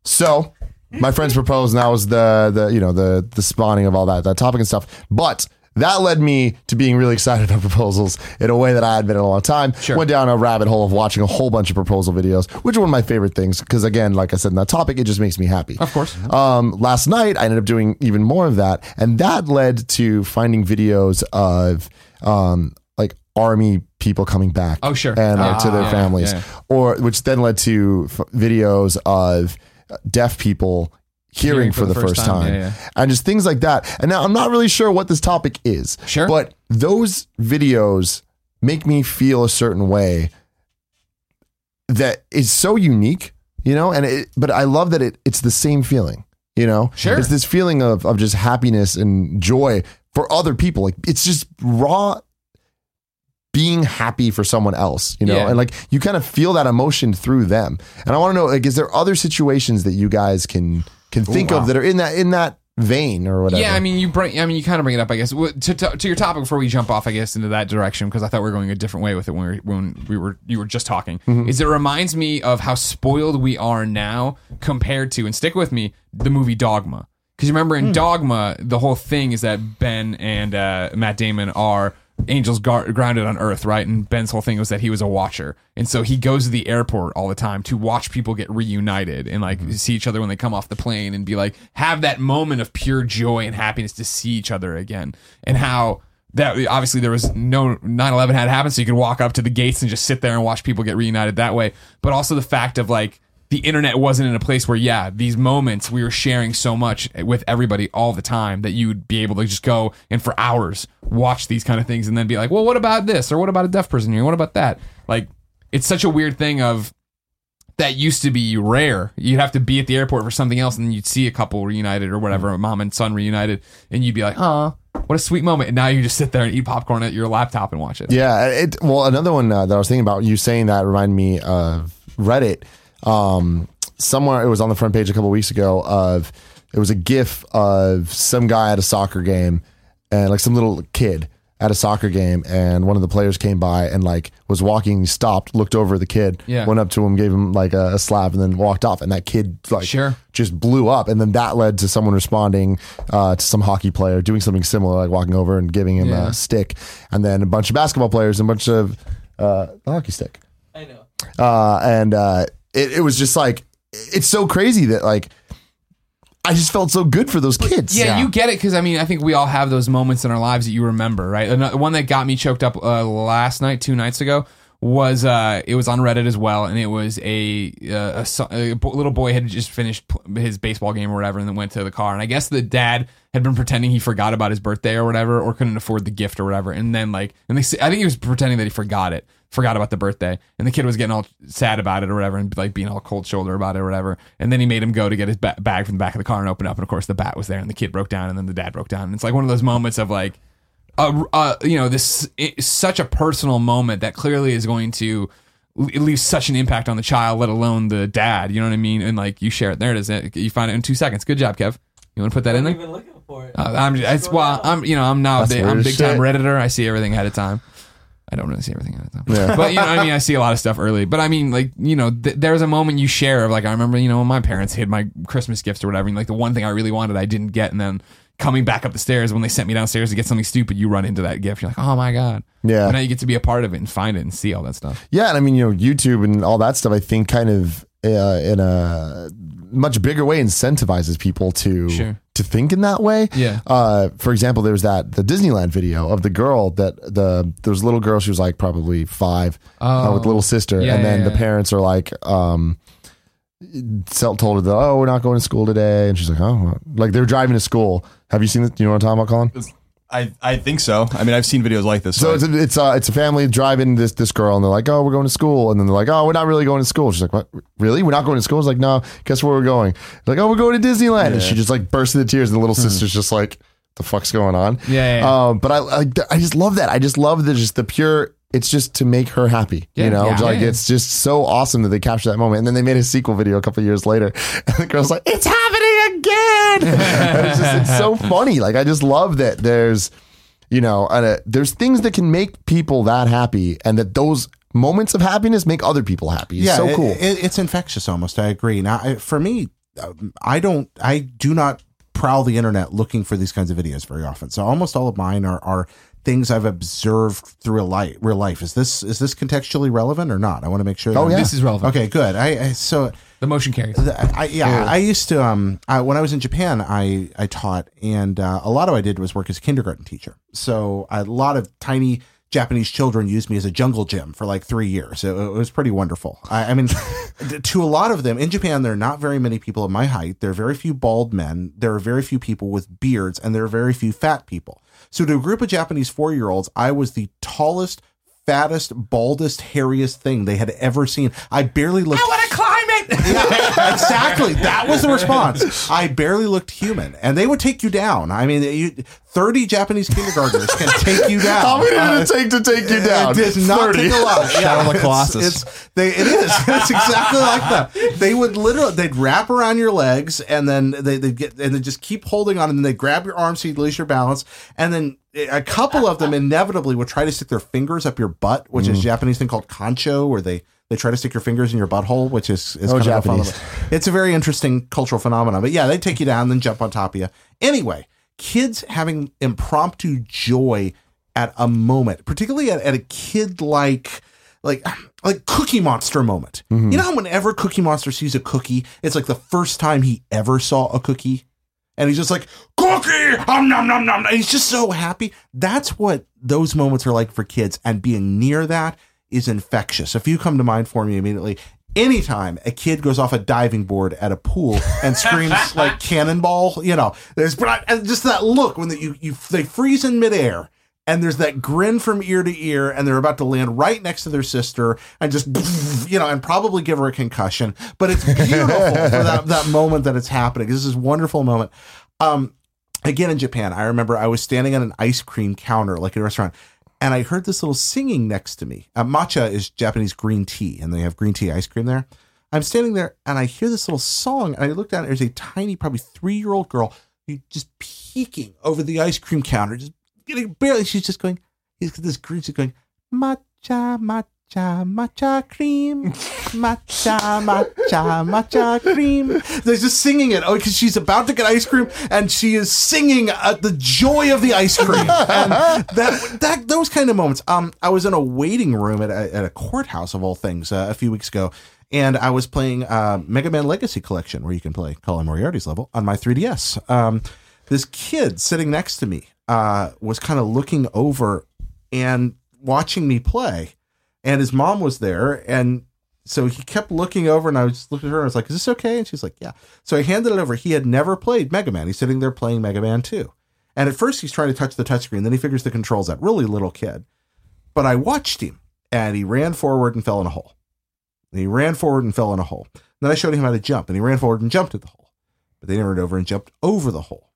So my friends proposed, and that was the the you know the the spawning of all that that topic and stuff. But that led me to being really excited about proposals in a way that I had been in a long time. Sure. Went down a rabbit hole of watching a whole bunch of proposal videos, which are one of my favorite things because again, like I said in that topic, it just makes me happy. Of course. Um, last night, I ended up doing even more of that, and that led to finding videos of um, like army people coming back. Oh, sure. and like, Ah, to their yeah, families, yeah. or which then led to f- videos of deaf people. Hearing, for, the, first, time, Yeah, yeah. and just things like that. And now I'm not really sure what this topic is. Sure. But those videos make me feel a certain way that is so unique, you know, and it, but I love that it it's the same feeling, you know? Sure. It's this feeling of of just happiness and joy for other people. Like it's just raw being happy for someone else, you know, Yeah. and like you kind of feel that emotion through them. And I want to know, like, is there other situations that you guys can can think of that are in that in that vein or whatever? Yeah, I mean, you bring. I mean, you kind of bring it up, I guess. To, to, to your topic before we jump off, I guess, into that direction because I thought we were going a different way with it when we were, when we were you were just talking. Mm-hmm. Is it reminds me of how spoiled we are now compared to, and stick with me, the movie Dogma. Because you remember in Dogma, the whole thing is that Ben and uh, Matt Damon are angels gar- grounded on Earth, right? And Ben's whole thing was that he was a watcher, and so he goes to the airport all the time to watch people get reunited and like mm-hmm. see each other when they come off the plane and be like have that moment of pure joy and happiness to see each other again, and how. That obviously there was no 9/11 had happened, so you could walk up to the gates and just sit there and watch people get reunited that way. But also the fact of like the internet wasn't in a place where yeah these moments we were sharing so much with everybody all the time that you would be able to just go and for hours watch these kind of things and then be like well what about this? Or what about a deaf person here? What about that? Like it's such a weird thing of that used to be rare. You'd have to be at the airport for something else and then you'd see a couple reunited or whatever a mom and son reunited and you'd be like oh what a sweet moment. And now you just sit there and eat popcorn at your laptop and watch it. Yeah. It, well, another one uh, that I was thinking about, you saying that reminded me of Reddit. Um, somewhere it was on the front page a couple weeks ago of it was a GIF of some guy at a soccer game and like some little kid at a soccer game and one of the players came by and like was walking he stopped looked over at the kid Yeah. went up to him gave him like a, a slap and then walked off and that kid like Sure. just blew up and then that led to someone responding uh, to some hockey player doing something similar like walking over and giving him Yeah. a stick and then a bunch of basketball players and a bunch of uh, the hockey stick I know. uh, and uh, it, it was just like it's so crazy that like I just felt so good for those kids. Yeah, you get it because I mean I think we all have those moments in our lives that you remember, right? Another one that got me choked up uh, last night, two nights ago, was uh, it was on Reddit as well, and it was a, uh, a, a little boy had just finished his baseball game or whatever, and then went to the car, and I guess the dad had been pretending he forgot about his birthday or whatever, or couldn't afford the gift or whatever, and then like, and they say, I think he was pretending that he forgot it. Forgot about the birthday, and the kid was getting all sad about it or whatever, and like being all cold shoulder about it or whatever. And then he made him go to get his ba- bag from the back of the car and open up, and of course the bat was there, and the kid broke down, and then the dad broke down. And it's like one of those moments of like, uh, uh, you know, this is such a personal moment that clearly is going to it leaves such an impact on the child, let alone the dad. You know what I mean? And like you share it. There it is. You find it in two seconds. Good job, Kev. You want to put that in there? even looking for it. Uh, I'm. It's, well, I'm. You know, I'm now. big, I'm a as big time redditor. I see everything ahead of time. I don't really see everything at of time. Yeah. But you know, I mean, I see a lot of stuff early. But I mean, like you know, th- there's a moment you share of like I remember, you know, when my parents hid my Christmas gifts or whatever, and like the one thing I really wanted, I didn't get, and then coming back up the stairs when they sent me downstairs to get something stupid, you run into that gift. You're like, oh my god. Yeah. And now you get to be a part of it and find it and see all that stuff. Yeah, and I mean, you know, YouTube and all that stuff. I think kind of uh, in a much bigger way incentivizes people to Sure. to think in that way. Yeah. Uh, for example, there was that the Disneyland video of the girl that the there was a little girl. She was like probably five uh, with Oh. little sister, Yeah, and then yeah, the yeah. parents are like. um Sel- told her that oh we're not going to school today and she's like oh like they're driving to school have you seen it do you know what I'm talking about Colin I, I think so. I mean, I've seen videos like this. So it's a, it's a, it's a family driving this this girl, and they're like, "Oh, we're going to school," and then they're like, "Oh, we're not really going to school." She's like, "What? Really? We're not going to school?" It's like, "No, guess where we're going?" They're like, "Oh, we're going to Disneyland," and she just like bursts into tears, and the little sister's just like, "The fuck's going on?" Yeah, yeah, yeah. Um, but I, I I just love that. I just love the just the pure. It's just to make her happy, Yeah, you know. yeah, like yeah. it's just so awesome that they capture that moment, and then they made a sequel video a couple years later, and the girl's like, "It's happening again!" It's just it's so funny. Like I just love that there's you know, and, uh, there's things that can make people that happy, and that those moments of happiness make other people happy. It's so cool. it- it's infectious almost. I agree. Now, I, for me, um, I don't, I do not prowl the internet looking for these kinds of videos very often. So almost all of mine are, are things I've observed through a life, real life. Is this, is this contextually relevant or not? I want to make sure. that Oh, I'm- yeah. This is relevant. Okay, good. I, I so The motion carries. I, yeah, I used to. Um, I, when I was in Japan, I I taught, and uh, a lot of what I did was work as a kindergarten teacher. So a lot of tiny Japanese children used me as a jungle gym for like three years. It, it was pretty wonderful. I, I mean, to a lot of them in Japan, there are not very many people of my height. There are very few bald men. There are very few people with beards, and there are very few fat people. So to a group of Japanese four year olds, I was the tallest. Fattest, baldest, hairiest thing they had ever seen. I barely looked. It. Yeah, exactly. That was the response. I barely looked human, and they would take you down. I mean, you, thirty Japanese kindergartners can take you down. How many did Uh, it take to take you down? It does not 30. take a lot. Shadow of the it's- Colossus. It's, they. It is. It's exactly like that. They would literally. They'd wrap around your legs, and then they they get and they just keep holding on, and then they grab your arms so you lose your balance, and then a couple of them inevitably would try to stick their fingers up your butt, which Mm. is a Japanese thing called kancho, where they. They try to stick your fingers in your butthole, which is, is Oh, kind of a fun Japanese. it's a very interesting cultural phenomenon. But yeah, they take you down, then jump on top of you. Anyway, kids having impromptu joy at a moment, particularly at, at a kid like like like Cookie Monster moment. You know whenever Cookie Monster sees a cookie, it's like the first time he ever saw a cookie. And he's just like, cookie, um, nom, nom, nom. And he's just so happy. That's what those moments are like for kids. And being near that is infectious. If you come to mind for me immediately, anytime a kid goes off a diving board at a pool and screams like cannonball, you know, there's but I- just that look when the, you, you they freeze in midair and there's that grin from ear to ear and they're about to land right next to their sister and just you know and probably give her a concussion. But it's beautiful for that, that moment that it's happening. This is a wonderful moment. Um again in japan i remember i was standing at an ice cream counter like a restaurant and i heard this little singing next to me. Uh, matcha is japanese green tea and they have green tea ice cream there. I'm standing there and i hear this little song and i look down there's a tiny probably three year old girl just peeking over the ice cream counter just getting barely she's just going he's got this green she's going matcha matcha matcha cream. Matcha matcha matcha cream. They're just singing it. Oh because she's about to get ice cream and she is singing at the joy of the ice cream. And that that those kind of moments. Um i was in a waiting room at a, at a courthouse of all things uh, a few weeks ago and I was playing uh, Mega Man Legacy Collection, where you can play Colin Moriarty's level on my 3DS. Um, this kid sitting next to me uh, was kind of looking over and watching me play, and his mom was there, and so he kept looking over, and I was looking at her, and I was like, "Is this okay?" And she's like, "Yeah." So I handed it over. He had never played Mega Man. He's sitting there playing Mega Man 2. And at first, he's trying to touch the touchscreen. Then he figures the controls out. Really little kid. But I watched him and he ran forward and fell in a hole. And he ran forward and fell in a hole. Then I showed him how to jump, and he ran forward and jumped at the hole. But then he ran over and jumped over the hole.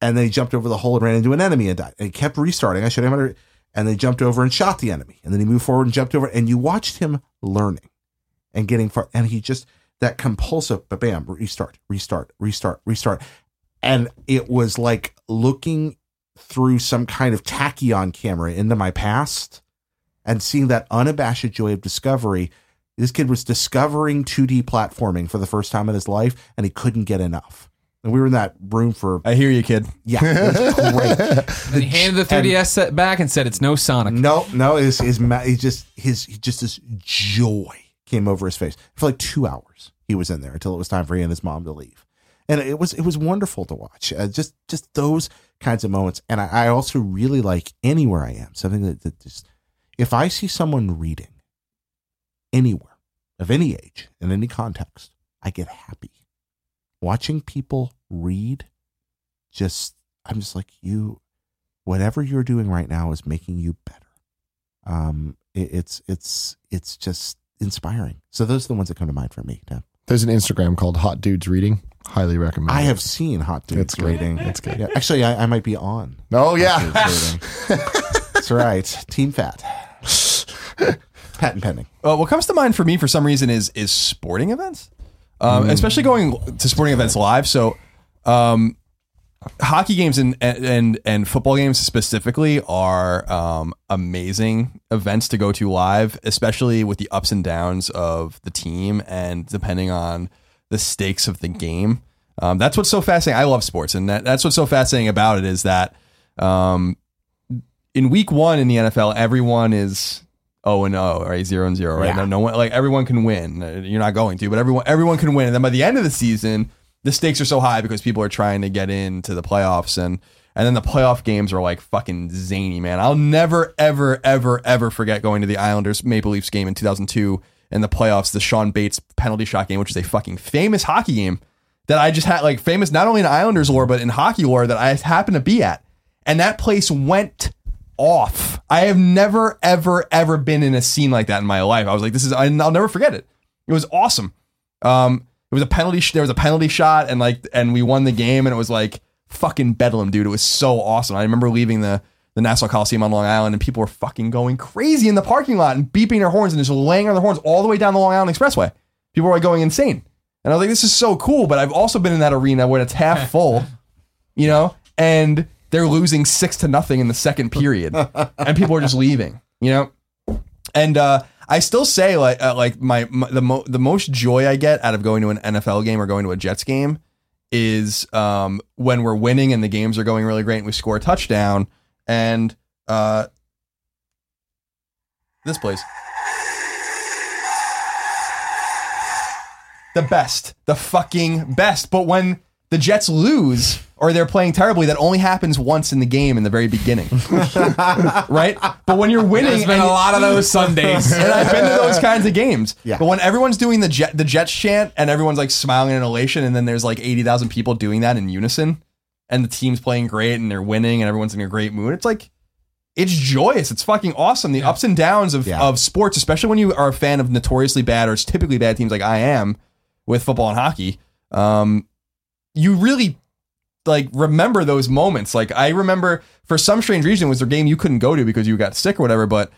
And then he jumped over the hole and ran into an enemy and died. And he kept restarting. I showed him how to, and then he jumped over and shot the enemy. And then he moved forward and jumped over. And you watched him learning and getting far. And he just, that compulsive, but bam, restart, restart, restart, restart. And it was like looking through some kind of tachyon camera into my past and seeing that unabashed joy of discovery. This kid was discovering 2D platforming for the first time in his life, and he couldn't get enough. And we were in that room for I hear you, kid. yeah, it was great. And he handed the 3DS set back and said, "It's no Sonic." no, no, his his ma- he just his he just this joy came over his face for like two hours. He was in there until it was time for he and his mom to leave, and it was it was wonderful to watch. Uh, just just those kinds of moments, and I, I also really like anywhere I am something that, that just if I see someone reading anywhere of any age in any context, I get happy. Watching people read, just I'm just like you. Whatever you're doing right now is making you better. Um, it, it's it's it's just inspiring. So those are the ones that come to mind for me. Dan. There's an Instagram called Hot Dudes Reading. Highly recommend. I it. have seen Hot Dudes It's great. reading. It's good. Yeah, actually, I, I might be on. Oh yeah. Hot Dudes reading. That's right. Team Fat. Patent pending. Uh, what comes to mind for me for some reason is is sporting events, um, especially going to sporting events live. So, um, hockey games and and and football games specifically are um, amazing events to go to live, especially with the ups and downs of the team and depending on the stakes of the game. Um, that's what's so fascinating. I love sports, and that, that's what's so fascinating about it is that um, in week one in the NFL, everyone is 0 and 0, right? 0 and 0, right? Yeah. No, no one, like everyone can win. You're not going to, but everyone, everyone can win. And then by the end of the season, the stakes are so high because people are trying to get into the playoffs and, and then the playoff games are like fucking zany, man. I'll never, ever, ever, ever forget going to the Islanders Maple Leafs game in 2002 in the playoffs, the Shawn Bates penalty shot game, which is a fucking famous hockey game that I just had like famous not only in Islanders lore but in hockey lore that I happened to be at, and that place went off. I have never ever ever been in a scene like that in my life. I was like, this is I'll never forget it. It was awesome. Um, it was a penalty. Sh- there was a penalty shot, and like, and we won the game, and it was like fucking bedlam, dude. It was so awesome. I remember leaving the the Nassau Coliseum on Long Island, and people were fucking going crazy in the parking lot and beeping their horns and just laying on their horns all the way down the Long Island Expressway. People were like going insane. And I was like, this is so cool. But I've also been in that arena when it's half full, you know, and they're losing six to nothing in the second period, and people are just leaving, you know. And uh, I still say like uh, like my, my the mo- the most joy I get out of going to an NFL game or going to a Jets game is um, when we're winning and the games are going really great and we score a touchdown and uh, this place. The best, the fucking best. But when the Jets lose or they're playing terribly, that only happens once in the game in the very beginning, right? But when you're winning, There's been a lot of those Sundays. and I've been to those kinds of games. Yeah. But when everyone's doing the jet, the Jets chant, and everyone's like smiling in elation, and then there's like eighty thousand people doing that in unison, and the team's playing great, and they're winning, and everyone's in a great mood. It's like it's joyous. It's fucking awesome. The ups and downs of, Yeah. of sports, especially when you are a fan of notoriously bad or typically bad teams like I am with football and hockey. Um, you really like remember those moments. Like I remember for some strange reason it was a game you couldn't go to because you got sick or whatever. But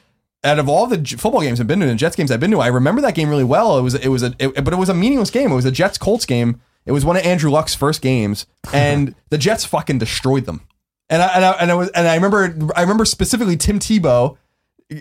out of all the J- football games I've been to and Jets games I've been to, I remember that game really well. It was it was a it, but it was a meaningless game. It was a Jets Colts game. It was one of Andrew Luck's first games, and the Jets fucking destroyed them. And I, and I and I was and I remember I remember specifically Tim Tebow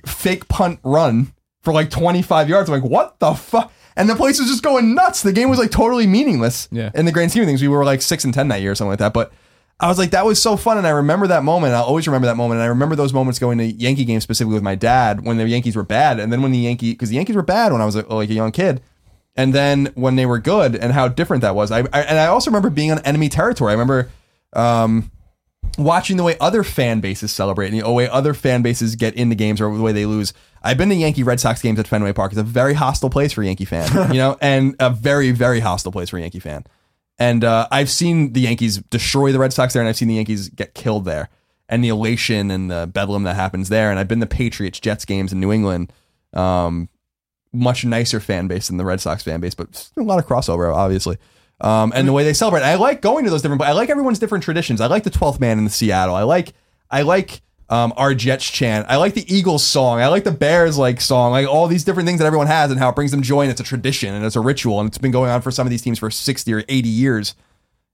fake punt run for like 25 yards. I'm like, what the fuck? And the place was just going nuts. The game was like totally meaningless Yeah. in the grand scheme of things. We were like six and 10 that year or something like that. But I was like, that was so fun. And I remember that moment. I'll always remember that moment. And I remember those moments going to Yankee games specifically with my dad when the Yankees were bad. And then when the Yankee, because the Yankees were bad when I was like, like a young kid. And then when they were good and how different that was. I, I and I also remember being on enemy territory. I remember um, watching the way other fan bases celebrate and the way other fan bases get into games or the way they lose. I've been to Yankee Red Sox games at Fenway Park. It's a very hostile place for Yankee fan, you know, and a very, very hostile place for Yankee fan. And uh, I've seen the Yankees destroy the Red Sox there, and I've seen the Yankees get killed there, and the elation and the bedlam that happens there. And I've been to Patriots Jets games in New England, Um, much nicer fan base than the Red Sox fan base, but a lot of crossover, obviously. Um, and the way they celebrate, I like going to those different. I like everyone's different traditions. I like the Twelfth Man in the Seattle. I like, I like um, our Jets chant. I like the Eagles song. I like the Bears like song. Like all these different things that everyone has and how it brings them joy and it's a tradition and it's a ritual and it's been going on for some of these teams for sixty or eighty years.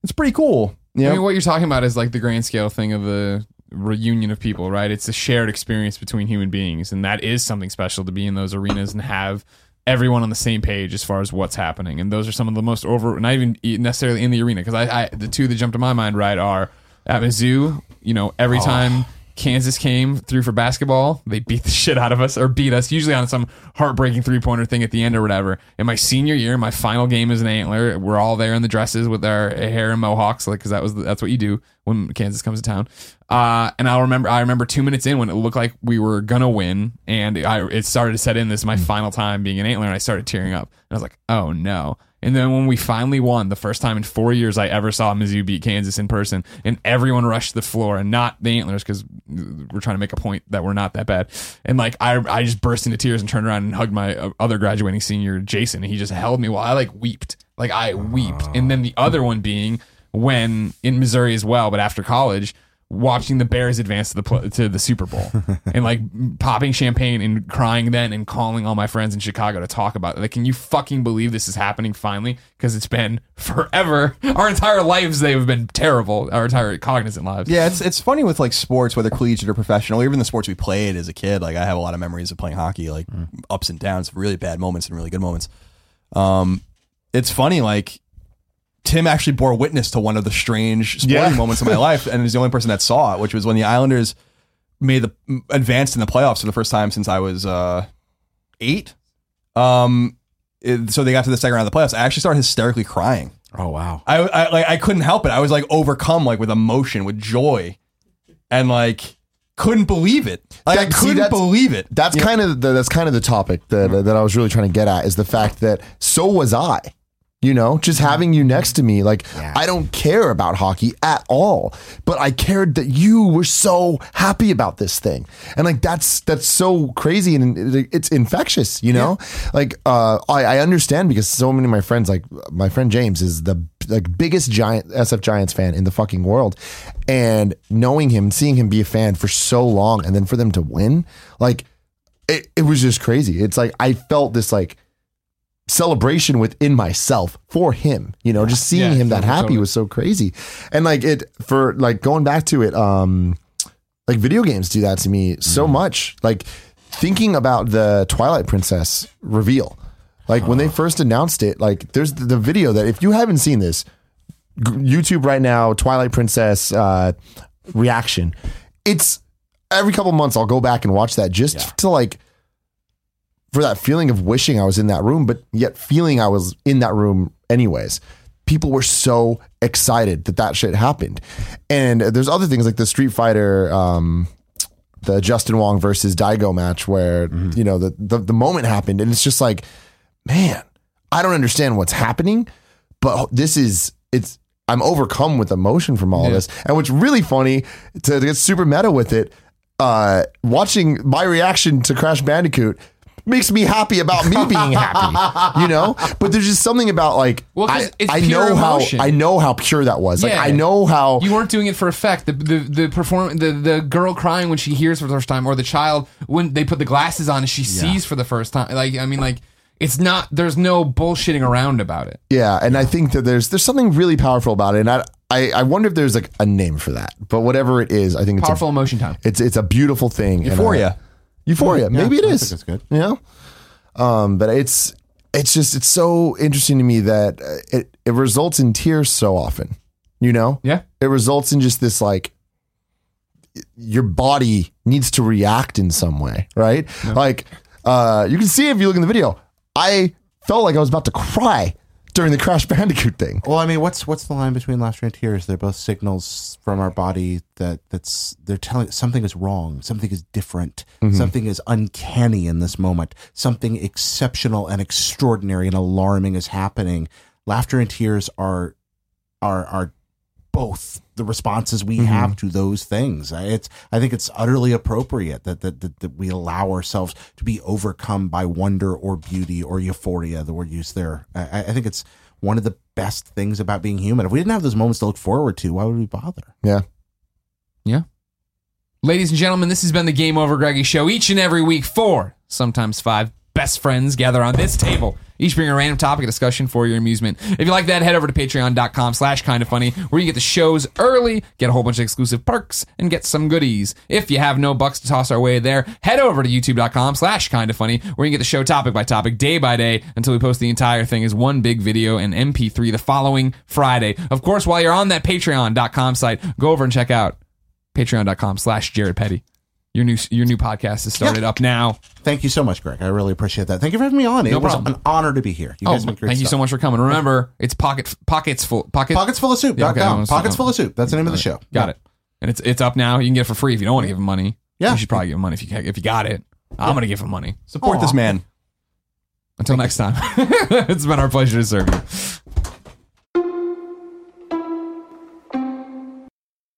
It's pretty cool. Know? I mean, what you're talking about is like the grand scale thing of the reunion of people, right? It's a shared experience between human beings, and that is something special to be in those arenas and have everyone on the same page as far as what's happening. And those are some of the most over, not even necessarily in the arena, because I, I the two that jump to my mind, right, are at Mizzou. You know, every oh. time Kansas came through for basketball, they beat the shit out of us or beat us, usually on some heartbreaking three pointer thing at the end or whatever. In my senior year, my final game as an antler, we're all there in the dresses with our hair and mohawks, like because that was that's what you do when Kansas comes to town. Uh, and I'll remember, I remember two minutes in when it looked like we were gonna win, and I it started to set in. This is my final time being an antler, and I started tearing up. And I was like, oh no. And then when we finally won, the first time in four years I ever saw Mizzou beat Kansas in person, and everyone rushed the floor, and not the Antlers because we're trying to make a point that we're not that bad. And like I, I just burst into tears and turned around and hugged my uh, other graduating senior, Jason, and he just held me while I like wept, like I wept. And then the other one being when in Missouri as well, but after college. Watching the Bears advance to the pl- to the Super Bowl and like popping champagne and crying then and calling all my friends in Chicago to talk about it. Like, can you fucking believe this is happening finally? Because it's been forever. Our entire lives they've been terrible. Our entire cognizant lives. Yeah, it's it's funny with like sports, whether collegiate or professional, even the sports we played as a kid. Like I have a lot of memories of playing hockey, like ups and downs, really bad moments and really good moments. Um, it's funny, like Tim actually bore witness to one of the strange sporting Yeah. moments of my life, and is the only person that saw it, which was when the Islanders made the advanced in the playoffs for the first time since I was uh, eight. Um, it- so they got to the second round of the playoffs. I actually started hysterically crying. Oh wow. I, I like I couldn't help it. I was like overcome like with emotion, with joy, and like couldn't believe it. Like I That- see, couldn't that's- believe it. That's kind of the, that's kind of the topic that that I was really trying to get at is the fact that so was I. You know, just having you next to me, like I don't care about hockey at all, but I cared that you were so happy about this thing, and like that's that's so crazy and it's infectious. You know, like uh, I, I understand because so many of my friends, like my friend James, is the like biggest giant SF Giants fan in the fucking world, and knowing him, seeing him be a fan for so long, and then for them to win, like it, it was just crazy. It's like I felt this like celebration within myself for him. You know, just seeing Yeah, him that happy totally. was so crazy. And like it for like going back to it, um like video games do that to me so much. Like thinking about the Twilight Princess reveal. Like when they first announced it, like there's the, the video that if you haven't seen this, g- YouTube right now, Twilight Princess uh, reaction. It's every couple months I'll go back and watch that just to like for that feeling of wishing I was in that room, but yet feeling I was in that room anyways. People were so excited that that shit happened, and there's other things like the Street Fighter, um, the Justin Wong versus Daigo match, where you know the, the the moment happened, and it's just like, man, I don't understand what's happening, but this is it's. I'm overcome with emotion from all of this, and what's really funny to, to get super meta with it, uh, watching my reaction to Crash Bandicoot makes me happy about me being happy, you know. But there's just something about like Well, 'cause I, it's I know emotion. how I know how pure that was. Like Yeah. I know how You weren't doing it for effect. The the the perform the, the girl crying when she hears for the first time, or the child when they put the glasses on and she sees for the first time. Like I mean, like it's not. There's no bullshitting around about it. Yeah, and I think that there's there's something really powerful about it, and I I, I wonder if there's like a name for that, but whatever it is, I think it's Powerful emotion time. it's it's a beautiful thing. and I- Euphoria. Euphoria. Maybe it I is. think it's good. You know, um, but it's it's just it's so interesting to me that uh, it it results in tears so often. You know, Yeah. it results in just this like your body needs to react in some way, right? Like uh, you can see if you look in the video. I felt like I was about to cry during the Crash Bandicoot thing. Well, I mean, what's what's the line between laughter and tears? They're both signals from our body that that's they're telling something is wrong, something is different, mm-hmm. something is uncanny in this moment, something exceptional and extraordinary and alarming is happening. Laughter and tears are are are both the responses we mm-hmm. have to those things. I- It's I think it's utterly appropriate that that, that that we allow ourselves to be overcome by wonder or beauty or euphoria. The word used there. I, I think it's one of the best things about being human. If we didn't have those moments to look forward to, why would we bother? Yeah. Yeah. Ladies and gentlemen, this has been the Game Over Greggy Show. Each and every week, four, sometimes five best friends gather on this table. Each bring a random topic of discussion for your amusement. If you like that, head over to patreon.com slash kind of funny, where you get the shows early, get a whole bunch of exclusive perks, and get some goodies. If you have no bucks to toss our way there, head over to youtube.com slash kind of funny, where you get the show topic by topic, day by day, until we post the entire thing as one big video and MP3 the following Friday. Of course, while you're on that patreon.com site, go over and check out patreon.com slash Jared Petty. Your new your new podcast is started Yeah. up now. Thank you so much, Greg. I really appreciate that. Thank you for having me on. It No was problem. an honor to be here. You Oh, guys have great thank you so much for coming. Remember, it's pocket pockets full pocket Pockets full of soup. Yeah, okay, Pockets full of soup. That's the name of the show. Got it. And it's it's up now. You can get it for free if you don't want to give him money. Yeah. you should probably give him money if you can, if you got it. I'm gonna give him money. Support this man. Until next time, it's been our pleasure to serve you.